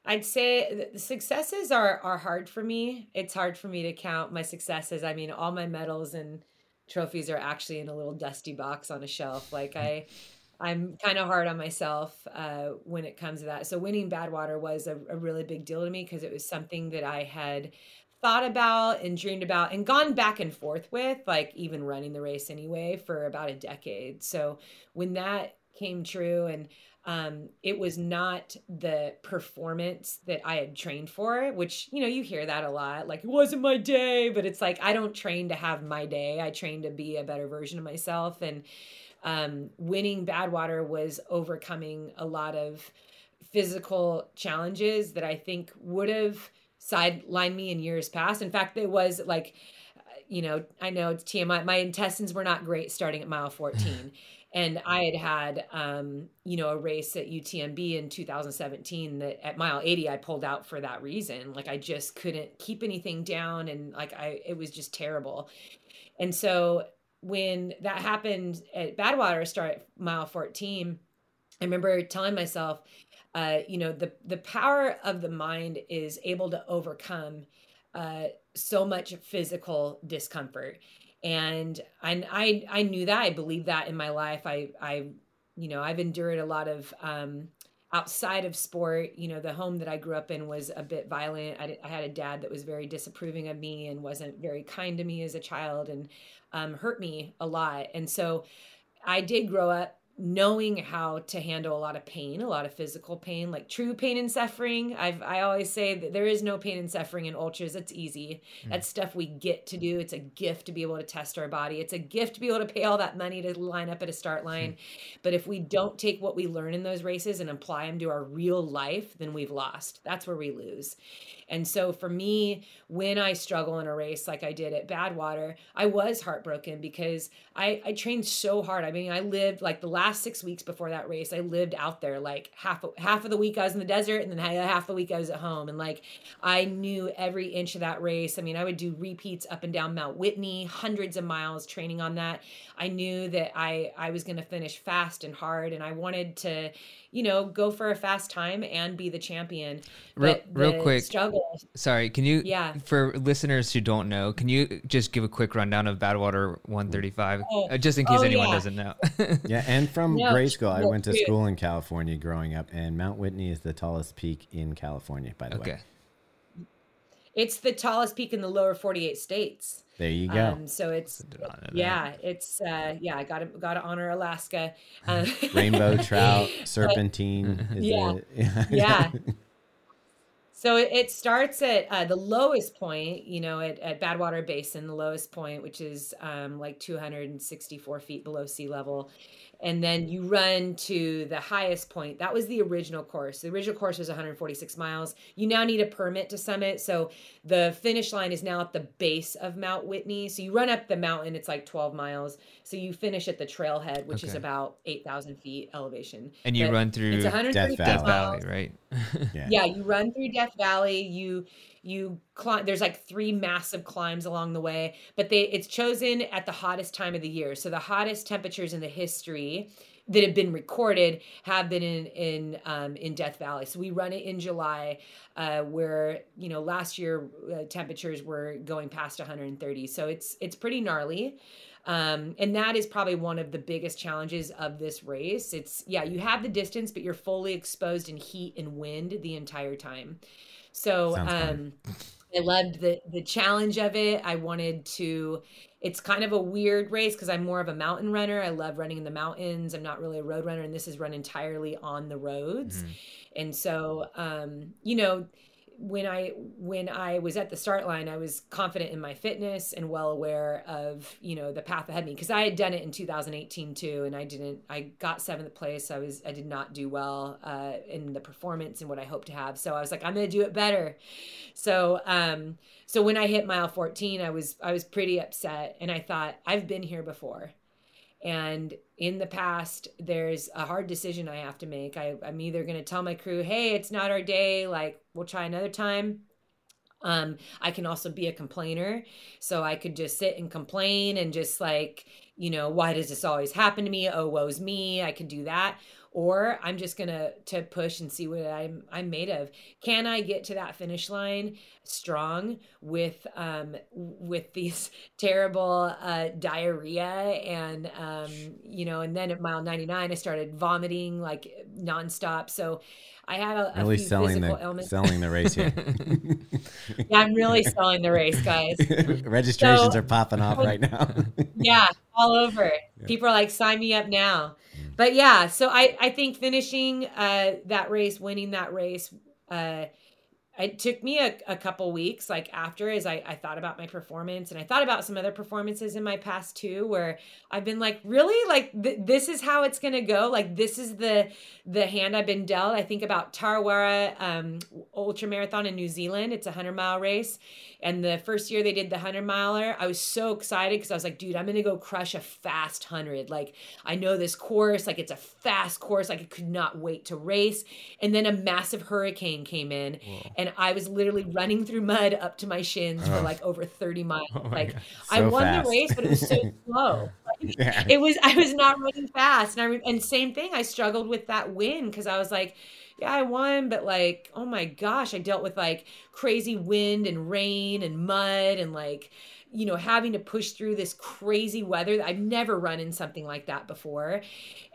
I'd say the successes are are hard for me. It's hard for me to count my successes. I mean, all my medals and trophies are actually in a little dusty box on a shelf. Like I I'm kind of hard on myself uh, when it comes to that. So winning Badwater was a, a really big deal to me because it was something that I had thought about and dreamed about and gone back and forth with, like even running the race anyway, for about a decade. So when that came true and um, it was not the performance that I had trained for, which, you know, you hear that a lot. Like, it wasn't my day, but it's like, I don't train to have my day. I train to be a better version of myself. And um, winning Badwater was overcoming a lot of physical challenges that I think would have sidelined me in years past. In fact, it was like, uh, you know, I know it's TMI. My intestines were not great starting at mile 14. and I had had, um, you know, a race at UTMB in 2017 that at mile 80, I pulled out for that reason. Like I just couldn't keep anything down. And like I, it was just terrible. And so when that happened at Badwater, start mile 14, I remember telling myself, uh, you know, the the power of the mind is able to overcome uh, so much physical discomfort, and I, I I knew that I believed that in my life. I I you know I've endured a lot of um, outside of sport. You know, the home that I grew up in was a bit violent. I, I had a dad that was very disapproving of me and wasn't very kind to me as a child, and um, hurt me a lot. And so I did grow up knowing how to handle a lot of pain, a lot of physical pain, like true pain and suffering. I've I always say that there is no pain and suffering in ultras. It's easy. Mm. That's stuff we get to do. It's a gift to be able to test our body. It's a gift to be able to pay all that money to line up at a start hmm. line. But if we don't take what we learn in those races and apply them to our real life, then we've lost. That's where we lose. And so for me, when I struggle in a race like I did at Badwater, I was heartbroken because I, I trained so hard. I mean, I lived like the last six weeks before that race, I lived out there like half half of the week I was in the desert and then half the week I was at home. And like I knew every inch of that race. I mean, I would do repeats up and down Mount Whitney, hundreds of miles training on that. I knew that I I was going to finish fast and hard, and I wanted to, you know, go for a fast time and be the champion. Real- But real quick. struggle. Sorry, can you? Yeah. For listeners who don't know, can you just give a quick rundown of Badwater 135, Oh. uh, just in case Oh, anyone yeah. doesn't know? Yeah, and from No, grade school, I went to dude. school in California growing up, and Mount Whitney is the tallest peak in California, by the okay. way. It's the tallest peak in the lower 48 states. There you go. Um, so it's yeah, it's uh, yeah. I got to got to honor Alaska. Uh, Rainbow trout, serpentine. is Yeah. it- yeah. So it, it starts at uh, the lowest point, you know, at, at Badwater Basin, the lowest point, which is um, like 264 feet below sea level. And then you run to the highest point. That was the original course. The original course was 146 miles. You now need a permit to summit. So the finish line is now at the base of Mount Whitney. So you run up the mountain, it's like 12 miles. So you finish at the trailhead, which is about 8,000 feet elevation. And you But run through it's Death 146 Death miles Valley, right? yeah. yeah you run through death valley you you climb there's like three massive climbs along the way but they it's chosen at the hottest time of the year so the hottest temperatures in the history that have been recorded have been in in um, in Death Valley. So we run it in July, uh, where you know last year uh, temperatures were going past 130. So it's it's pretty gnarly. Um, and that is probably one of the biggest challenges of this race. It's yeah, you have the distance, but you're fully exposed in heat and wind the entire time. So um, I loved the the challenge of it. I wanted to. It's kind of a weird race because I'm more of a mountain runner. I love running in the mountains. I'm not really a road runner, and this is run entirely on the roads. Mhm. And so, um, you know, when I when I was at the start line, I was confident in my fitness and well aware of you know the path ahead me because I had done it in 2018 too, and I didn't. I got seventh place. I was I did not do well uh, in the performance and what I hoped to have. So I was like, I'm to do it better. So um, so when I hit mile 14, I was I was pretty upset, and I thought I've been here before. And in the past, there's a hard decision I have to make. I, I'm either going to tell my crew, hey, it's not our day, like we'll try another time. Um, I can also be a complainer. So I could just sit and complain and just like, you know, why does this always happen to me? Oh, woe's me. I could do that. Or I'm just gonna to push and see what I'm I'm made of. Can I get to that finish line strong with um with these terrible uh diarrhea and um you know and then at mile 99 I started vomiting like nonstop. So I had a, a really few selling physical the ailments. selling the race here. Yeah, I'm really selling the race, guys. Registrations So- are popping off right now. yeah all over people are like sign me up now but yeah so i i think finishing uh that race winning that race uh it took me a, a couple weeks like after as I, I thought about my performance and i thought about some other performances in my past too where i've been like really like th- this is how it's gonna go like this is the the hand i've been dealt. I think about tarawera um ultra marathon in new zealand. It's a 100 mile race and the first year they did the 100 miler, I was so excited because I was like, dude, I'm going to go crush a fast 100. Like, I know this course, like, it's a fast course. Like, I could not wait to race. And then a massive hurricane came in, and I was literally running through mud up to my shins for Oh. like over 30 miles. Oh like, God. I won fast. the race, but it was so slow. Like, Yeah. it was I was not running fast, and I and same thing. I struggled with that win because I was like, yeah, I won, but like, oh my gosh, I dealt with like crazy wind and rain and mud and like, you know, having to push through this crazy weather. I've never run in something like that before,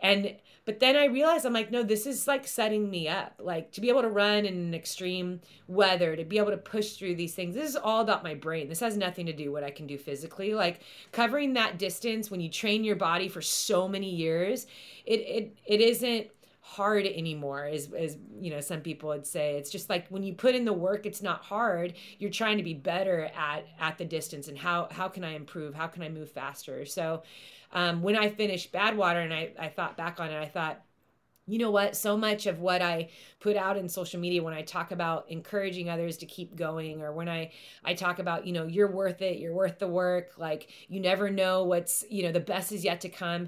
and but then I realized I'm like, no, this is like setting me up, like to be able to run in extreme weather, to be able to push through these things. This is all about my brain. This has nothing to do what I can do physically. Like covering that distance when you train your body for so many years, it it it isn't hard anymore as as you know some people would say. It's just like when you put in the work it's not hard. You're trying to be better at at the distance and how how can i improve? How can i move faster? So um, when i finished badwater and I, I thought back on it i thought you know what? So much of what i put out in social media when i talk about encouraging others to keep going or when i i talk about you know you're worth it you're worth the work like you never know what's you know the best is yet to come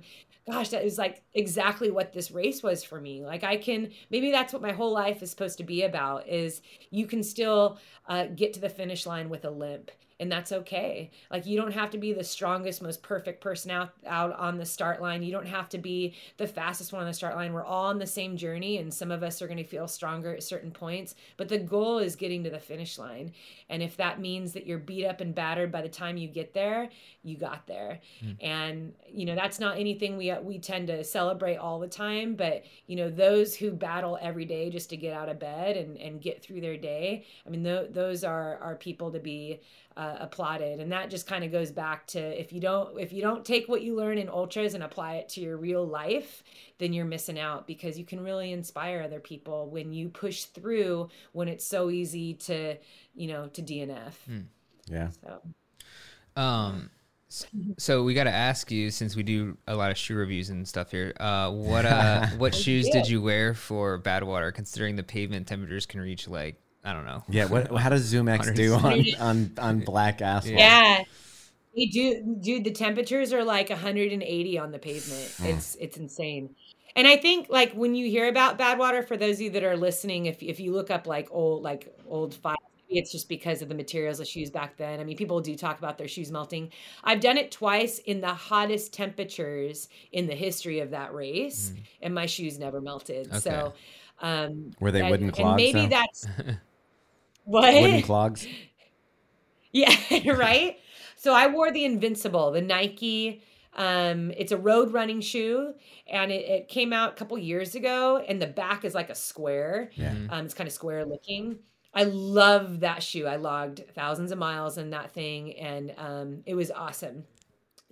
gosh that is like exactly what this race was for me. Like i can maybe that's what my whole life is supposed to be about is you can still uh, get to the finish line with a limp and that's okay. Like you don't have to be the strongest most perfect person out out on the start line. You don't have to be the fastest one on the start line. We're all on the same journey and some of us are going to feel stronger at certain points but the goal is getting to the finish line. And if that means that you're beat up and battered by the time you get there you got there. Hmm. And you know that's not anything we we tend to celebrate all the time but you know those who battle every day just to get out of bed and and get through their day i mean th- those are are people to be uh, applauded and that just kind of goes back to if you don't if you don't take what you learn in ultras and apply it to your real life then you're missing out because you can really inspire other people when you push through when it's so easy to you know to dnf Yeah. so Um, so we got to ask you since we do a lot of shoe reviews and stuff here. Uh, what uh, what shoes did you wear for Badwater? Considering the pavement temperatures can reach like I don't know. Yeah. What? How does Zoom X do on on on black asphalt? yeah we do dude the temperatures are like 180 on the pavement Mm. it's it's insane and i think like when you hear about Badwater for those of you that are listening if, if you look up like old like old files it's just because of the materials of shoes back then i mean people do talk about their shoes melting i've done it twice in the hottest temperatures in the history of that race and my shoes never melted so um Were they that- wooden and clogs, maybe though? that's what Wooden clogs. yeah, right. So I wore the Invincible, the Nike. Um, it's a road running shoe, and it, it came out a couple years ago. And the back is like a square. Yeah. Um, it's kind of square looking. I love that shoe. I logged thousands of miles in that thing, and um, it was awesome.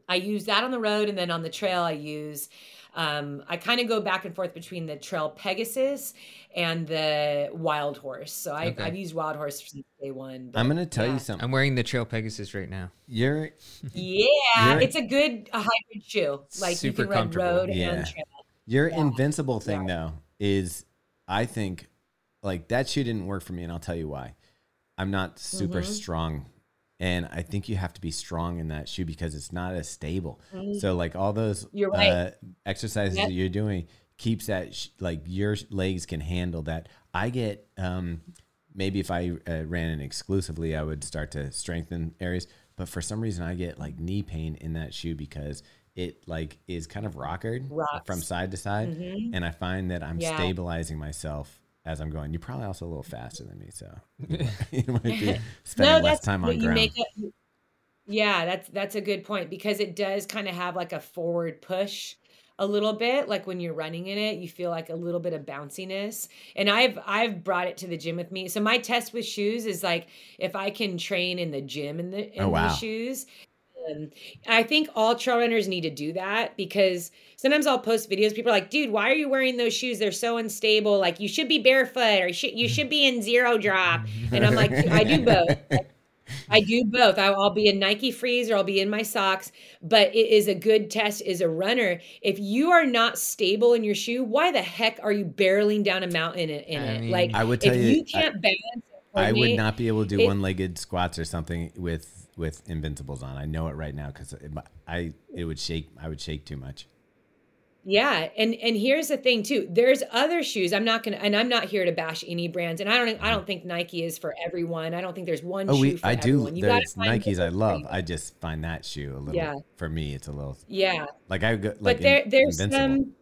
I use that on the road, and then on the trail, I use. Um, I kind of go back and forth between the Trail Pegasus and the Wildhorse. So I, Okay. I've used Wildhorse since day one. but I'm gonna tell yeah. you something. I'm wearing the Trail Pegasus right now. You're Yeah, You're- it's a good a hybrid shoe. Like Super you can run road Yeah. and trail. Your Yeah. invincible thing Yeah. though is I think like that shoe didn't work for me and I'll tell you why. I'm not super Mm-hmm. strong and I think you have to be strong in that shoe because it's not as stable. Mm-hmm. So like all those You're right. uh, exercises Yep. that you're doing keeps that sh- like your legs can handle that. I get um maybe if I uh, ran it exclusively I would start to strengthen areas, but for some reason I get like knee pain in that shoe because it like is kind of rockered Rocks. from side to side Mhm. and I find that I'm Yeah. stabilizing myself as I'm going. You're probably also a little faster than me, so you might- be spending less time on ground. make it. Yeah, that's that's a good point because it does kind of have like a forward push a little bit like when you're running in it you feel like a little bit of bounciness and i've i've brought it to the gym with me so my test with shoes is like if i can train in the gym in the oh, in Oh, wow. the shoes um, I think all trail runners need to do that because sometimes I'll post videos. People are like, "Dude, why are you wearing those shoes? They're so unstable. Like, you should be barefoot or you should, you should be in zero drop." And I'm like, "I do both. I do both. I- I'll be in Nike Frees or I'll be in my socks. But it is a good test as a runner. If you are not stable in your shoe, why the heck are you barreling down a mountain in, in I it? mean- like, I would if tell you, you, can't balance, and I would not be able to do it- one-legged squats or something with with invincibles on. I know it right now because I it would shake. I would shake too much. Yeah, and and here's the thing too. There's other shoes. I'm not gonna, and I'm not here to bash any brands. And I don't, I don't think Nike is for everyone. I don't think there's one Oh, shoe we I do. everyone. You There's Nikes I what works for love. I just find that shoe a little. Yeah. For me, it's a little yeah, like I go like but there, there's Invincible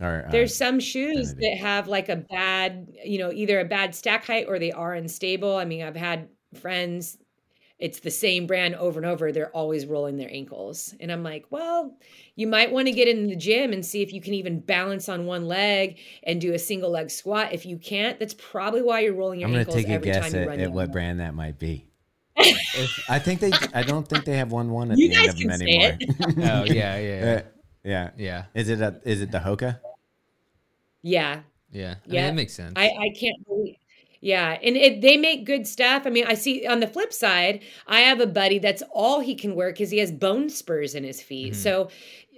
some. or uh, There's some shoes that have like a bad, you know, either a bad stack height or they are unstable. I mean, I've had friends, it's the same brand over and over. They're always rolling their ankles. And I'm like, well, you might want to get in the gym and see if you can even balance on one leg and do a single leg squat. If you can't, that's probably why you're rolling your ankles. I'm gonna ankles take a every guess time you at, run. at what brand that might be. I think they. I don't think they have one one at You the end guys of them say anymore. Oh yeah, yeah, Uh, yeah. yeah, Is it a? Is it the Hoka? Yeah. yeah. I mean, Yeah. that makes sense. I, I can't believe. Yeah, and it, they make good stuff. I mean, I see on the flip side, I have a buddy that's all he can wear because he has bone spurs in his feet. Mhm. So,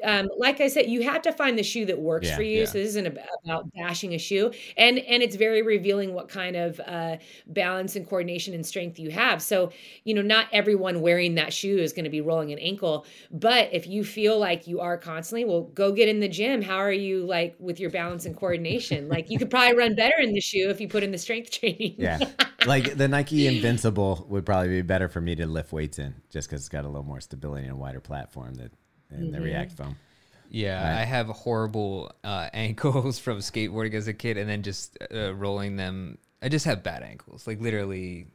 um, like I said, you have to find the shoe that works Yeah, for you. yeah. So this isn't about bashing a shoe, and and it's very revealing what kind of uh, balance and coordination and strength you have. So, you know, not everyone wearing that shoe is going to be rolling an ankle, but if you feel like you are constantly, well, go get in the gym. How are you like with your balance and coordination? like you could probably run better in the shoe if you put in the strength training. Yeah. like the Nike Invincible would probably be better for me to lift weights in, just because it's got a little more stability and a wider platform that and the Mhm. React foam. Yeah, Right. I have horrible uh, ankles from skateboarding as a kid, and then just uh, rolling them. I just have bad ankles, like literally.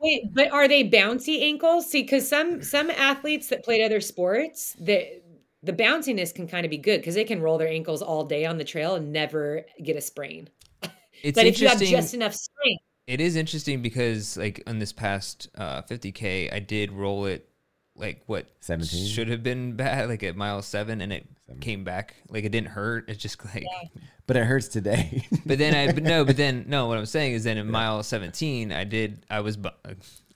Wait, but are they bouncy ankles? See, because some some athletes that played other sports, the the bounciness can kind of be good because they can roll their ankles all day on the trail and never get a sprain. It's but if you have just enough strength, it is interesting because like on this past uh, 50k, I did roll it like what 17? should have been bad, like at mile seven, and it came back. Like it didn't hurt. It just like. But it hurts today. But then I but no, but then no. What I'm saying is then in mile 17, I did. I was bu-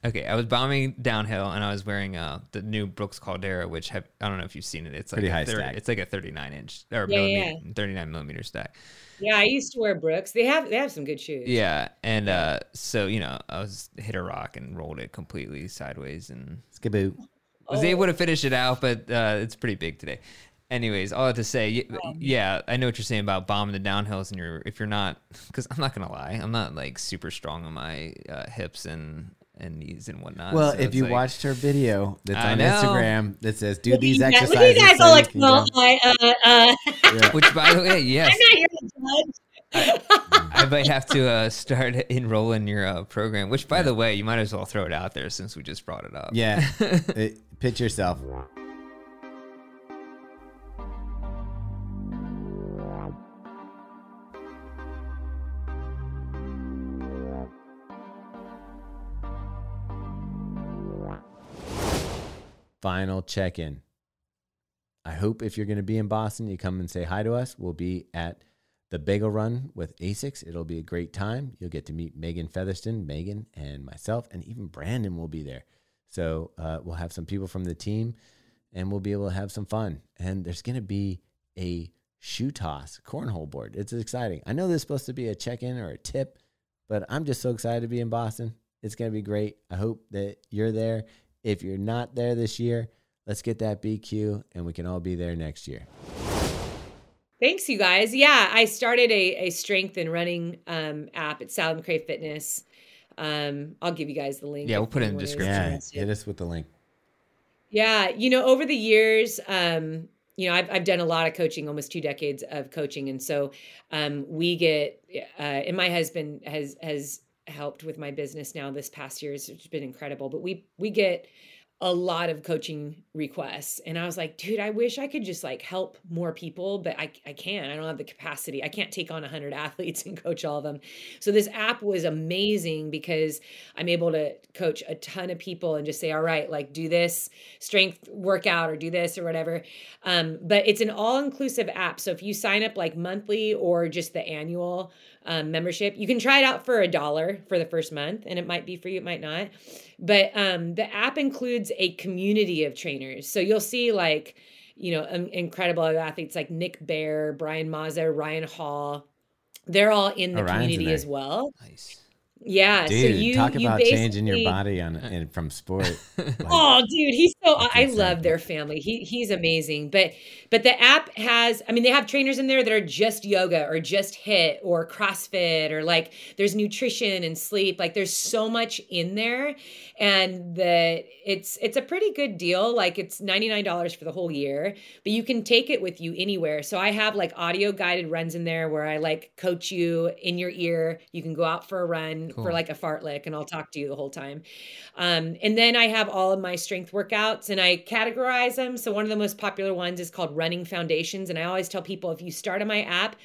okay. I was bombing downhill, and I was wearing uh the new Brooks Caldera, which have, I don't know if you've seen it. It's like Pretty a high 30 stack. It's like a 39 inch or Yeah, millimeter, 39 millimeter stack. Yeah, I used to wear Brooks. They have they have some good shoes. Yeah, and uh, so you know, I was hit a rock and rolled it completely sideways, and Skaboo. Was Oh. able to finish it out, but uh, it's pretty big today. Anyways, all that to say, yeah, I know what you're saying about bombing the downhills, and you're if you're not, because I'm not gonna lie, I'm not like super strong on my uh, hips and and knees and whatnot. Well, so if you like- watched her video that's I on know. Instagram that says do Look these you exercises. Look at you guys so all like, can well. I, uh, uh, Yeah. which by the way, yes, I'm not here to judge. I might have to uh, start enrolling your uh, program. Which, by the way, you might as well throw it out there since we just brought it up. Yeah. It- pitch yourself. Final check in. I hope if you're going to be in Boston, you come and say hi to us. We'll be at the Bagel Run with ASICS. It'll be a great time. You'll get to meet Megan Featherston, Megan, and myself, and even Brandon will be there. So uh, we'll have some people from the team and we'll be able to have some fun. And there's going to be a shoe toss cornhole board. It's exciting. I know there's supposed to be a check in or a tip, but I'm just so excited to be in Boston. It's going to be great. I hope that you're there. If you're not there this year, let's get that BQ and we can all be there next year. Thanks, you guys. Yeah, I started a, a strength and running um, app at Sally McRae Fitness. Um, I'll give you guys the link. Yeah, we'll put it in the description. Yeah, hit us with the link. Yeah, you know, over the years, um, you know, I've, I've done a lot of coaching, almost two decades of coaching, and so um, we get, uh, and my husband has has helped with my business now this past year. It's it's been incredible, but we we get a lot of coaching requests, and I was like, dude, I wish I could just like help more people, but I I can't. I don't have the capacity. I can't take on hundred athletes and coach all of them. So this app was amazing because I'm able to coach a ton of people and just say, all right, like do this strength workout or do this or whatever. Um, but it's an all inclusive app. So if you sign up like monthly or just the annual um, membership, you can try it out for a dollar for the first month, and it might be for you, it might not. But um, the app includes a community of trainers. So you'll see like, you know, um, incredible athletes like Nick Bare, Brian Mazza, Ryan Hall. They're all in the Oh, in community as well. Nice. Yeah. Dude, so you talk you about changing your body on and from sport. Like, Oh, dude, he's so That's I love their family. He he's amazing. But but the app has I mean they have trainers in there that are just yoga or just HIIT or CrossFit or like there's nutrition and sleep. Like there's so much in there and the it's it's a pretty good deal. Like it's $99 for the whole year, but you can take it with you anywhere. So I have like audio guided runs in there where I like coach you in your ear. You can go out for a run Cool. for like a fartlek and I'll talk to you the whole time. Um, and then I have all of my strength workouts and I categorize them. So one of the most popular ones is called Running Foundations. And I always tell people if you start on my app,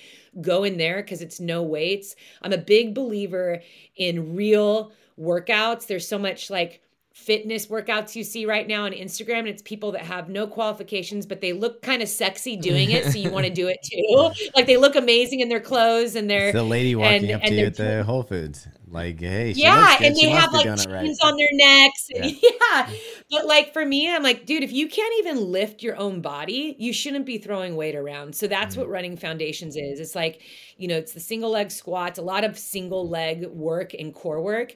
go in there because it's no weights. I'm a big believer in real workouts. There's so much like fitness workouts you see right now on Instagram and it's people that have no qualifications but they look kind of sexy doing it so you want to do it too. Like they look amazing in their clothes and they're It's the lady walking and- up and to you at the Whole Foods. Like, hey, yeah, and She they have like it right. chains on their necks. And, yeah. But like for me, I'm like, dude, if you can't even lift your own body, you shouldn't be throwing weight around. So that's Mm. what running foundations is. It's like, you know, it's the single leg squats, a lot of single leg work and core work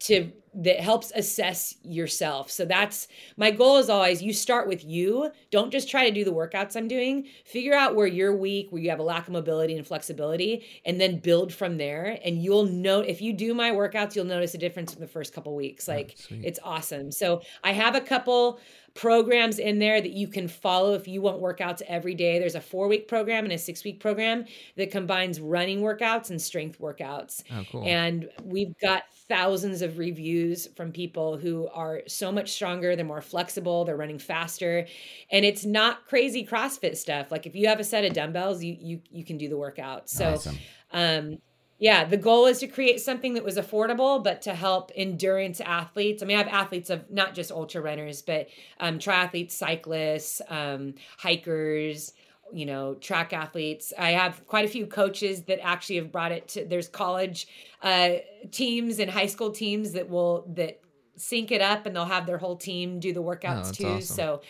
to that helps assess yourself. So that's my goal is always you start with you. Don't just try to do the workouts I'm doing. Figure out where you're weak, where you have a lack of mobility and flexibility, and then build from there. And you'll know if you do my workouts, you'll notice a difference in the first couple weeks. Ah, like sweet. it's awesome. So I have a couple programs in there that you can follow if you want workouts every day. There's a four week program and a six week program that combines running workouts and strength workouts. Oh, cool. And we've got thousands of reviews from people who are so much stronger, they're more flexible, they're running faster. And it's not crazy CrossFit stuff. Like if you have a set of dumbbells, you you you can do the workout. So Awesome. um yeah, the goal is to create something that was affordable, but to help endurance athletes. I mean, I have athletes of not just ultra runners, but um, triathletes, cyclists, um, hikers, you know, track athletes. I have quite a few coaches that actually have brought it to. There's college uh, teams and high school teams that will that sync it up, and they'll have their whole team do the workouts that's too. awesome. So,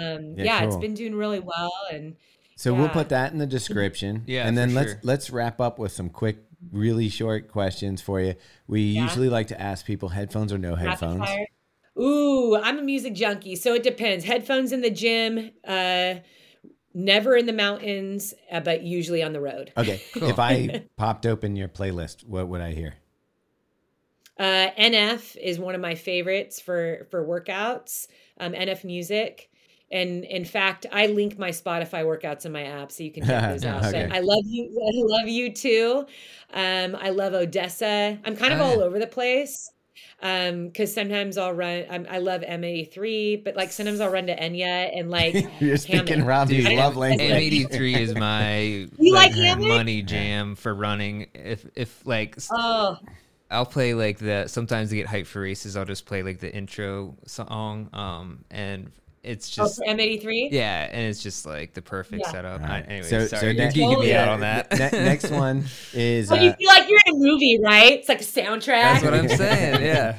um, Yeah, yeah, it's cool. been doing really well, and So we'll put that in the description. Yeah, and then for let's sure. let's wrap up with some quick, really short questions for you. We Yeah. usually like to ask people headphones or no headphones. fire. Ooh, I'm a music junkie, so it depends. Headphones in the gym, uh, never in the mountains, uh, but usually on the road. Okay. If I popped open your playlist, what would I hear? Uh, NF is one of my favorites for for workouts. Um, NF music, and in fact, I link my Spotify workouts in my app, so you can check those out. Okay. I love you. I love you too. Um, I love ODESZA. I'm kind of Oh, all over the place. Um, because sometimes I'll run. I'm, I love M83, but like sometimes I'll run to Enya and like You're speaking Hammond. Robbie's Dude, love language. M83 is my You like Hammond? money jam for running. If if like s- Oh, I'll play like the sometimes to get hyped for races, I'll just play like the intro song. Um, and it's oh just for M83. yeah, and it's just like the perfect Yeah. setout. All right. I, anyway, So- sorry, so you're next- geeking me out on that. Ne- next one is So you uh, feel like you're in a movie, right? It's like a soundtrack. That's what I'm saying. Yeah.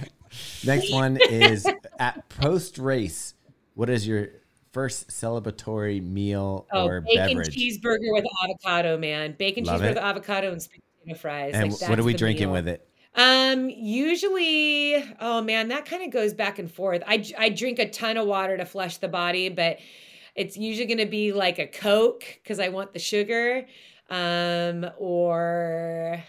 next one is at post race. What is your first celebratory meal Oh, or bacon beverage? cheeseburger with avocado, man. Bacon Love cheeseburger it. with avocado and sweet potato fries. and like, what are we drinking meal. with it? Um, usually, oh man, that kind of goes back and forth. I I drink a ton of water to flush the body, but it's usually going to be like a Coke because I want the sugar. Um, or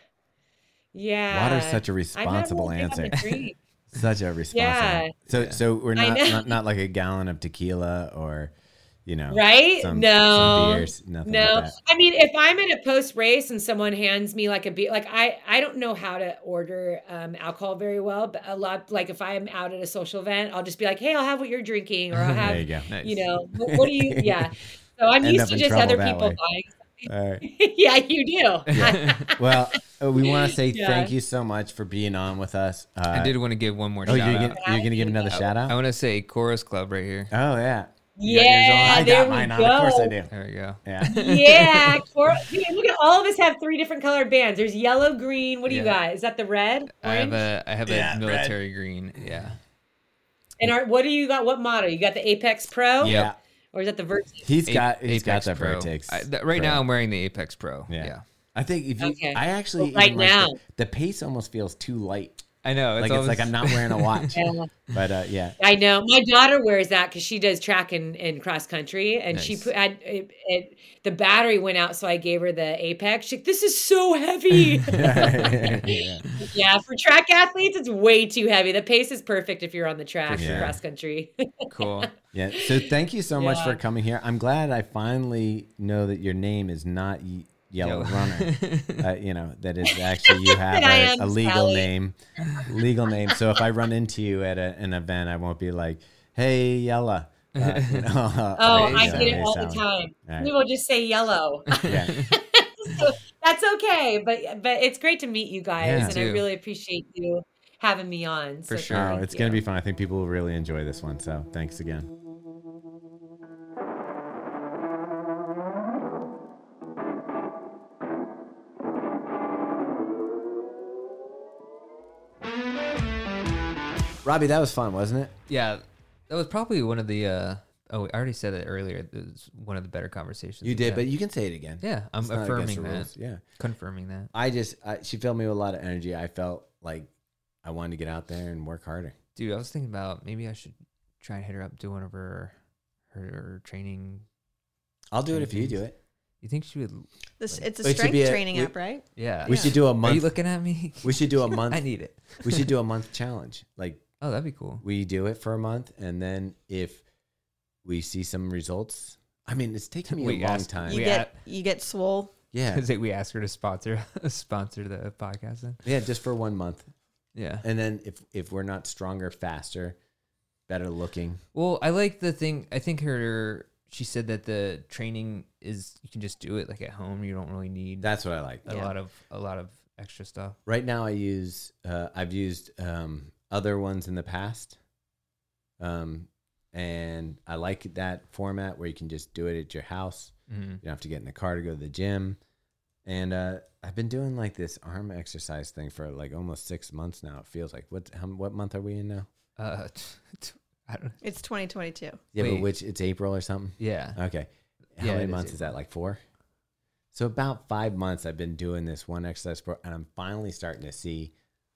yeah, Water's such a responsible really big on the answer. Such a responsible. Yeah. So so we're not, not not like a gallon of tequila or you know Right? some, No. some beers nothing No, like that. I mean, if I'm in a post race and someone hands me like a beer, like I, I don't know how to order um, alcohol very well, but a lot, like if I'm out at a social event, I'll just be like, hey, I'll have what you're drinking, or I'll have, you. Nice. you know, what, what do you, yeah. So I'm End used to just other people way. buying. All right. yeah, you do. Yeah. Well, uh, we want to say Yeah. thank you so much for being on with us. Uh, I did want to give one more Oh, shout you're out. gonna, you're gonna give another shout out? I want to say COROS Club right here. Oh yeah. Yeah, I there got we mine go. on. Of course I do. There we go. Yeah. Yeah, Cor- Dude, look at all of us have three different colored bands. There's yellow, green. What do you got? Is that the red? I have a I have Yeah, a red. military green. Yeah. and our, what do you got? What model? You got the Apex Pro? Yeah. Or is that the Vertex? He's got he's got Apex the Pro. Vertex. I, th- right Pro. now, I'm wearing the Apex Pro. Yeah. Yeah. I think if you, Okay. I actually Well, right even like the- now. the, pace almost feels too light. I know. like it's like I'm not wearing a watch. Yeah. But uh, yeah, I know. My daughter wears that because she does track and, and cross country, and she put had, it, it, the battery went out, so I gave her the Apex. She's like, "This is so heavy." yeah. yeah, for track athletes, it's way too heavy. The pace is perfect if you're on the track For for sure. cross country. cool. Yeah. So thank you so much for coming here. I'm glad I finally know that your name is not Ye- Yellow Yellow. Runner. uh, you know that is actually you have That I a, am a legal Sally. name, legal name. So if I run into you at a, an event, I won't be like, "Hey, Yella." Uh, you know, oh, I Sally, get it hey, all the time. All right. People just say yellow. Yeah. so that's okay, but but it's great to meet you guys, Yeah. and I really appreciate you having me on. For so sure. Oh, thank it's going to be fun. I think people will really enjoy this one. So thanks again. Robbie, that was fun, wasn't it? Yeah. That was probably one of the. uh Oh, I already said it earlier. It was one of the better conversations. You did, had. but you can say it again. yeah, I'm It's not against affirming the that. rules. Yeah. Confirming that. I just, I, she filled me with a lot of energy. I felt like I wanted to get out there and work harder. Dude, I was thinking about maybe I should try and hit her up, do one of her her training. I'll do it if you do it. You think she would? This it's a It should strength be a- training we- app, right? Yeah. We should do a month Are you month. looking at me? We should do a I month. I need it. we should do a month challenge. Like Oh, that'd be cool. we do it for a month, and then if we see some results, I mean, it's taken me We a long asked- time. You We get at- you get swole. yeah, Because we ask her to sponsor sponsor the podcast. Then. yeah, just for one month, Yeah. and then if if we're not stronger, faster, better looking, Well, I like the thing. I think her. She said that the training is you can just do it like at home. You don't really need that's what I like. a Yeah. lot of a lot of extra stuff. Right now, I use uh, I've used um, other ones in the past, um, and I like that format where you can just do it at your house. Mm-hmm. You don't have to get in the car to go to the gym. And uh, I've been doing like this arm exercise thing for like almost six months now. It feels like what how, what month are we in now? Uh, I don't. Know. It's 2022. Yeah, but which it's April or something. Yeah. Okay, how Yeah, many it is months is that? Like four. So about five months I've been doing this one exercise, pro- and I'm finally starting to see,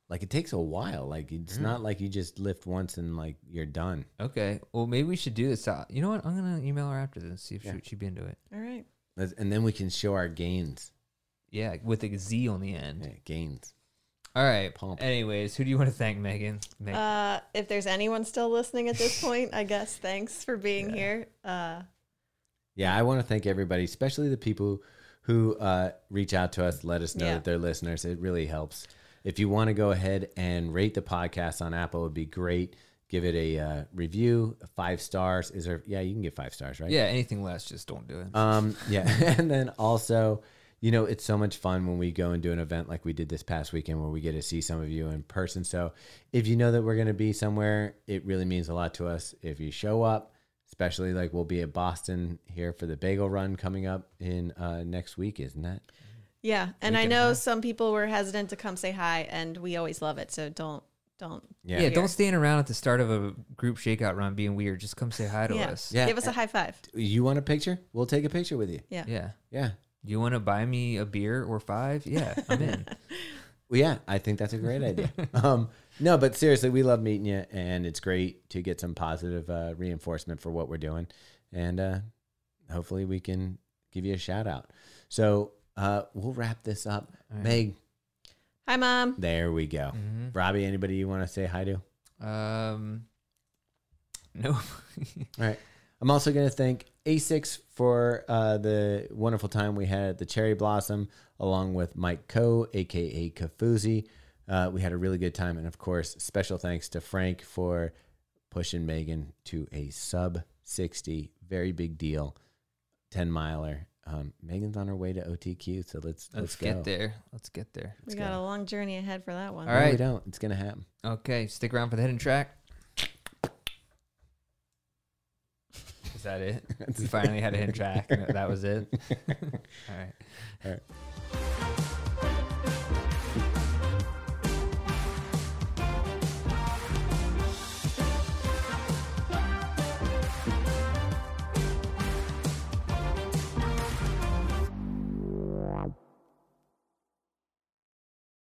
like it takes a while. Like it's Mm. not like you just lift once and like you're done. Okay. Well, maybe we should do this. Uh, You know what? I'm gonna email her after this and see if Yeah. she, she'd be into it. All right. Let's- And then we can show our gains. Yeah, with a Z on the end. Yeah, gains. All right. Pump. Anyways, who do you want to thank, Megan? Meg- Uh, if there's anyone still listening at this point, I guess thanks for being Yeah. here. Uh, Yeah, I want to thank everybody, especially the people who uh, reach out to us, let us know Yeah. that they're listeners. It really helps. If you want to go ahead and rate the podcast on Apple, it would be great. Give it a uh, review, five stars. Is there? Yeah, you can get five stars, right? yeah. Anything less, just don't do it. Um, yeah, and then also, you know, it's so much fun when we go and do an event like we did this past weekend, where we get to see some of you in person. So, if you know that we're going to be somewhere, it really means a lot to us if you show up. Especially like we'll be at Boston here for the Bagel Run coming up in uh, next week, isn't that? Yeah, and I know half. some people were hesitant to come say hi, and we always love it. So don't don't yeah. Yeah, don't stand around at the start of a group shakeout run being weird. Just come say hi to Yeah. us. Yeah. give us a high five. You want a picture? We'll take a picture with you. Yeah. Yeah. Yeah. You want to buy me a beer or five? Yeah, I'm in. Well, yeah, I think that's a great idea. um, no, but seriously, we love meeting you, and it's great to get some positive uh, reinforcement for what we're doing, and uh, hopefully we can give you a shout out. So uh, we'll wrap this up. All right. Meg, Hi, mom. there we go. Mhm. Robbie, anybody you want to say hi to? Um, no. All right. I'm also going to thank ASICS for uh, the wonderful time we had at the Cherry Blossom, along with Mike Coe, aka Kafuzi. Uh, we had a really good time, and of course, special thanks to Frank for pushing Megan to a sub 60, very big deal, 10 miler. Um, Megan's on her way to OTQ, so let's let's, Let's go. get there. Let's get there. We Let's got go. a long journey ahead for that one. All No, we don't. It's gonna happen. Okay, stick around for the hidden track. Is that it? we finally had a hidden track. and that was it. All right. All right.